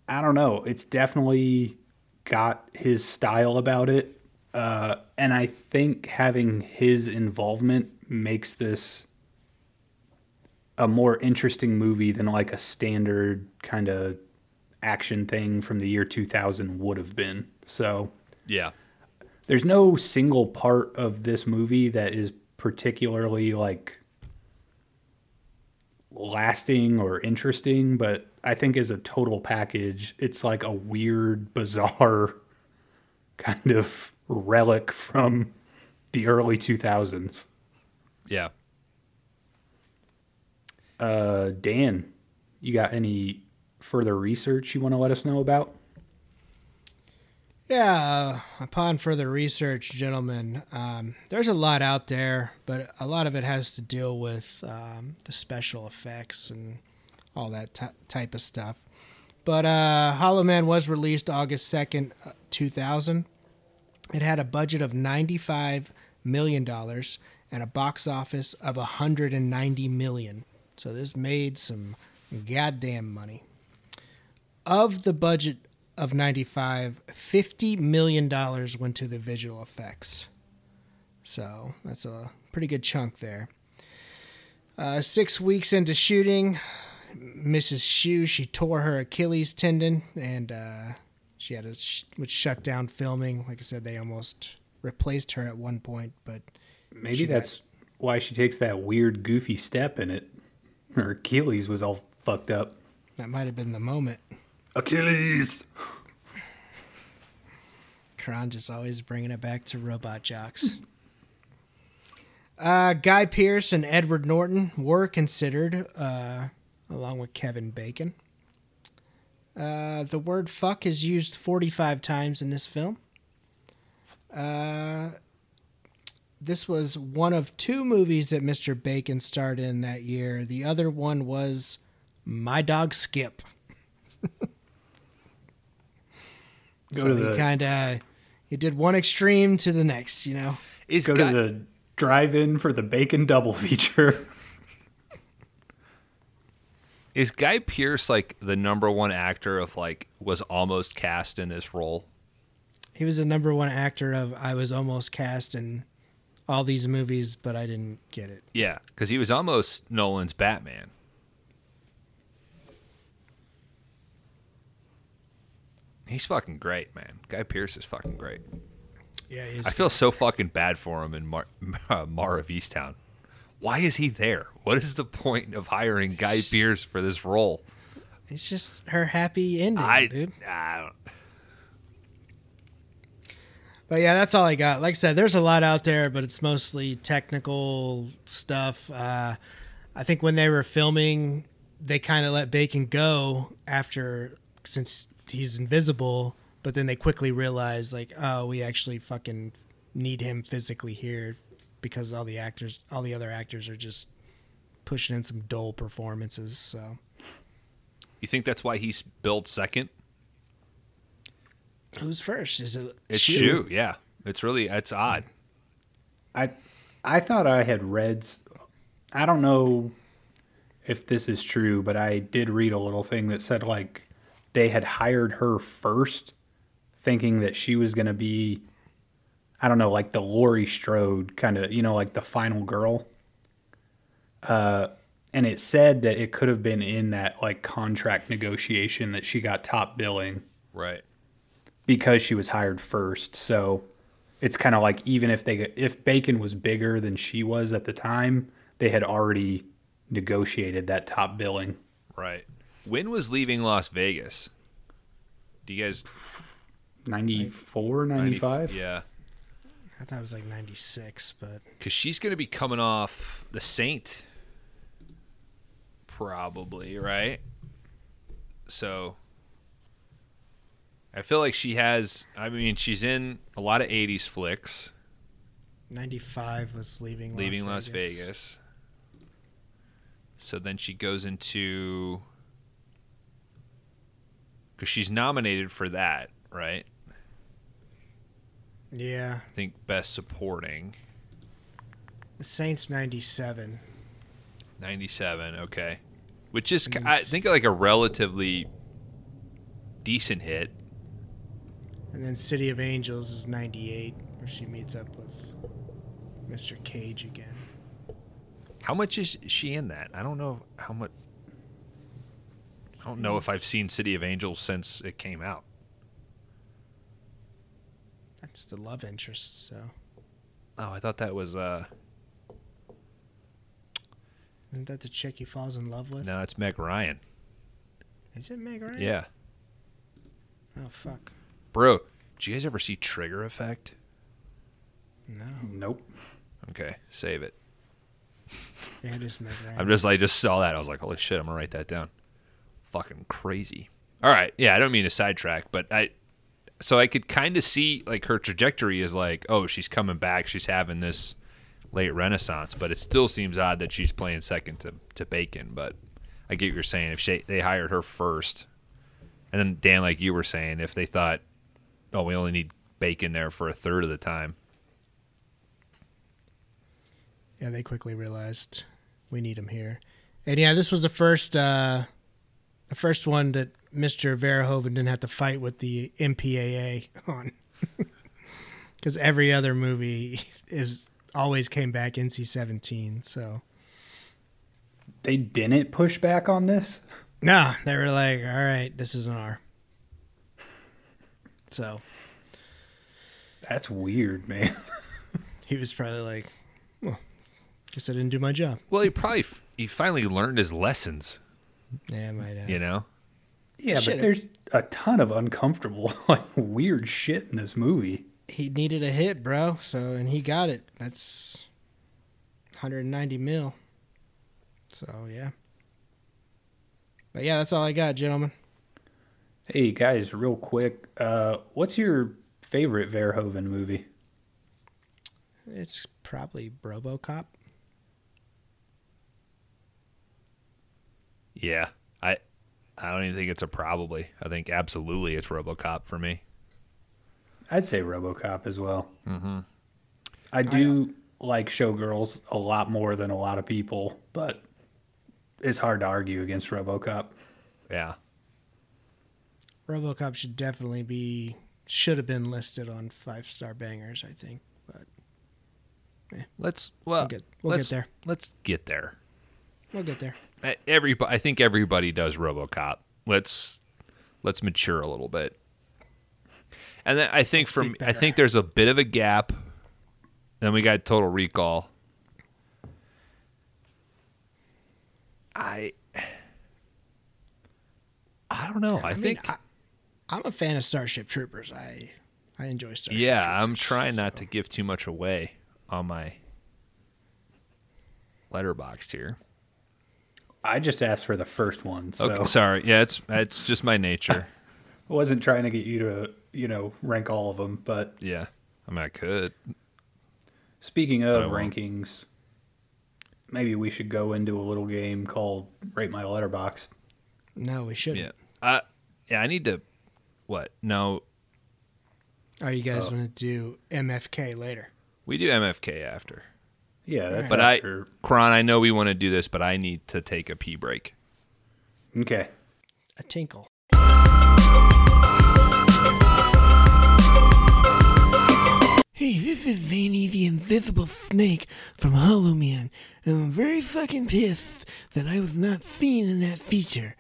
Speaker 3: I don't know. It's definitely got his style about it. Uh, and I think having his involvement makes this a more interesting movie than like a standard kind of action thing from the year 2000 would have been. So
Speaker 2: Yeah.
Speaker 3: there's no single part of this movie that is particularly like lasting or interesting, but I think as a total package, it's like a weird, [LAUGHS] bizarre kind of relic from the early 2000s.
Speaker 2: Yeah.
Speaker 3: Uh, Dan, you got any further research you want to let us know about?
Speaker 1: Yeah, uh, upon further research, gentlemen, um, there's a lot out there, but a lot of it has to deal with um, the special effects and all that t- type of stuff. But uh, Hollow Man was released August 2nd, uh, 2000. It had a budget of $95 million and a box office of 190 million. So this made some goddamn money. Of the budget of 95 50 million dollars went to the visual effects so that's a pretty good chunk there uh, six weeks into shooting mrs Shue she tore her achilles tendon and uh, she had to sh- which shut down filming like i said they almost replaced her at one point but
Speaker 3: Maybe
Speaker 1: She got-
Speaker 3: that's why she takes that weird, goofy step in it. Her Achilles was all fucked up.
Speaker 1: that might have been the moment
Speaker 3: Achilles!
Speaker 1: Kron just always bringing it back to Robot Jox. Uh, Guy Pearce and Edward Norton were considered, uh, along with Kevin Bacon. Uh, the word fuck is used 45 times in this film. Uh, this was one of two movies that Mr. Bacon starred in that year. The other one was My Dog Skip. [LAUGHS]
Speaker 3: Go
Speaker 1: so
Speaker 3: to
Speaker 1: he
Speaker 3: the-
Speaker 1: kind of he did one extreme to the next, you know.
Speaker 2: Is
Speaker 3: Go
Speaker 2: Guy-
Speaker 3: to the drive-in for the bacon double [LAUGHS] feature.
Speaker 2: is Guy Pearce like the number one actor of like was almost cast in this role?
Speaker 1: He was the number one actor of I was almost cast in all these movies, but I didn't get it.
Speaker 2: Yeah, because he was almost Nolan's Batman. He's fucking great, man. Guy Pearce is fucking great.
Speaker 1: Yeah, he's
Speaker 2: I feel so fucking bad for him in Mar- [LAUGHS] uh, Mare of Easttown. Why is he there? What is the point of hiring Guy Pearce for this role?
Speaker 1: it's just her happy ending,
Speaker 2: I,
Speaker 1: dude.
Speaker 2: I don't-
Speaker 1: But yeah, that's all I got. Like I said, there's a lot out there, but it's mostly technical stuff. Uh, I think when they were filming, they kind of let Bacon go after since he's invisible, but then they quickly realize like, oh, we actually fucking need him physically here because all the actors, all the other actors are just pushing in some dull performances. So
Speaker 2: you think that's why he's billed second?
Speaker 1: who's first? Is it
Speaker 2: It's
Speaker 1: Shue?
Speaker 2: Shue. Yeah, it's really it's odd.
Speaker 3: I I thought I had read I don't know if this is true, but I did read a little thing that said like they had hired her first thinking that she was going to be I don't know, like the Laurie Strode kind of, you know, like the final girl. Uh and it said that it could have been in that like contract negotiation that she got top billing
Speaker 2: Right.
Speaker 3: because she was hired first. So it's kind of like even if they if Bacon was bigger than she was at the time, they had already negotiated that top billing.
Speaker 2: Right. When was leaving Las Vegas? Do you guys
Speaker 3: 94,
Speaker 2: 90
Speaker 3: 95?
Speaker 2: Yeah.
Speaker 1: I thought it was like '96, but
Speaker 2: Because she's going to be coming off The Saint, probably, right? So I feel like she has. I mean, she's in a lot of '80s flicks,
Speaker 1: '95 was leaving.
Speaker 2: leaving Las Vegas. So then she goes into because she's nominated for that, right?
Speaker 1: Yeah,
Speaker 2: I think best supporting.
Speaker 1: the Saints '97.
Speaker 2: 97 okay which is
Speaker 1: I then
Speaker 2: i
Speaker 1: s-
Speaker 2: think like a relatively decent hit
Speaker 1: And then City of Angels is 98, where she meets up with Mr. Cage again.
Speaker 2: how much is she in that i don't know how much I don't know if I've seen City of Angels since it came out.
Speaker 1: That's the love interest. So
Speaker 2: Oh, I thought that was uh
Speaker 1: isn't that the chick he falls in love with?
Speaker 2: no, it's Meg Ryan.
Speaker 1: Is it Meg Ryan?
Speaker 2: Yeah.
Speaker 1: Oh fuck.
Speaker 2: Bro, did you guys ever see Trigger Effect?
Speaker 1: No.
Speaker 3: Nope.
Speaker 2: Okay, save it.
Speaker 1: Yeah, it is Meg [LAUGHS] Ryan.
Speaker 2: I'm just like just saw that. I was like, holy shit, I'm gonna write that down. Fucking crazy. All right, yeah, I don't mean to sidetrack, but I so I could kind of see like her trajectory is like, oh, she's coming back, she's having this late renaissance, but it still seems odd that she's playing second to, to Bacon. But I get what you're saying. If she, they hired her first, and then Dan, like you were saying, if they thought, oh, we only need Bacon there for a third of the time,
Speaker 1: Yeah, they quickly realized we need him here. And yeah, this was the first uh the first one that Mr. Verhoeven didn't have to fight with the MPAA on. [LAUGHS] Cuz every other movie is always came back NC-17, so
Speaker 3: They didn't push back on this.
Speaker 1: No, they were like, "All right, this is an R." So,
Speaker 3: That's weird, man. [LAUGHS]
Speaker 1: he was probably like, "Well, guess I didn't do my job."
Speaker 2: well, he probably he finally learned his lessons.
Speaker 1: Yeah, I might have.
Speaker 2: You know,
Speaker 3: Yeah,
Speaker 1: Shit.
Speaker 3: but there's a ton of uncomfortable, [LAUGHS] like weird shit in this movie.
Speaker 1: he needed a hit, bro. So and he got it. That's 190 mil. So yeah. But yeah, that's all I got, gentlemen.
Speaker 3: Hey guys, real quick, uh, what's your favorite Verhoeven movie?
Speaker 1: It's probably RoboCop.
Speaker 2: Yeah, I I don't even think it's a probably. I think absolutely it's RoboCop for me.
Speaker 3: I'd say RoboCop as well. Mm-hmm. I do like Showgirls a lot more than a lot of people, but it's hard to argue against RoboCop.
Speaker 2: Yeah.
Speaker 1: RoboCop should definitely be should have been listed on five star bangers. I think, but
Speaker 2: Let's well
Speaker 1: We'll get- we'll
Speaker 2: let's,
Speaker 1: get there.
Speaker 2: Let's get there.
Speaker 1: We'll get there.
Speaker 2: Everybody, I think everybody does RoboCop. Let's let's mature a little bit. And then I think
Speaker 1: Let's
Speaker 2: from I think there's a bit of a gap. Then we got Total Recall. I I don't know. I,
Speaker 1: mean,
Speaker 2: think
Speaker 1: I, I'm a fan of Starship Troopers. I I enjoy Starship.
Speaker 2: yeah,
Speaker 1: Troopers,
Speaker 2: I'm trying not to give too much away on my Letterboxd here.
Speaker 3: I just asked for the first one, so
Speaker 2: Okay, sorry. Yeah, it's it's just my nature. [LAUGHS]
Speaker 3: I wasn't trying to get you to, you know, rank all of them. But
Speaker 2: yeah, I mean I could.
Speaker 3: speaking of rankings, maybe we should go into a little game called Rate My Letterboxd.
Speaker 1: No, we shouldn't.
Speaker 2: Yeah. Uh yeah, I need to what? No,
Speaker 1: Are you guys
Speaker 3: Oh.
Speaker 1: want to do MFK later?
Speaker 2: we do MFK after.
Speaker 3: Yeah, that's
Speaker 2: But
Speaker 3: after.
Speaker 2: I Kron, I know we want to do this, but I need to take a pee break.
Speaker 3: Okay.
Speaker 1: A tinkle. Hey, this is Zany the Invisible Snake from Hollow Man, and I'm very fucking pissed that I was not seen in that feature.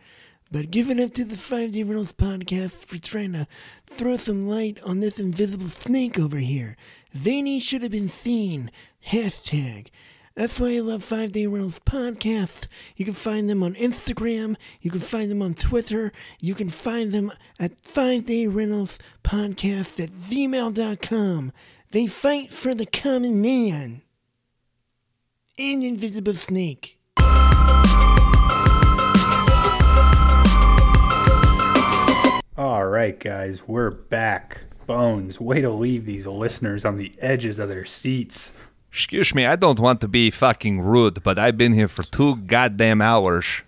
Speaker 1: But giving up to the 5 Day Rentals podcast for trying to throw some light on this invisible snake over here. Zany should have been seen. Hashtag. That's why I love 5 Day Rentals podcast. You can find them on Instagram. You can find them on Twitter. You can find them at 5 Day Rentals podcast at gmail.com. They fight for the common man and Invisible Snake.
Speaker 3: All right, guys, we're back. Bones, way to leave these listeners on the edges of their seats.
Speaker 2: Excuse me, I don't want to be fucking rude, but I've been here for two goddamn hours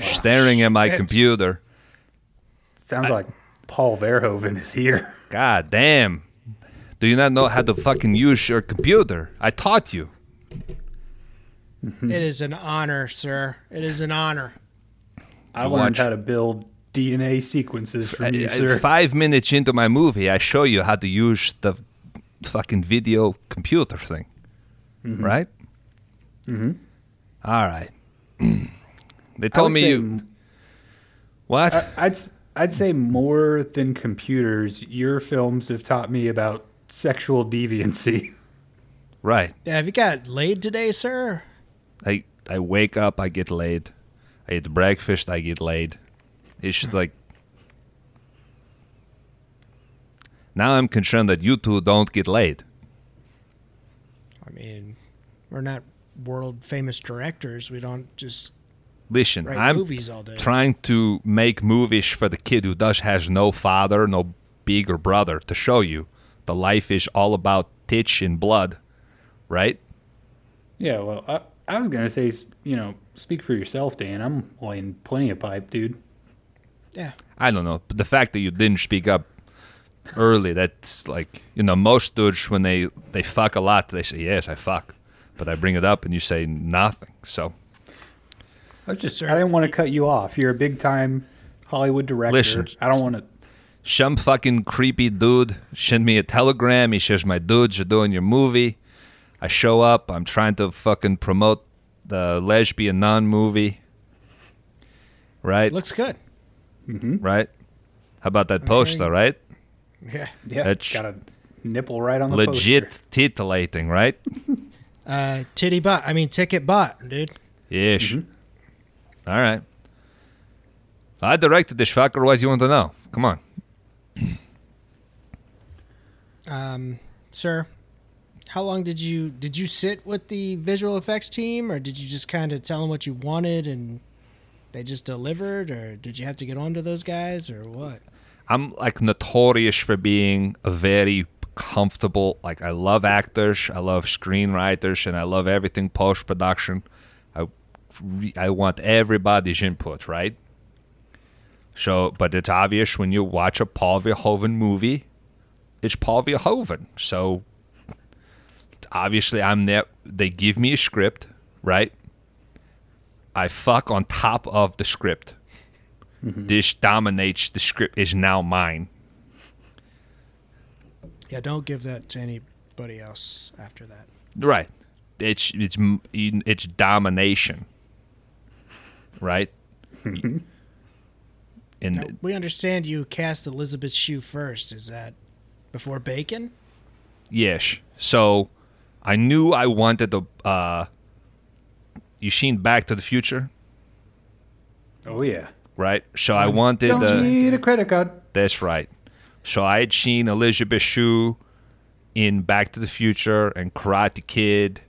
Speaker 2: staring at my computer.
Speaker 3: Sounds like Paul Verhoeven is here.
Speaker 2: God damn. Do you not know how to fucking use your computer? I taught you.
Speaker 1: It is an honor, sir. It is an honor.
Speaker 3: I
Speaker 2: You
Speaker 3: learned
Speaker 2: watch-
Speaker 3: how to build DNA sequences from you,
Speaker 2: I- I-
Speaker 3: sir.
Speaker 2: five minutes into my movie, I show you how to use the fucking video computer thing. Right? Mm-hmm. All right. [CLEARS THROAT] they told me you.
Speaker 3: m-
Speaker 2: What?
Speaker 3: I, I'd s- I'd say more than computers. Your films have taught me about sexual deviancy. [LAUGHS]
Speaker 2: right.
Speaker 1: Yeah, have you got laid today, sir?
Speaker 2: I I wake up, I get laid. I eat breakfast, I get laid. It's just like now I'm concerned that you two don't get laid.
Speaker 1: I mean, we're not world famous directors. We don't just
Speaker 2: Listen,
Speaker 1: write
Speaker 2: I'm
Speaker 1: movies all day.
Speaker 2: trying to make movies for the kid who does has no father, no bigger brother to show you. The life is all about titch and blood, right?
Speaker 3: Yeah, well, I, I was gonna say, you know, speak for yourself, Dan. I'm laying plenty of pipe, dude.
Speaker 1: Yeah.
Speaker 2: I don't know. But the fact that you didn't speak up early, that's like you know, most dudes when they they fuck a lot, they say yes, I fuck, but I bring it up and you say nothing. So
Speaker 3: I was just, I didn't want to cut you off. You're a big time Hollywood director.
Speaker 2: Listen.
Speaker 3: I don't want to.
Speaker 2: some fucking creepy dude sent me a telegram. He says my dudes are doing your movie. I show up. I'm trying to fucking promote the lesbian non movie. Right,
Speaker 1: Looks good.
Speaker 2: Right. How about that poster? Right,
Speaker 1: Yeah.
Speaker 3: Yeah,
Speaker 2: That's-
Speaker 3: got a nipple right on the
Speaker 2: legit
Speaker 3: poster.
Speaker 2: titillating. Right. [LAUGHS]
Speaker 1: Uh, titty bot. I mean, ticket bot, dude.
Speaker 2: Ish. All right. I directed this fucker. What do you want to know? Come on.
Speaker 1: Um, sir, how long did you did you sit with the visual effects team, or did you just kind of tell them what you wanted and they just delivered, or did you have to get on to those guys, or what?
Speaker 2: I'm like notorious for being a very comfortable. Like I love actors, I love screenwriters, and I love everything post production. I I want everybody's input, right? So, but it's obvious when you watch a Paul Verhoeven movie, it's Paul Verhoeven. So, obviously, I'm there. They give me a script, right? I fuck on top of the script. This dominates the script is now mine.
Speaker 1: Yeah, don't give that to anybody else after that.
Speaker 2: Right. It's it's it's domination. Right. [LAUGHS] and
Speaker 1: Now, we understand you cast Elizabeth Shue first. Is that before Bacon?
Speaker 2: yes, so I knew I wanted the. Uh, you seen Back to the Future,
Speaker 3: Oh yeah.
Speaker 2: right? So I wanted.
Speaker 3: Don't
Speaker 2: Uh,
Speaker 3: need a credit card.
Speaker 2: That's right. So I had seen Elizabeth Shue in Back to the Future and Karate Kid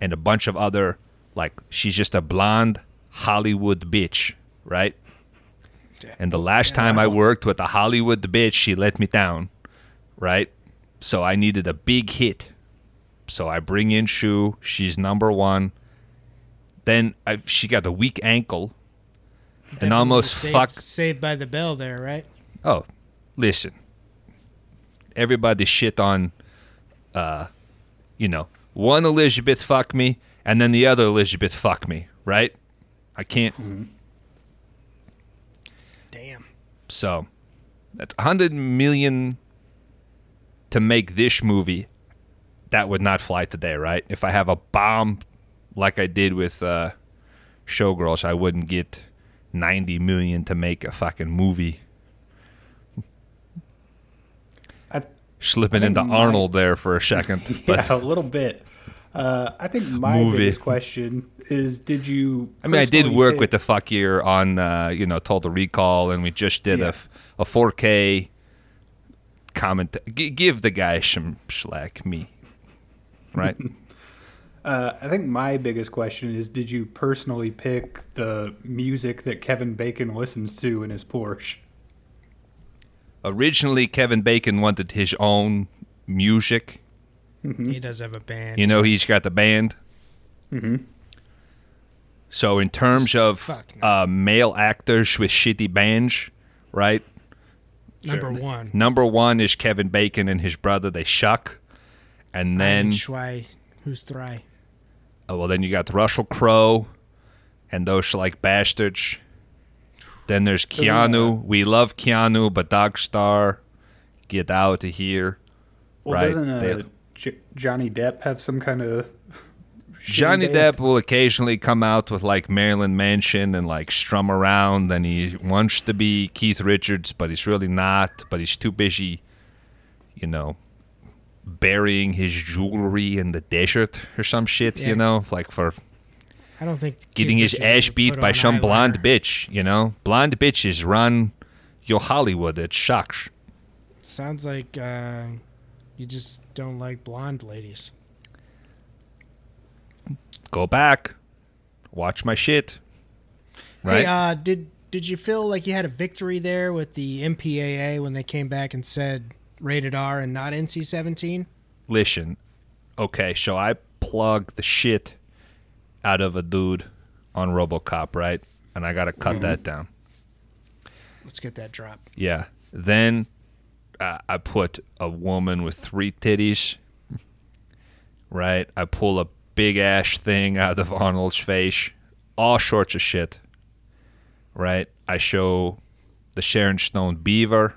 Speaker 2: and a bunch of other like she's just a blonde Hollywood bitch, right? And the last time I worked with a Hollywood bitch, she let me down, right? So I needed a big hit. So I bring in Shue. She's number one. Then I, she got a weak ankle and
Speaker 1: Definitely
Speaker 2: almost
Speaker 1: saved,
Speaker 2: fucked
Speaker 1: Saved by the Bell there, right?
Speaker 2: Oh, listen. Everybody shit on, uh, you know, one Elizabeth fuck me, and then the other Elizabeth fuck me, right? I can't.
Speaker 1: Damn.
Speaker 2: So, that's a hundred million to make this movie. That would not fly today, right? If I have a bomb like I did with uh, Showgirls, I wouldn't get ninety million to make a fucking movie.
Speaker 3: I,
Speaker 2: Slipping
Speaker 3: I
Speaker 2: into
Speaker 3: my-
Speaker 2: Arnold there for a second, [LAUGHS] but
Speaker 3: yeah, a little bit. Uh, I think my
Speaker 2: Movie.
Speaker 3: biggest question is: Did you?
Speaker 2: I mean, I did work
Speaker 3: pick-
Speaker 2: with the fuck year on, uh, you know, Total Recall, and we just did a
Speaker 3: Yeah.
Speaker 2: f a, 4K comment. G- give the guy some slack, me. Right? [LAUGHS]
Speaker 3: Uh, I think my biggest question is: Did you personally pick the music that Kevin Bacon listens to in his Porsche?
Speaker 2: Originally, Kevin Bacon wanted his own music.
Speaker 3: Mm-hmm.
Speaker 1: He does have a band.
Speaker 2: You know, he's got the band.
Speaker 3: Mm-hmm.
Speaker 2: So, in terms of
Speaker 1: no.
Speaker 2: uh, male actors with shitty bands, right?
Speaker 1: Number one.
Speaker 2: Number one is Kevin Bacon and his brother. They shuck. And then.
Speaker 1: Ein, Zwei, who's Three?
Speaker 2: Oh, well, then you got Russell Crowe and those like bastards. Then there's Keanu. We love Keanu, but Dogstar, get out of here.
Speaker 3: Well,
Speaker 2: Right,
Speaker 3: doesn't uh,
Speaker 2: they-
Speaker 3: J- Johnny Depp have some kind of
Speaker 2: Johnny
Speaker 3: band.
Speaker 2: Depp will occasionally come out with like Marilyn Manson and like strum around, and he wants to be Keith Richards, but he's really not. But he's too busy, you know, burying his jewelry in the desert or some shit.
Speaker 1: Yeah.
Speaker 2: You know, like for
Speaker 1: I don't think
Speaker 2: getting his ass beat by some
Speaker 1: eyeliner.
Speaker 2: blonde bitch. You know, blonde bitches run your Hollywood. It sucks.
Speaker 1: Sounds like uh, you just don't like blonde ladies.
Speaker 2: Go back, watch my shit. Right.
Speaker 1: Hey, uh, did did you feel like you had a victory there with the MPAA when they came back and said rated R and not NC-17?
Speaker 2: listen, okay, so I plug the shit out of a dude on RoboCop, right? And I got to cut that down.
Speaker 1: Let's get that drop.
Speaker 2: Yeah. Then uh, I put a woman with three titties, right? I pull a big ash thing out of Arnold's face, all sorts of shit, right? I show the Sharon Stone beaver.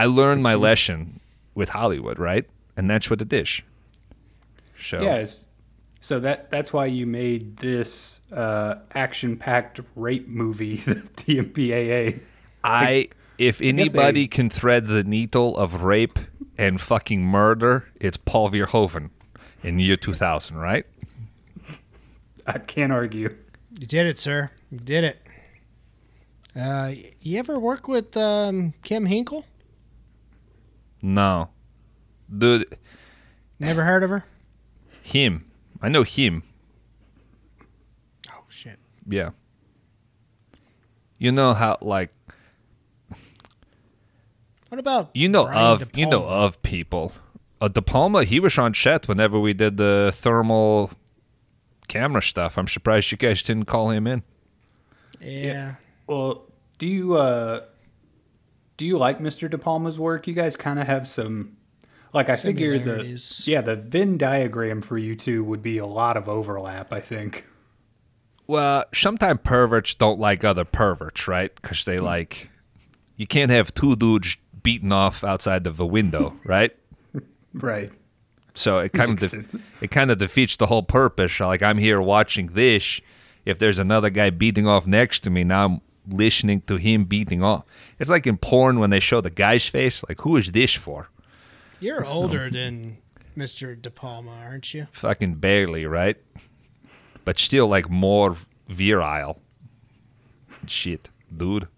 Speaker 2: I learned my lesson with Hollywood, right? And that's what it is. So
Speaker 3: Yeah, it's, so that that's why you made this uh, action-packed rape movie, [LAUGHS] the MPAA.
Speaker 2: I if
Speaker 3: guess
Speaker 2: anybody
Speaker 3: they-
Speaker 2: can thread the needle of rape and fucking murder, it's Paul Verhoeven in year 2000, right?
Speaker 3: I can't argue.
Speaker 1: You did it, sir. You did it. Uh, you ever work with um, Kim Hinkle?
Speaker 2: No. Dude,
Speaker 1: Never heard of her?
Speaker 2: him. I know him.
Speaker 1: Oh shit.
Speaker 2: Yeah. You know how like
Speaker 1: What about
Speaker 2: you know
Speaker 1: Brian
Speaker 2: of you know of people. Uh, De Palma, he was on set whenever we did the thermal camera stuff. I'm surprised you guys didn't call him in.
Speaker 1: Yeah.
Speaker 3: Well, do you uh, do you like Mr. De Palma's work? You guys kind of have some, like I figure the yeah the Venn diagram for you two would be a lot of overlap. I think.
Speaker 2: Well, sometimes perverts don't like other perverts, right? Because they hmm. like, you can't have two dudes beating off outside of a window, [LAUGHS] right?
Speaker 3: Right.
Speaker 2: So it kind of
Speaker 3: Makes
Speaker 2: def-
Speaker 3: sense.
Speaker 2: it kind of defeats the whole purpose. Like I'm here watching this. If there's another guy beating off next to me, now I'm listening to him beating off. It's like in porn when they show the guy's face. Like, who is this for?
Speaker 1: You're older than Mr. De Palma, aren't you?
Speaker 2: Fucking barely, right? But still, like more virile. Shit, dude.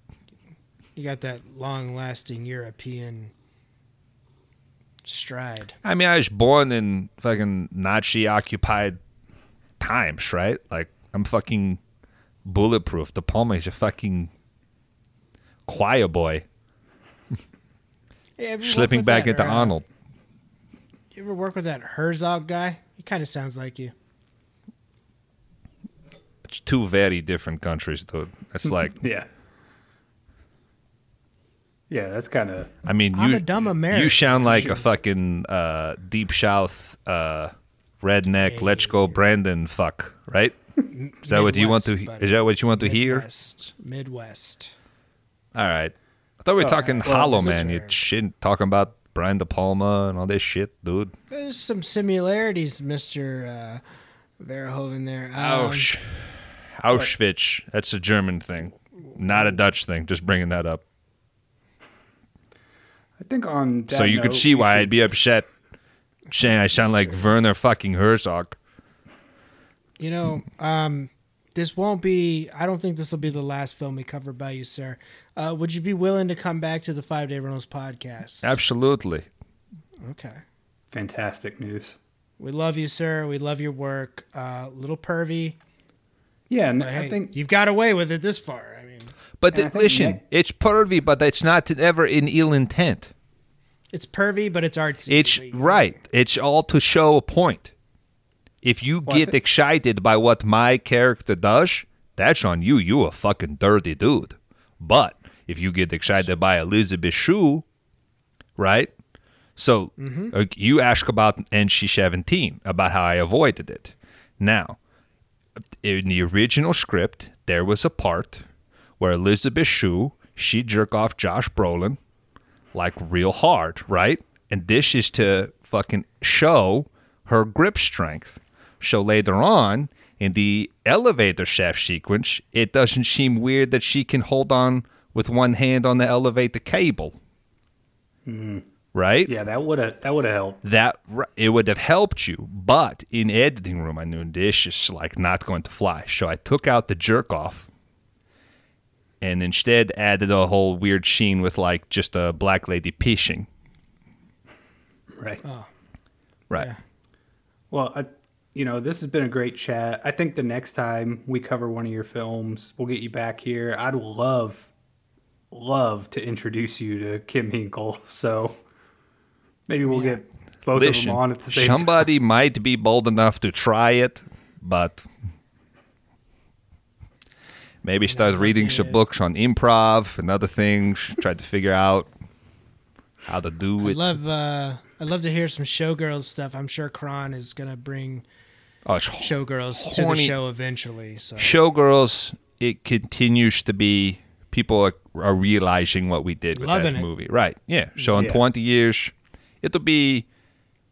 Speaker 1: You got that long-lasting European stride.
Speaker 2: I mean, I was born in fucking Nazi occupied times, right? Like, I'm fucking bulletproof. De Palma is a fucking choir boy
Speaker 1: Hey,
Speaker 2: slipping back
Speaker 1: that,
Speaker 2: into
Speaker 1: uh,
Speaker 2: Arnold.
Speaker 1: You ever work with that Herzog guy? He kind of sounds like you.
Speaker 2: It's two very different countries, dude. It's [LAUGHS] like,
Speaker 3: Yeah. Yeah, that's kind of
Speaker 2: I mean,
Speaker 1: I'm
Speaker 2: you
Speaker 1: a dumb
Speaker 2: you sound like a fucking uh, deep south uh, redneck.
Speaker 1: Hey.
Speaker 2: Let's go, Brandon. Fuck, right? Is that what you want to?
Speaker 1: Midwest,
Speaker 2: Is that what you want to hear?
Speaker 1: Midwest. Midwest.
Speaker 2: All right. I thought we were
Speaker 3: Oh,
Speaker 2: talking
Speaker 3: well,
Speaker 2: Hollow
Speaker 1: sure.
Speaker 2: Man. You shit talking about Brian De Palma and all this shit, dude.
Speaker 1: There's some similarities, Mister uh, Verhoeven. There. Um,
Speaker 2: Ausch. Auschwitz. That's a German thing, not a Dutch thing. Just bringing that up.
Speaker 3: I think on that
Speaker 2: so you could see why
Speaker 3: should-
Speaker 2: I'd be upset saying I sound like Werner fucking Herzog.
Speaker 1: You know, um, this won't be. I don't think this will be the last film we cover by you, sir. Uh, would you be willing to come back to the Five Day Rentals podcast?
Speaker 2: Absolutely.
Speaker 1: Okay.
Speaker 3: fantastic news.
Speaker 1: We love you, sir. We love your work. Uh, little pervy.
Speaker 3: Yeah, and
Speaker 1: But
Speaker 3: I think
Speaker 1: you've got away with it this far. I mean,
Speaker 2: But
Speaker 3: And I
Speaker 2: listen,
Speaker 3: Nick-
Speaker 2: it's pervy, but it's not ever in ill intent.
Speaker 1: it's pervy, but it's artsy.
Speaker 2: It's right. It's all to show a point. If you
Speaker 3: Well,
Speaker 2: get
Speaker 3: thi-
Speaker 2: excited by what my character does, that's on you. You a fucking dirty dude. But if you get excited by Elizabeth Shue, right? So uh, you ask about NC-17 about how I avoided it. Now, in the original script, there was a part where Elizabeth Shue she jerk off Josh Brolin like real hard, right? And this is to fucking show her grip strength. So later on in the elevator shaft sequence, it doesn't seem weird that she can hold on with one hand on the elevator cable. Hmm. Right?
Speaker 3: Yeah, that would have that would have helped.
Speaker 2: that it would have helped you but in editing room i knew this is like not going to fly so i took out the jerk off and instead added a whole weird scene with like just a black lady pissing
Speaker 3: Right. Oh.
Speaker 2: right
Speaker 1: Yeah.
Speaker 3: Well, I, you know, this has been a great chat. I think the next time we cover one of your films, we'll get you back here. I'd love, love to introduce you to Kim Hinkle. [LAUGHS] So maybe we'll
Speaker 1: Yeah.
Speaker 3: get both
Speaker 2: Listen,
Speaker 3: of them on at the same time.
Speaker 2: somebody might be bold enough to try it but maybe start reading some
Speaker 1: yeah.
Speaker 2: books on improv and other things try to figure out how to do
Speaker 1: I'd
Speaker 2: it
Speaker 1: love uh I'd love to hear some showgirls stuff. I'm sure Kron is gonna bring
Speaker 2: oh, it's
Speaker 1: showgirls to the show eventually. So
Speaker 2: Showgirls, it continues to be people are, are realizing what we did with
Speaker 1: Loving
Speaker 2: that
Speaker 1: it.
Speaker 2: movie, right? Yeah. So in
Speaker 3: Yeah.
Speaker 2: 20 years, it'll be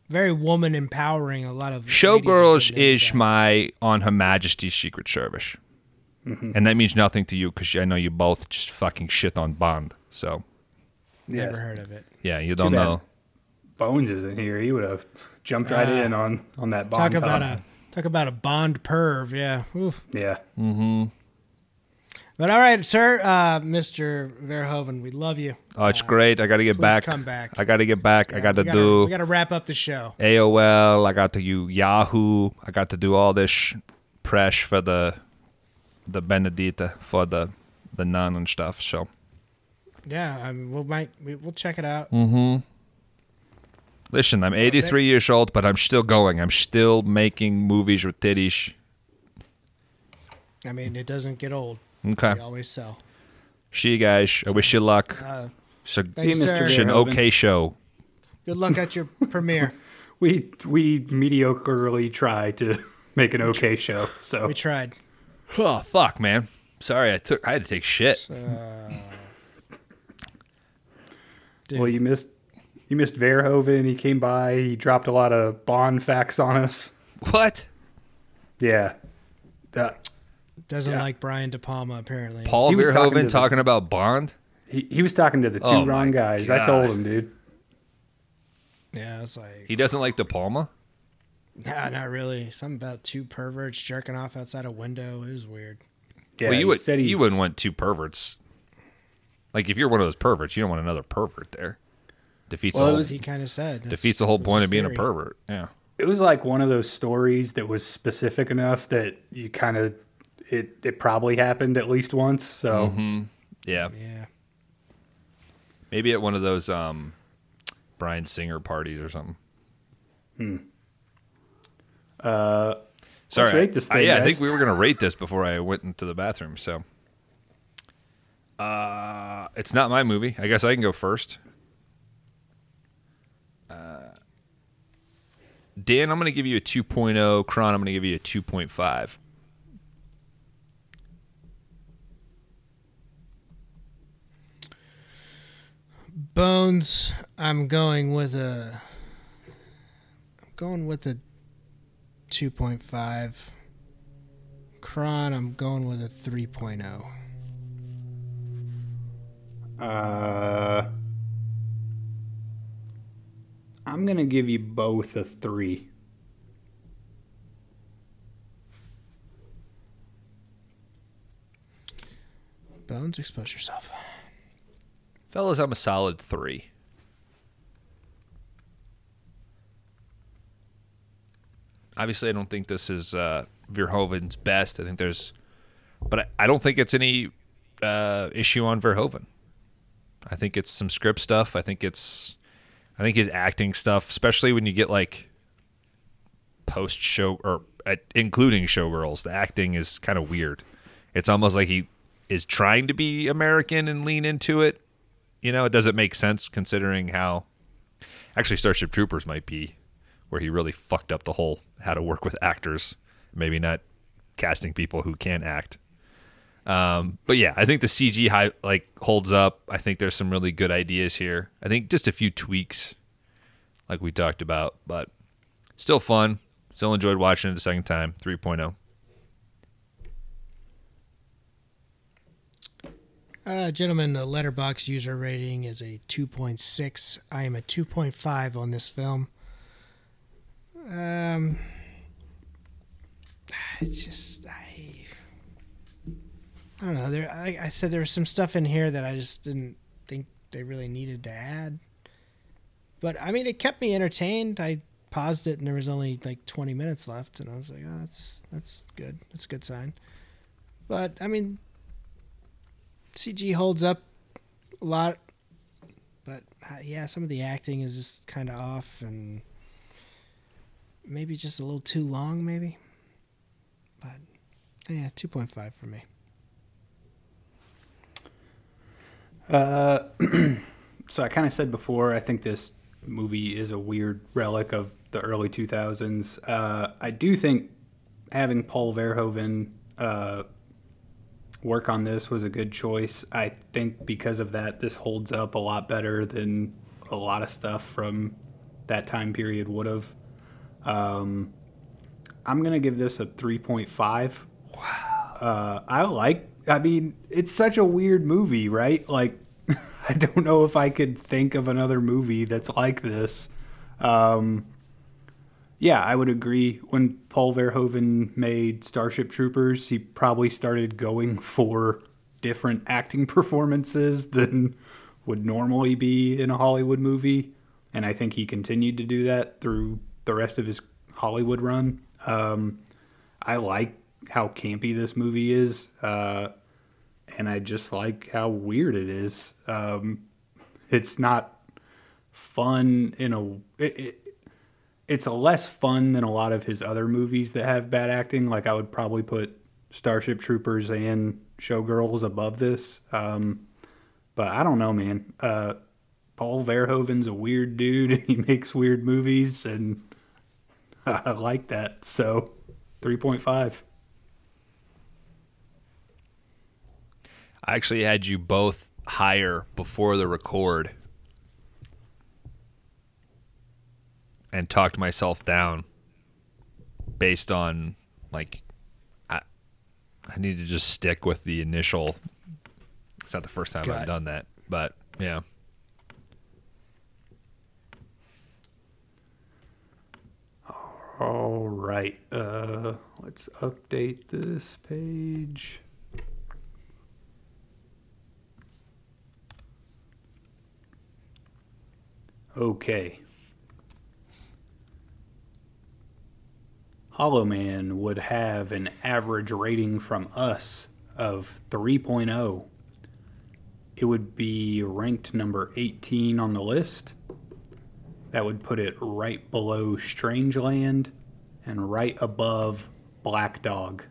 Speaker 1: very woman empowering. A lot of
Speaker 2: Showgirls is
Speaker 1: that.
Speaker 2: my on Her Majesty's Secret Service,
Speaker 1: Mm-hmm.
Speaker 2: and that means nothing to you because I know you both just fucking shit on Bond. So
Speaker 1: never heard of it.
Speaker 2: yeah, you don't
Speaker 3: bad.
Speaker 2: know.
Speaker 3: Bones is in here. He would have jumped right
Speaker 1: Ah.
Speaker 3: in on on that
Speaker 1: Talk
Speaker 3: Bond.
Speaker 1: about
Speaker 3: top.
Speaker 1: a talk about a Bond perv. Yeah. Oof.
Speaker 3: yeah. Mm-hmm.
Speaker 1: But all right, sir, uh, Mr. Verhoeven, we love you.
Speaker 2: Oh, it's great. I got to get back.
Speaker 1: come back.
Speaker 2: I got to get back. I
Speaker 1: Yeah,
Speaker 2: got to
Speaker 1: gotta-
Speaker 2: do.
Speaker 1: We got to wrap up the show.
Speaker 2: AOL. I got to use Yahoo. I got to do all this sh- press for the the Benedetta for the the nun and stuff. So
Speaker 1: Yeah, I mean, we'll might we, we'll check it out.
Speaker 2: Mm. Listen, I'm 83 years old, but I'm still going. I'm still making movies with titties.
Speaker 1: I mean, it doesn't get old.
Speaker 2: Okay.
Speaker 1: We always sell.
Speaker 2: See you guys. I wish you luck.
Speaker 1: Uh,
Speaker 2: So,
Speaker 3: See you, Mr.
Speaker 2: it's an okay show.
Speaker 1: good luck at your [LAUGHS] premiere.
Speaker 3: We we mediocrely try to [LAUGHS] make an okay show. So
Speaker 1: We tried.
Speaker 2: Oh fuck, man. Sorry, I took. I had to take shit. [LAUGHS]
Speaker 1: Dude,
Speaker 3: well, you missed you missed Verhoeven. He came by. He dropped a lot of Bond facts on us.
Speaker 2: What?
Speaker 3: Yeah. That
Speaker 1: doesn't
Speaker 3: yeah.
Speaker 1: like Brian De Palma apparently.
Speaker 2: Paul
Speaker 3: He was talking to
Speaker 2: Verhoeven
Speaker 3: the-
Speaker 2: talking about Bond?
Speaker 3: he, he was talking to the two
Speaker 2: Oh
Speaker 3: wrong guys.
Speaker 2: God.
Speaker 3: I told him, dude.
Speaker 1: Yeah, it's like
Speaker 2: He doesn't like De Palma.
Speaker 1: nah, not really. Something about two perverts jerking off outside a window. It was weird.
Speaker 3: Yeah,
Speaker 2: well, you would.
Speaker 3: said
Speaker 2: You wouldn't want two perverts. Like if you're one of those perverts, you don't want another pervert there. Defeats
Speaker 3: Well,
Speaker 2: the
Speaker 3: it
Speaker 2: whole,
Speaker 3: was-
Speaker 1: He kind of said That's-
Speaker 2: defeats the whole point
Speaker 1: his
Speaker 2: of being a pervert. Yeah.
Speaker 3: it was like one of those stories that was specific enough that you kind of it it probably happened at least once. So
Speaker 2: Mm-hmm. Yeah.
Speaker 1: Yeah,
Speaker 2: Maybe at one of those um, Bryan Singer parties or something.
Speaker 3: uh,
Speaker 2: Sorry.
Speaker 3: Rate this
Speaker 2: I-
Speaker 3: thing,
Speaker 2: yeah, I think we were gonna rate this before I went into the bathroom. So, uh, it's not my movie. I guess I can go first. Uh, Dan, I'm gonna give you a 2.0. Kron, I'm gonna give you a 2.5.
Speaker 1: Bones. I'm going with a. I'm going with a two point five. Kron. I'm going with a oh. 3.0.
Speaker 3: uh, I'm gonna give you both a three.
Speaker 1: Bones, expose yourself.
Speaker 2: Fellas, I'm a solid three. Obviously, I don't think this is uh, Verhoeven's best. I think there's, but I, I don't think it's any uh, issue on Verhoeven. I think it's some script stuff. I think it's, I think his acting stuff, especially when you get like post show or uh, including showgirls, the acting is kind of weird. It's almost like he is trying to be American and lean into it, you know, it doesn't make sense considering how actually Starship Troopers might be where he really fucked up the whole how to work with actors, maybe not casting people who can act. Um, but yeah, I think the CG high, like holds up. I think there's some really good ideas here. I think just a few tweaks, like we talked about, but still fun. Still enjoyed watching it the second time. oh. 3.0.
Speaker 1: Uh, gentlemen, the Letterboxd user rating is a 2.6. I am a 2.5 on this film. Um, [SIGHS] it's just I, don't know. There, I, I said there was some stuff in here that I just didn't think they really needed to add. But I mean, it kept me entertained. I paused it and there was only like 20 minutes left, and I was like, oh, that's that's good. That's a good sign. But I mean, CG holds up a lot, but uh, yeah, some of the acting is just kind of off and maybe just a little too long, maybe. But yeah, two point five for me.
Speaker 3: Uh, [CLEARS THROAT] so I kind of said before, I think this movie is a weird relic of the early 2000s. Uh, I do think having Paul Verhoeven uh, work on this was a good choice. I think because of that, this holds up a lot better than a lot of stuff from that time period would have. Um, I'm gonna give this a 3.5. Wow. Uh, I like. I mean, it's such a weird movie, right? Like, [LAUGHS] I don't know if I could think of another movie that's like this. Um, yeah, I would agree. When Paul Verhoeven made Starship Troopers, he probably started going [LAUGHS] for different acting performances than would normally be in a Hollywood movie. And I think he continued to do that through the rest of his Hollywood run. Um, I like how campy this movie is. Uh, and I just like how weird it is. Um, it's not fun in a. It, it, it's a less fun than a lot of his other movies that have bad acting. Like I would probably put Starship Troopers and Showgirls above this. Um, but I don't know, man. Uh, Paul Verhoeven's a weird dude, [LAUGHS] and he makes weird movies, and [LAUGHS] I like that. So, three point five.
Speaker 2: I actually had you both higher before the record and talked myself down based on like I I need to just stick with the initial it's not the first time I've
Speaker 1: Gut.
Speaker 2: done that, but yeah.
Speaker 3: All right. Uh, let's update this page. Okay. Hollow Man would have an average rating from us of 3.0. It would be ranked number 18 on the list. That would put it right below Strangeland and right above Black Dog.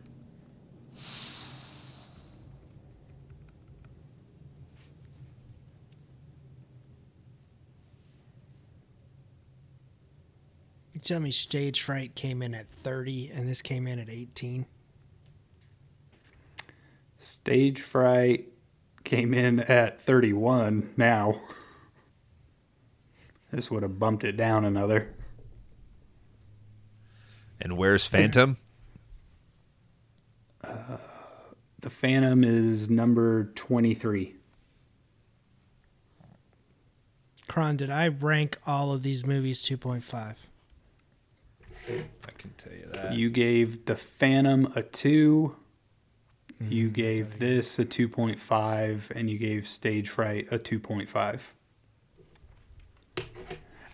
Speaker 1: You tell me Stage Fright came in at 30 and this came in at 18.
Speaker 3: Stage Fright came in at 31 now. This would have bumped it down another.
Speaker 2: And where's Phantom?
Speaker 3: Uh, the Phantom is number 23.
Speaker 1: Kron, did I rank all of these movies 2.5?
Speaker 2: I can tell you that.
Speaker 3: You gave The Phantom a 2. You mm-hmm. gave this a 2.5 and you gave Stage Fright a 2.5.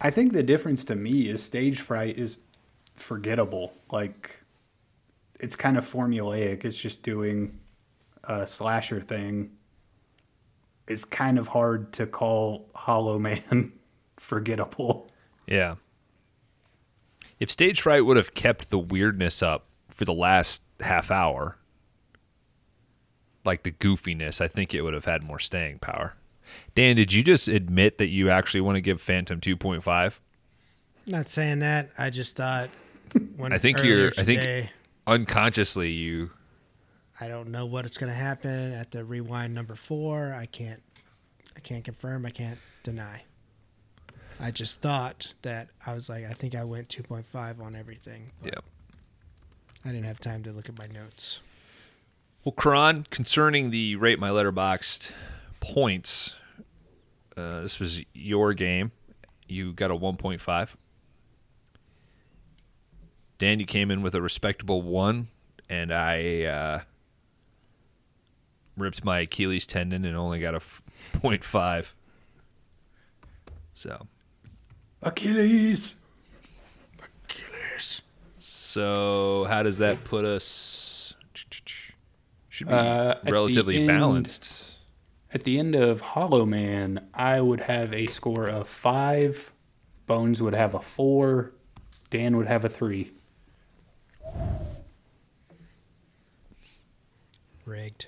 Speaker 3: I think the difference to me is Stage Fright is forgettable. Like it's kind of formulaic. It's just doing a slasher thing. It's kind of hard to call Hollow Man [LAUGHS] forgettable.
Speaker 2: Yeah. If Stage Fright would have kept the weirdness up for the last half hour, like the goofiness, I think it would have had more staying power. Dan, did you just admit that you actually want to give Phantom 2.5?
Speaker 1: Not saying that. I just thought when
Speaker 2: I think you're- I think- Unconsciously, you.
Speaker 1: I don't know what it's going to happen at the rewind number 4. I can't I can't confirm, I can't deny. I just thought that I was like, I think I went 2.5 on everything.
Speaker 2: Yep.
Speaker 1: I didn't have time to look at my notes.
Speaker 2: Well, Kron, concerning the rate my Letterboxd points, uh, this was your game. You got a 1.5. Dan, you came in with a respectable one, and I uh, ripped my Achilles tendon and only got a f- 0.5. So,
Speaker 3: Achilles. Achilles.
Speaker 2: So how does that put us? Should be
Speaker 3: Uh,
Speaker 2: relatively
Speaker 3: end-
Speaker 2: balanced.
Speaker 3: At the end of Hollow Man, I would have a score of five. Bones would have a four. Dan would have a three.
Speaker 1: Rigged.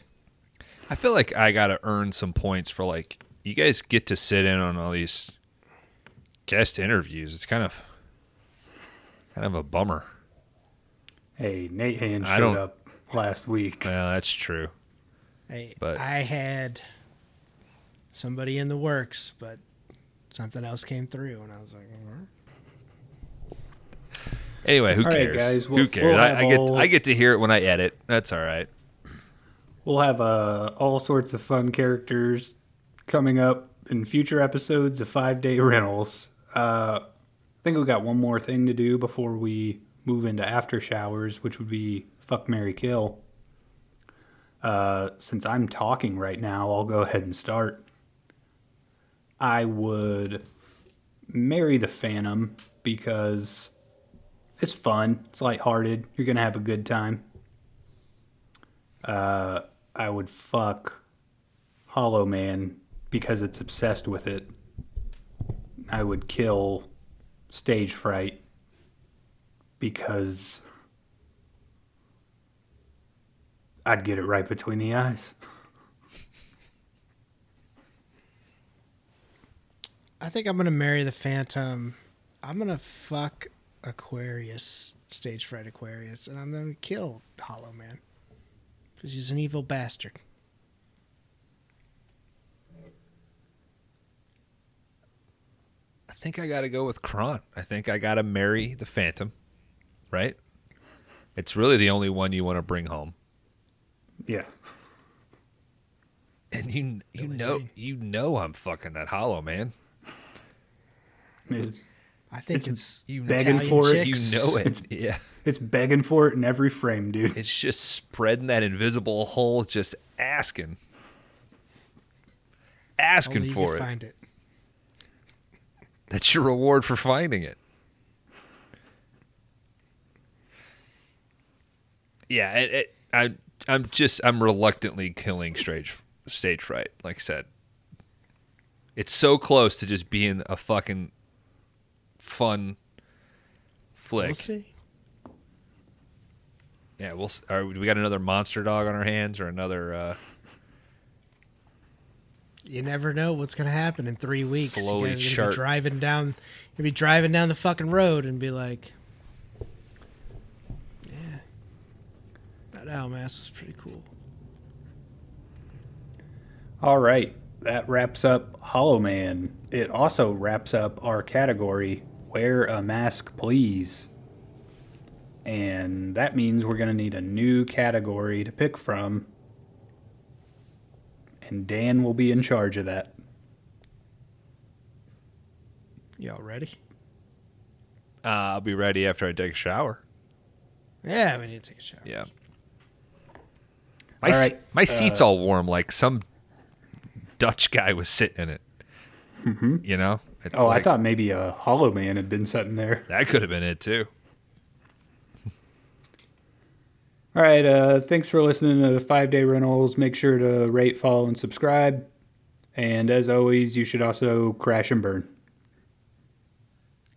Speaker 2: I feel like I gotta earn some points for like you guys get to sit in on all these guest interviews. It's kind of kind of a bummer.
Speaker 3: Hey, Nate Hand showed up last week.
Speaker 2: Well, that's true.
Speaker 1: I,
Speaker 2: But-
Speaker 1: I had somebody in the works, but something else came through, and I was like, "All right."
Speaker 2: Anyway, who
Speaker 3: All right,
Speaker 2: cares?
Speaker 3: guys,
Speaker 2: who
Speaker 3: we'll-
Speaker 2: cares?
Speaker 3: we'll
Speaker 2: I, I get
Speaker 3: all-
Speaker 2: I get to hear it when I edit. That's all right.
Speaker 3: We'll have uh, all sorts of fun characters coming up in future episodes of Five Day Rentals. Uh, I think we got one more thing to do before we move into after showers, which would be fuck Mary Kill. Uh, since I'm talking right now, I'll go ahead and start. I would marry the Phantom because it's fun, it's lighthearted, you're gonna have a good time. Uh, I would fuck Hollow Man because it's obsessed with it. I would kill Stage Fright because I'd get it right between the eyes.
Speaker 1: I think I'm gonna marry the Phantom. I'm gonna fuck Aquarius, stage fright Aquarius, and I'm gonna kill Hollow Man because he's an evil bastard.
Speaker 2: Think I got to go with Kron. I think I got to marry the Phantom, right? It's really the only one you want to bring home.
Speaker 3: Yeah.
Speaker 2: And you you
Speaker 1: Really
Speaker 2: know
Speaker 1: sane.
Speaker 2: you know I'm fucking that hollow man.
Speaker 3: It-
Speaker 1: I think
Speaker 3: It's
Speaker 1: it's,
Speaker 2: you
Speaker 3: begging
Speaker 1: Italian
Speaker 3: for it,
Speaker 2: You know it.
Speaker 3: It's- [LAUGHS]
Speaker 2: yeah.
Speaker 3: It's begging for it in every frame, dude.
Speaker 2: It's just spreading that invisible hole, just asking, asking
Speaker 1: Only
Speaker 2: for
Speaker 1: can
Speaker 2: it.
Speaker 1: Find it.
Speaker 2: That's your reward for finding it. Yeah, it, it, I, I'm just, I'm reluctantly killing stage, stage fright. Like I said, it's so close to just being a fucking fun flick.
Speaker 1: We'll see.
Speaker 2: Yeah, we'll. s- Are, we got another monster dog on our hands, or another? Uh,
Speaker 1: You never know what's gonna happen in three weeks.
Speaker 2: Slowly
Speaker 1: you guys are gonna
Speaker 2: chart-
Speaker 1: be driving down. You'll be driving down the fucking road and be like, "Yeah, that owl mask was pretty cool."
Speaker 3: All right, that wraps up Hollow Man. It also wraps up our category Wear a Mask Please. And that means we're going to need a new category to pick from. And Dan will be in charge of that.
Speaker 1: Y'all ready?
Speaker 2: uh, I'll be ready after I take a shower.
Speaker 1: Yeah, we need to take a shower.
Speaker 2: Yeah. My
Speaker 3: All
Speaker 2: se-
Speaker 3: right,
Speaker 2: my seat's all warm, like some Dutch guy was sitting in it. You know? It's
Speaker 3: Oh, I thought maybe a Hollow Man had been sitting there.
Speaker 2: that could have been it too.
Speaker 3: All right, uh, thanks for listening to Five Day Rentals. Make sure to rate, follow, and subscribe. And as always, you should also crash and burn.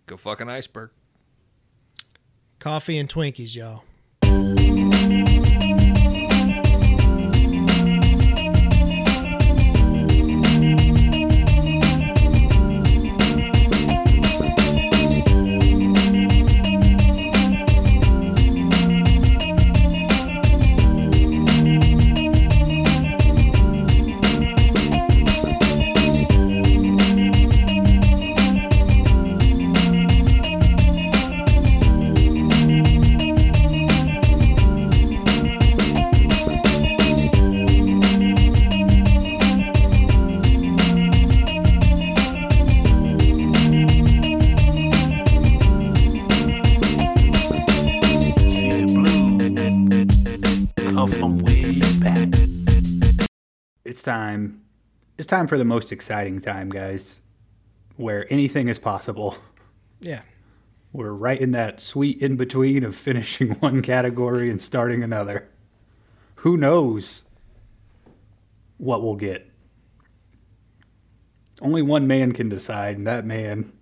Speaker 2: Go fucking iceberg.
Speaker 1: Coffee and Twinkies, y'all.
Speaker 3: Time. It's time for the most exciting time, guys, where anything is possible.
Speaker 1: Yeah.
Speaker 3: We're right in that sweet in between of finishing [LAUGHS] one category and starting another. Who knows what we'll get? Only one man can decide, and that man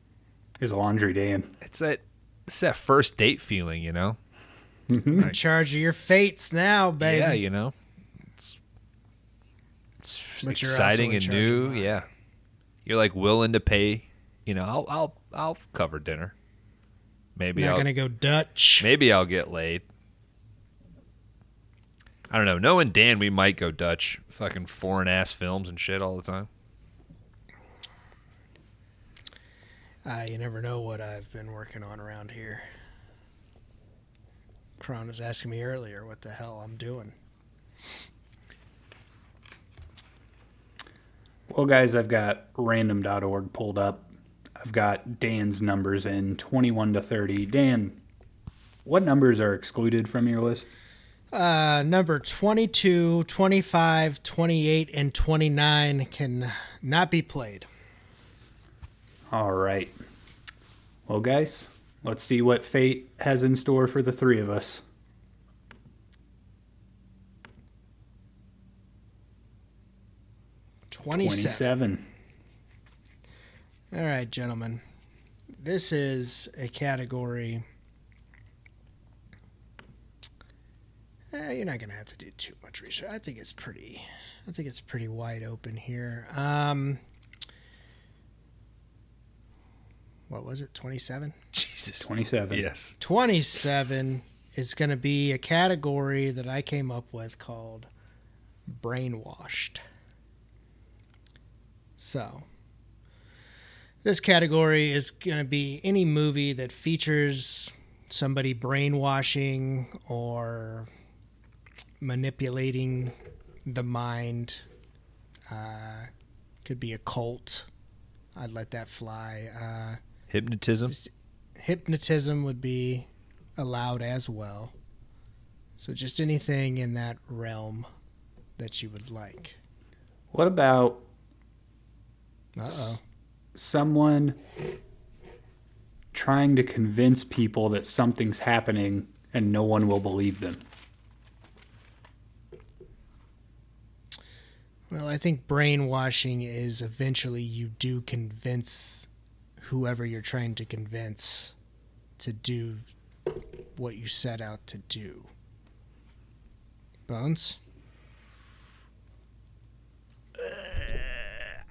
Speaker 3: is Laundry Dan.
Speaker 2: It's that it's that first date feeling, you know. Mm-hmm.
Speaker 1: You're in charge of your fates now, baby.
Speaker 2: Yeah, you know.
Speaker 1: But
Speaker 2: exciting and new. Yeah, you're like willing to pay. You know, I'll I'll I'll cover dinner. Maybe
Speaker 1: Not
Speaker 2: I'll
Speaker 1: gonna go Dutch.
Speaker 2: maybe I'll get laid. I don't know. Knowing Dan, we might go Dutch. Fucking foreign ass films and shit all the time.
Speaker 1: Uh, you never know what I've been working on around here. Kron was asking me earlier what the hell I'm doing.
Speaker 3: Well, guys, I've got random.org pulled up. I've got Dan's numbers in 21 to 30. Dan, what numbers are excluded from your list?
Speaker 1: Uh, number 22, 25, 28, and 29 can not be played.
Speaker 3: All right. Well, guys, let's see what fate has in store for the three of us.
Speaker 1: Twenty-seven.
Speaker 3: 27.
Speaker 1: All right, gentlemen. This is a category. Eh, you're not gonna have to do too much research. I think it's pretty. I think it's pretty wide open here. Um, what was it? Twenty-seven.
Speaker 2: Jesus.
Speaker 3: 27.
Speaker 2: Yes.
Speaker 1: 27 is going to be a category that I came up with called brainwashed. So, this category is going to be any movie that features somebody brainwashing or manipulating the mind. Uh, could be a cult. I'd let that fly. Uh,
Speaker 2: Hypnotism.
Speaker 1: hypnotism would be allowed as well. So just anything in that realm that you would like.
Speaker 3: What about
Speaker 1: Uh oh.
Speaker 3: someone trying to convince people that something's happening and no one will believe them?
Speaker 1: Well, I think brainwashing is eventually you do convince whoever you're trying to convince to do what you set out to do. Bones?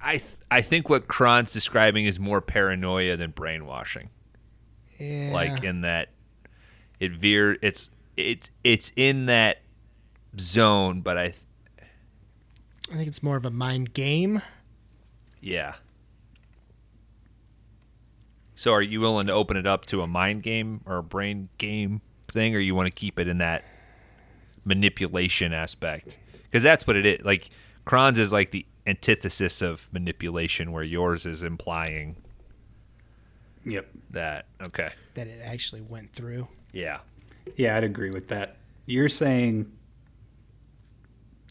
Speaker 2: I th- I think what Kron's describing is more paranoia than brainwashing.
Speaker 1: Yeah.
Speaker 2: Like in that it veer it's it's it's in that zone, but I th-
Speaker 1: I think it's more of a mind game.
Speaker 2: yeah. So are you willing to open it up to a mind game or a brain game thing or you want to keep it in that manipulation aspect? Cuz that's what it is. Like Kron's is like the antithesis of manipulation where yours is implying
Speaker 3: Yep.
Speaker 2: that okay.
Speaker 1: that it actually went through.
Speaker 2: Yeah.
Speaker 3: Yeah, I'd agree with that. You're saying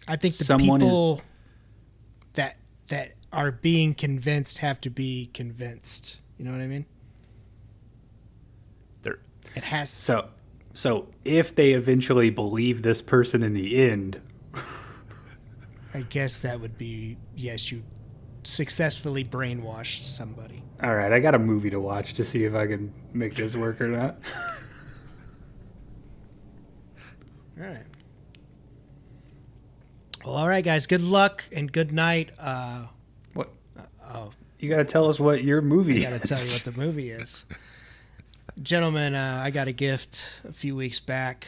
Speaker 1: I think the
Speaker 3: Someone is-
Speaker 1: people that that are being convinced have to be convinced. You know what I mean?
Speaker 2: There
Speaker 1: It has
Speaker 3: so so if they eventually believe this person in the end,
Speaker 1: I guess that would be yes, you successfully brainwashed somebody.
Speaker 3: all right, I got a movie to watch to see if I can make this work or not. [LAUGHS]
Speaker 1: All right. Well, all right, guys. Good luck and good night. Uh,
Speaker 3: What?
Speaker 1: oh,
Speaker 3: You got to tell us what your movie
Speaker 1: I got to tell you what the movie is. [LAUGHS] Gentlemen, uh, I got a gift a few weeks back.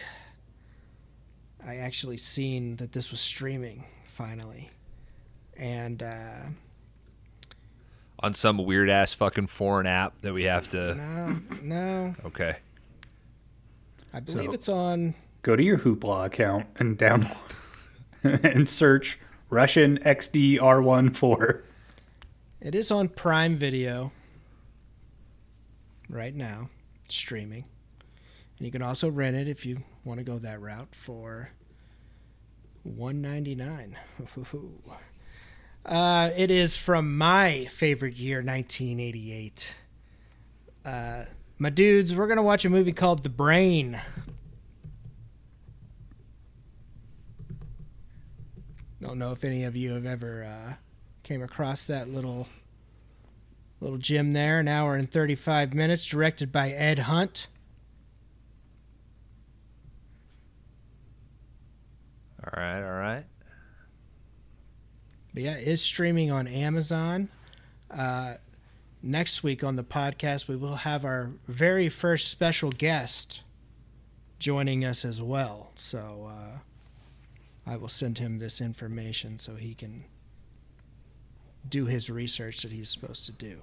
Speaker 1: I actually seen that this was streaming finally. And uh,
Speaker 2: on some weird ass fucking foreign app that we have to
Speaker 1: no, no,
Speaker 2: Okay.
Speaker 1: I believe
Speaker 3: So-
Speaker 1: it's on.
Speaker 3: Go to your Hoopla account and download [LAUGHS] and search Russian XDR14.
Speaker 1: It is on Prime Video right now, streaming. And you can also rent it if you want to go that route for one ninety nine. Uh, it is from my favorite year, 1988. Uh, my dudes, we're gonna watch a movie called The Brain. Don't know if any of you have ever uh, came across that little little gem there. An hour and 35 minutes, directed by Ed Hunt.
Speaker 2: All right, all right.
Speaker 1: But yeah, it is streaming on Amazon. Uh, next week on the podcast, we will have our very first special guest joining us as well. So uh, I will send him this information so he can do his research that he's supposed to do.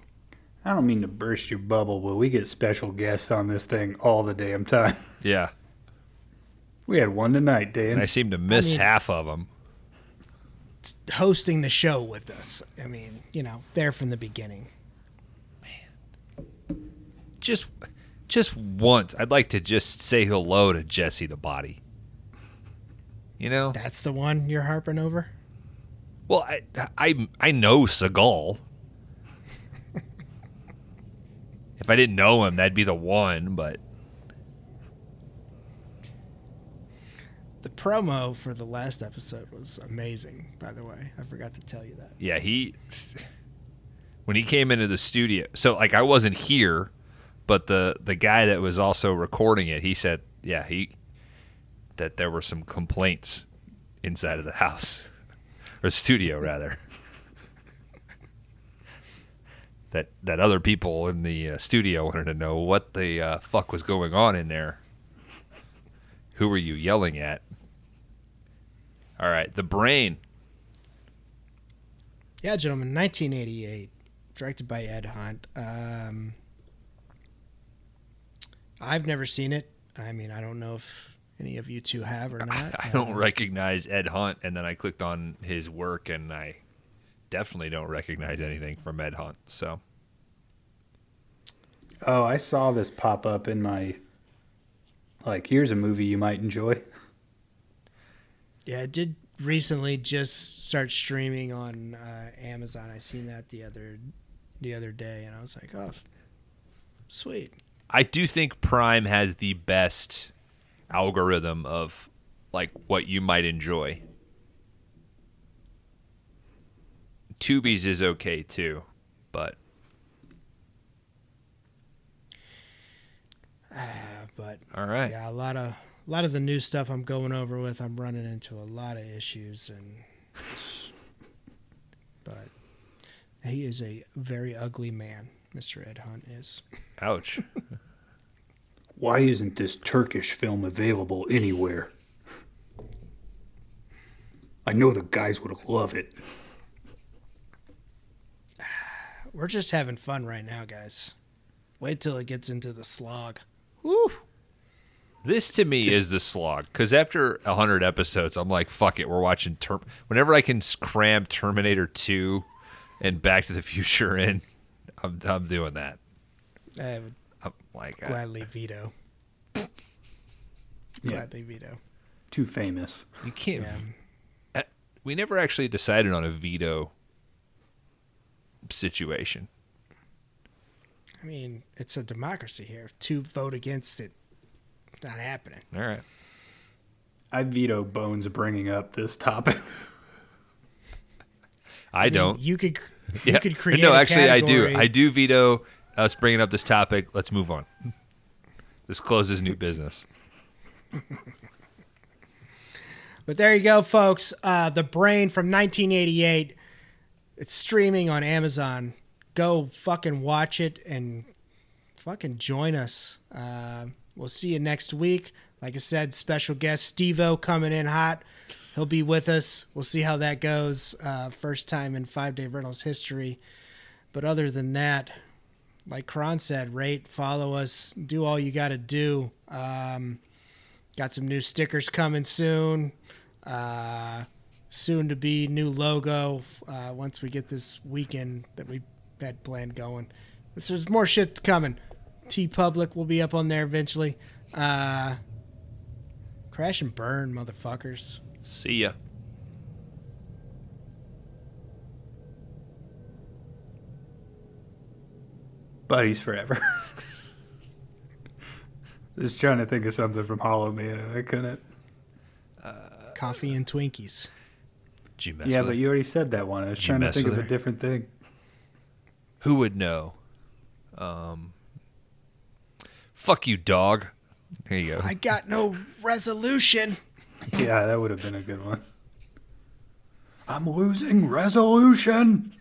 Speaker 3: I don't mean to burst your bubble, but we get special guests on this thing all the damn time.
Speaker 2: Yeah,
Speaker 3: We had one tonight,
Speaker 2: and
Speaker 3: Dan.
Speaker 2: I seem to miss
Speaker 1: mean-
Speaker 2: half of them.
Speaker 1: Hosting the show with us. I mean, you know, there from the beginning. Man.
Speaker 2: Just, just once, I'd like to just say hello to Jesse the Body. You know,
Speaker 1: That's the one you're harping over?
Speaker 2: well, I, I, I know Seagal. [LAUGHS] if I didn't know him, that'd be the one. But
Speaker 1: The promo for the last episode was amazing, by the way. I forgot to tell you that.
Speaker 2: yeah, he when he came into the studio. So like I wasn't here, but the the guy that was also recording it, he said, yeah, he that there were some complaints inside of the house [LAUGHS] or studio rather. [LAUGHS] that that other people in the uh, studio wanted to know what the uh, fuck was going on in there. Who were you yelling at? All right, the brain.
Speaker 1: Yeah, gentlemen, 1988, directed by Ed Hunt. Um, I've never seen it. I mean, I don't know if any of you two have or not. [LAUGHS]
Speaker 2: I don't
Speaker 1: Uh,
Speaker 2: recognize Ed Hunt, and then I clicked on his work, and I definitely don't recognize anything from Ed Hunt. So
Speaker 3: Oh, I saw this pop up in my. Like, here's a movie you might enjoy. [LAUGHS]
Speaker 1: Yeah, it did recently just start streaming on uh, Amazon. I seen that the other the other day, and I was like, oh, sweet.
Speaker 2: I do think Prime has the best algorithm of like what you might enjoy. Tubi's is okay too, but
Speaker 1: Uh, but
Speaker 2: all right.
Speaker 1: yeah, a lot of a lot of the new stuff I'm going over with, I'm running into a lot of issues, and [LAUGHS] but he is a very ugly man. Mr. Ed Hunt is.
Speaker 2: Ouch. [LAUGHS]
Speaker 3: Why isn't this Turkish film available anywhere? I know the guys would love it. [SIGHS]
Speaker 1: We're just having fun right now, guys. Wait till it gets into the slog. Woo!
Speaker 2: This to me is the slog because after hundred episodes, I'm like, fuck it, we're watching. Term- Whenever I can s- cram Terminator Two and Back to the Future [LAUGHS] in, I'm I'm doing that.
Speaker 1: I would
Speaker 2: I'm like, I-
Speaker 1: gladly veto. [LAUGHS]
Speaker 3: Yeah.
Speaker 1: Gladly veto.
Speaker 3: Too famous.
Speaker 2: you can't.
Speaker 1: Yeah.
Speaker 2: We never actually decided on a veto situation.
Speaker 1: I mean, it's a democracy here. Two vote against it. Not happening.
Speaker 2: All right.
Speaker 3: I veto Bones bringing up this topic. [LAUGHS]
Speaker 2: I,
Speaker 1: mean,
Speaker 2: don't.
Speaker 1: You could. You
Speaker 2: yeah.
Speaker 1: could create.
Speaker 2: no, actually, I do. I do veto us bringing up this topic. Let's move on. This closes new business.
Speaker 1: But there you go, folks. Uh, the Brain from 1988. It's streaming on Amazon. Go fucking watch it and fucking join us. Uh, we'll see you next week. Like I said, special guest Steve-O coming in hot. He'll be with us. We'll see how that goes. Uh, first time in Five Day Rentals history. But other than that, like Kron said, rate, follow us, do all you got to do. Um, got some new stickers coming soon. Uh, soon to be new logo uh, once we get this weekend that we had planned going. There's more shit coming. TeePublic will be up on there eventually. Uh, crash and burn, motherfuckers.
Speaker 2: See ya.
Speaker 3: Buddies forever. [LAUGHS] Just trying to think of something from Hollow Man, and I couldn't.
Speaker 1: Uh, Coffee and Twinkies.
Speaker 3: yeah, but
Speaker 2: it?
Speaker 3: you already said that one. I was
Speaker 2: Did
Speaker 3: trying to think of
Speaker 2: her?
Speaker 3: a different thing.
Speaker 2: Who would know? Um, fuck you, dog. Here you go.
Speaker 1: I got no resolution.
Speaker 3: Yeah, that would have been a good one. I'm losing resolution.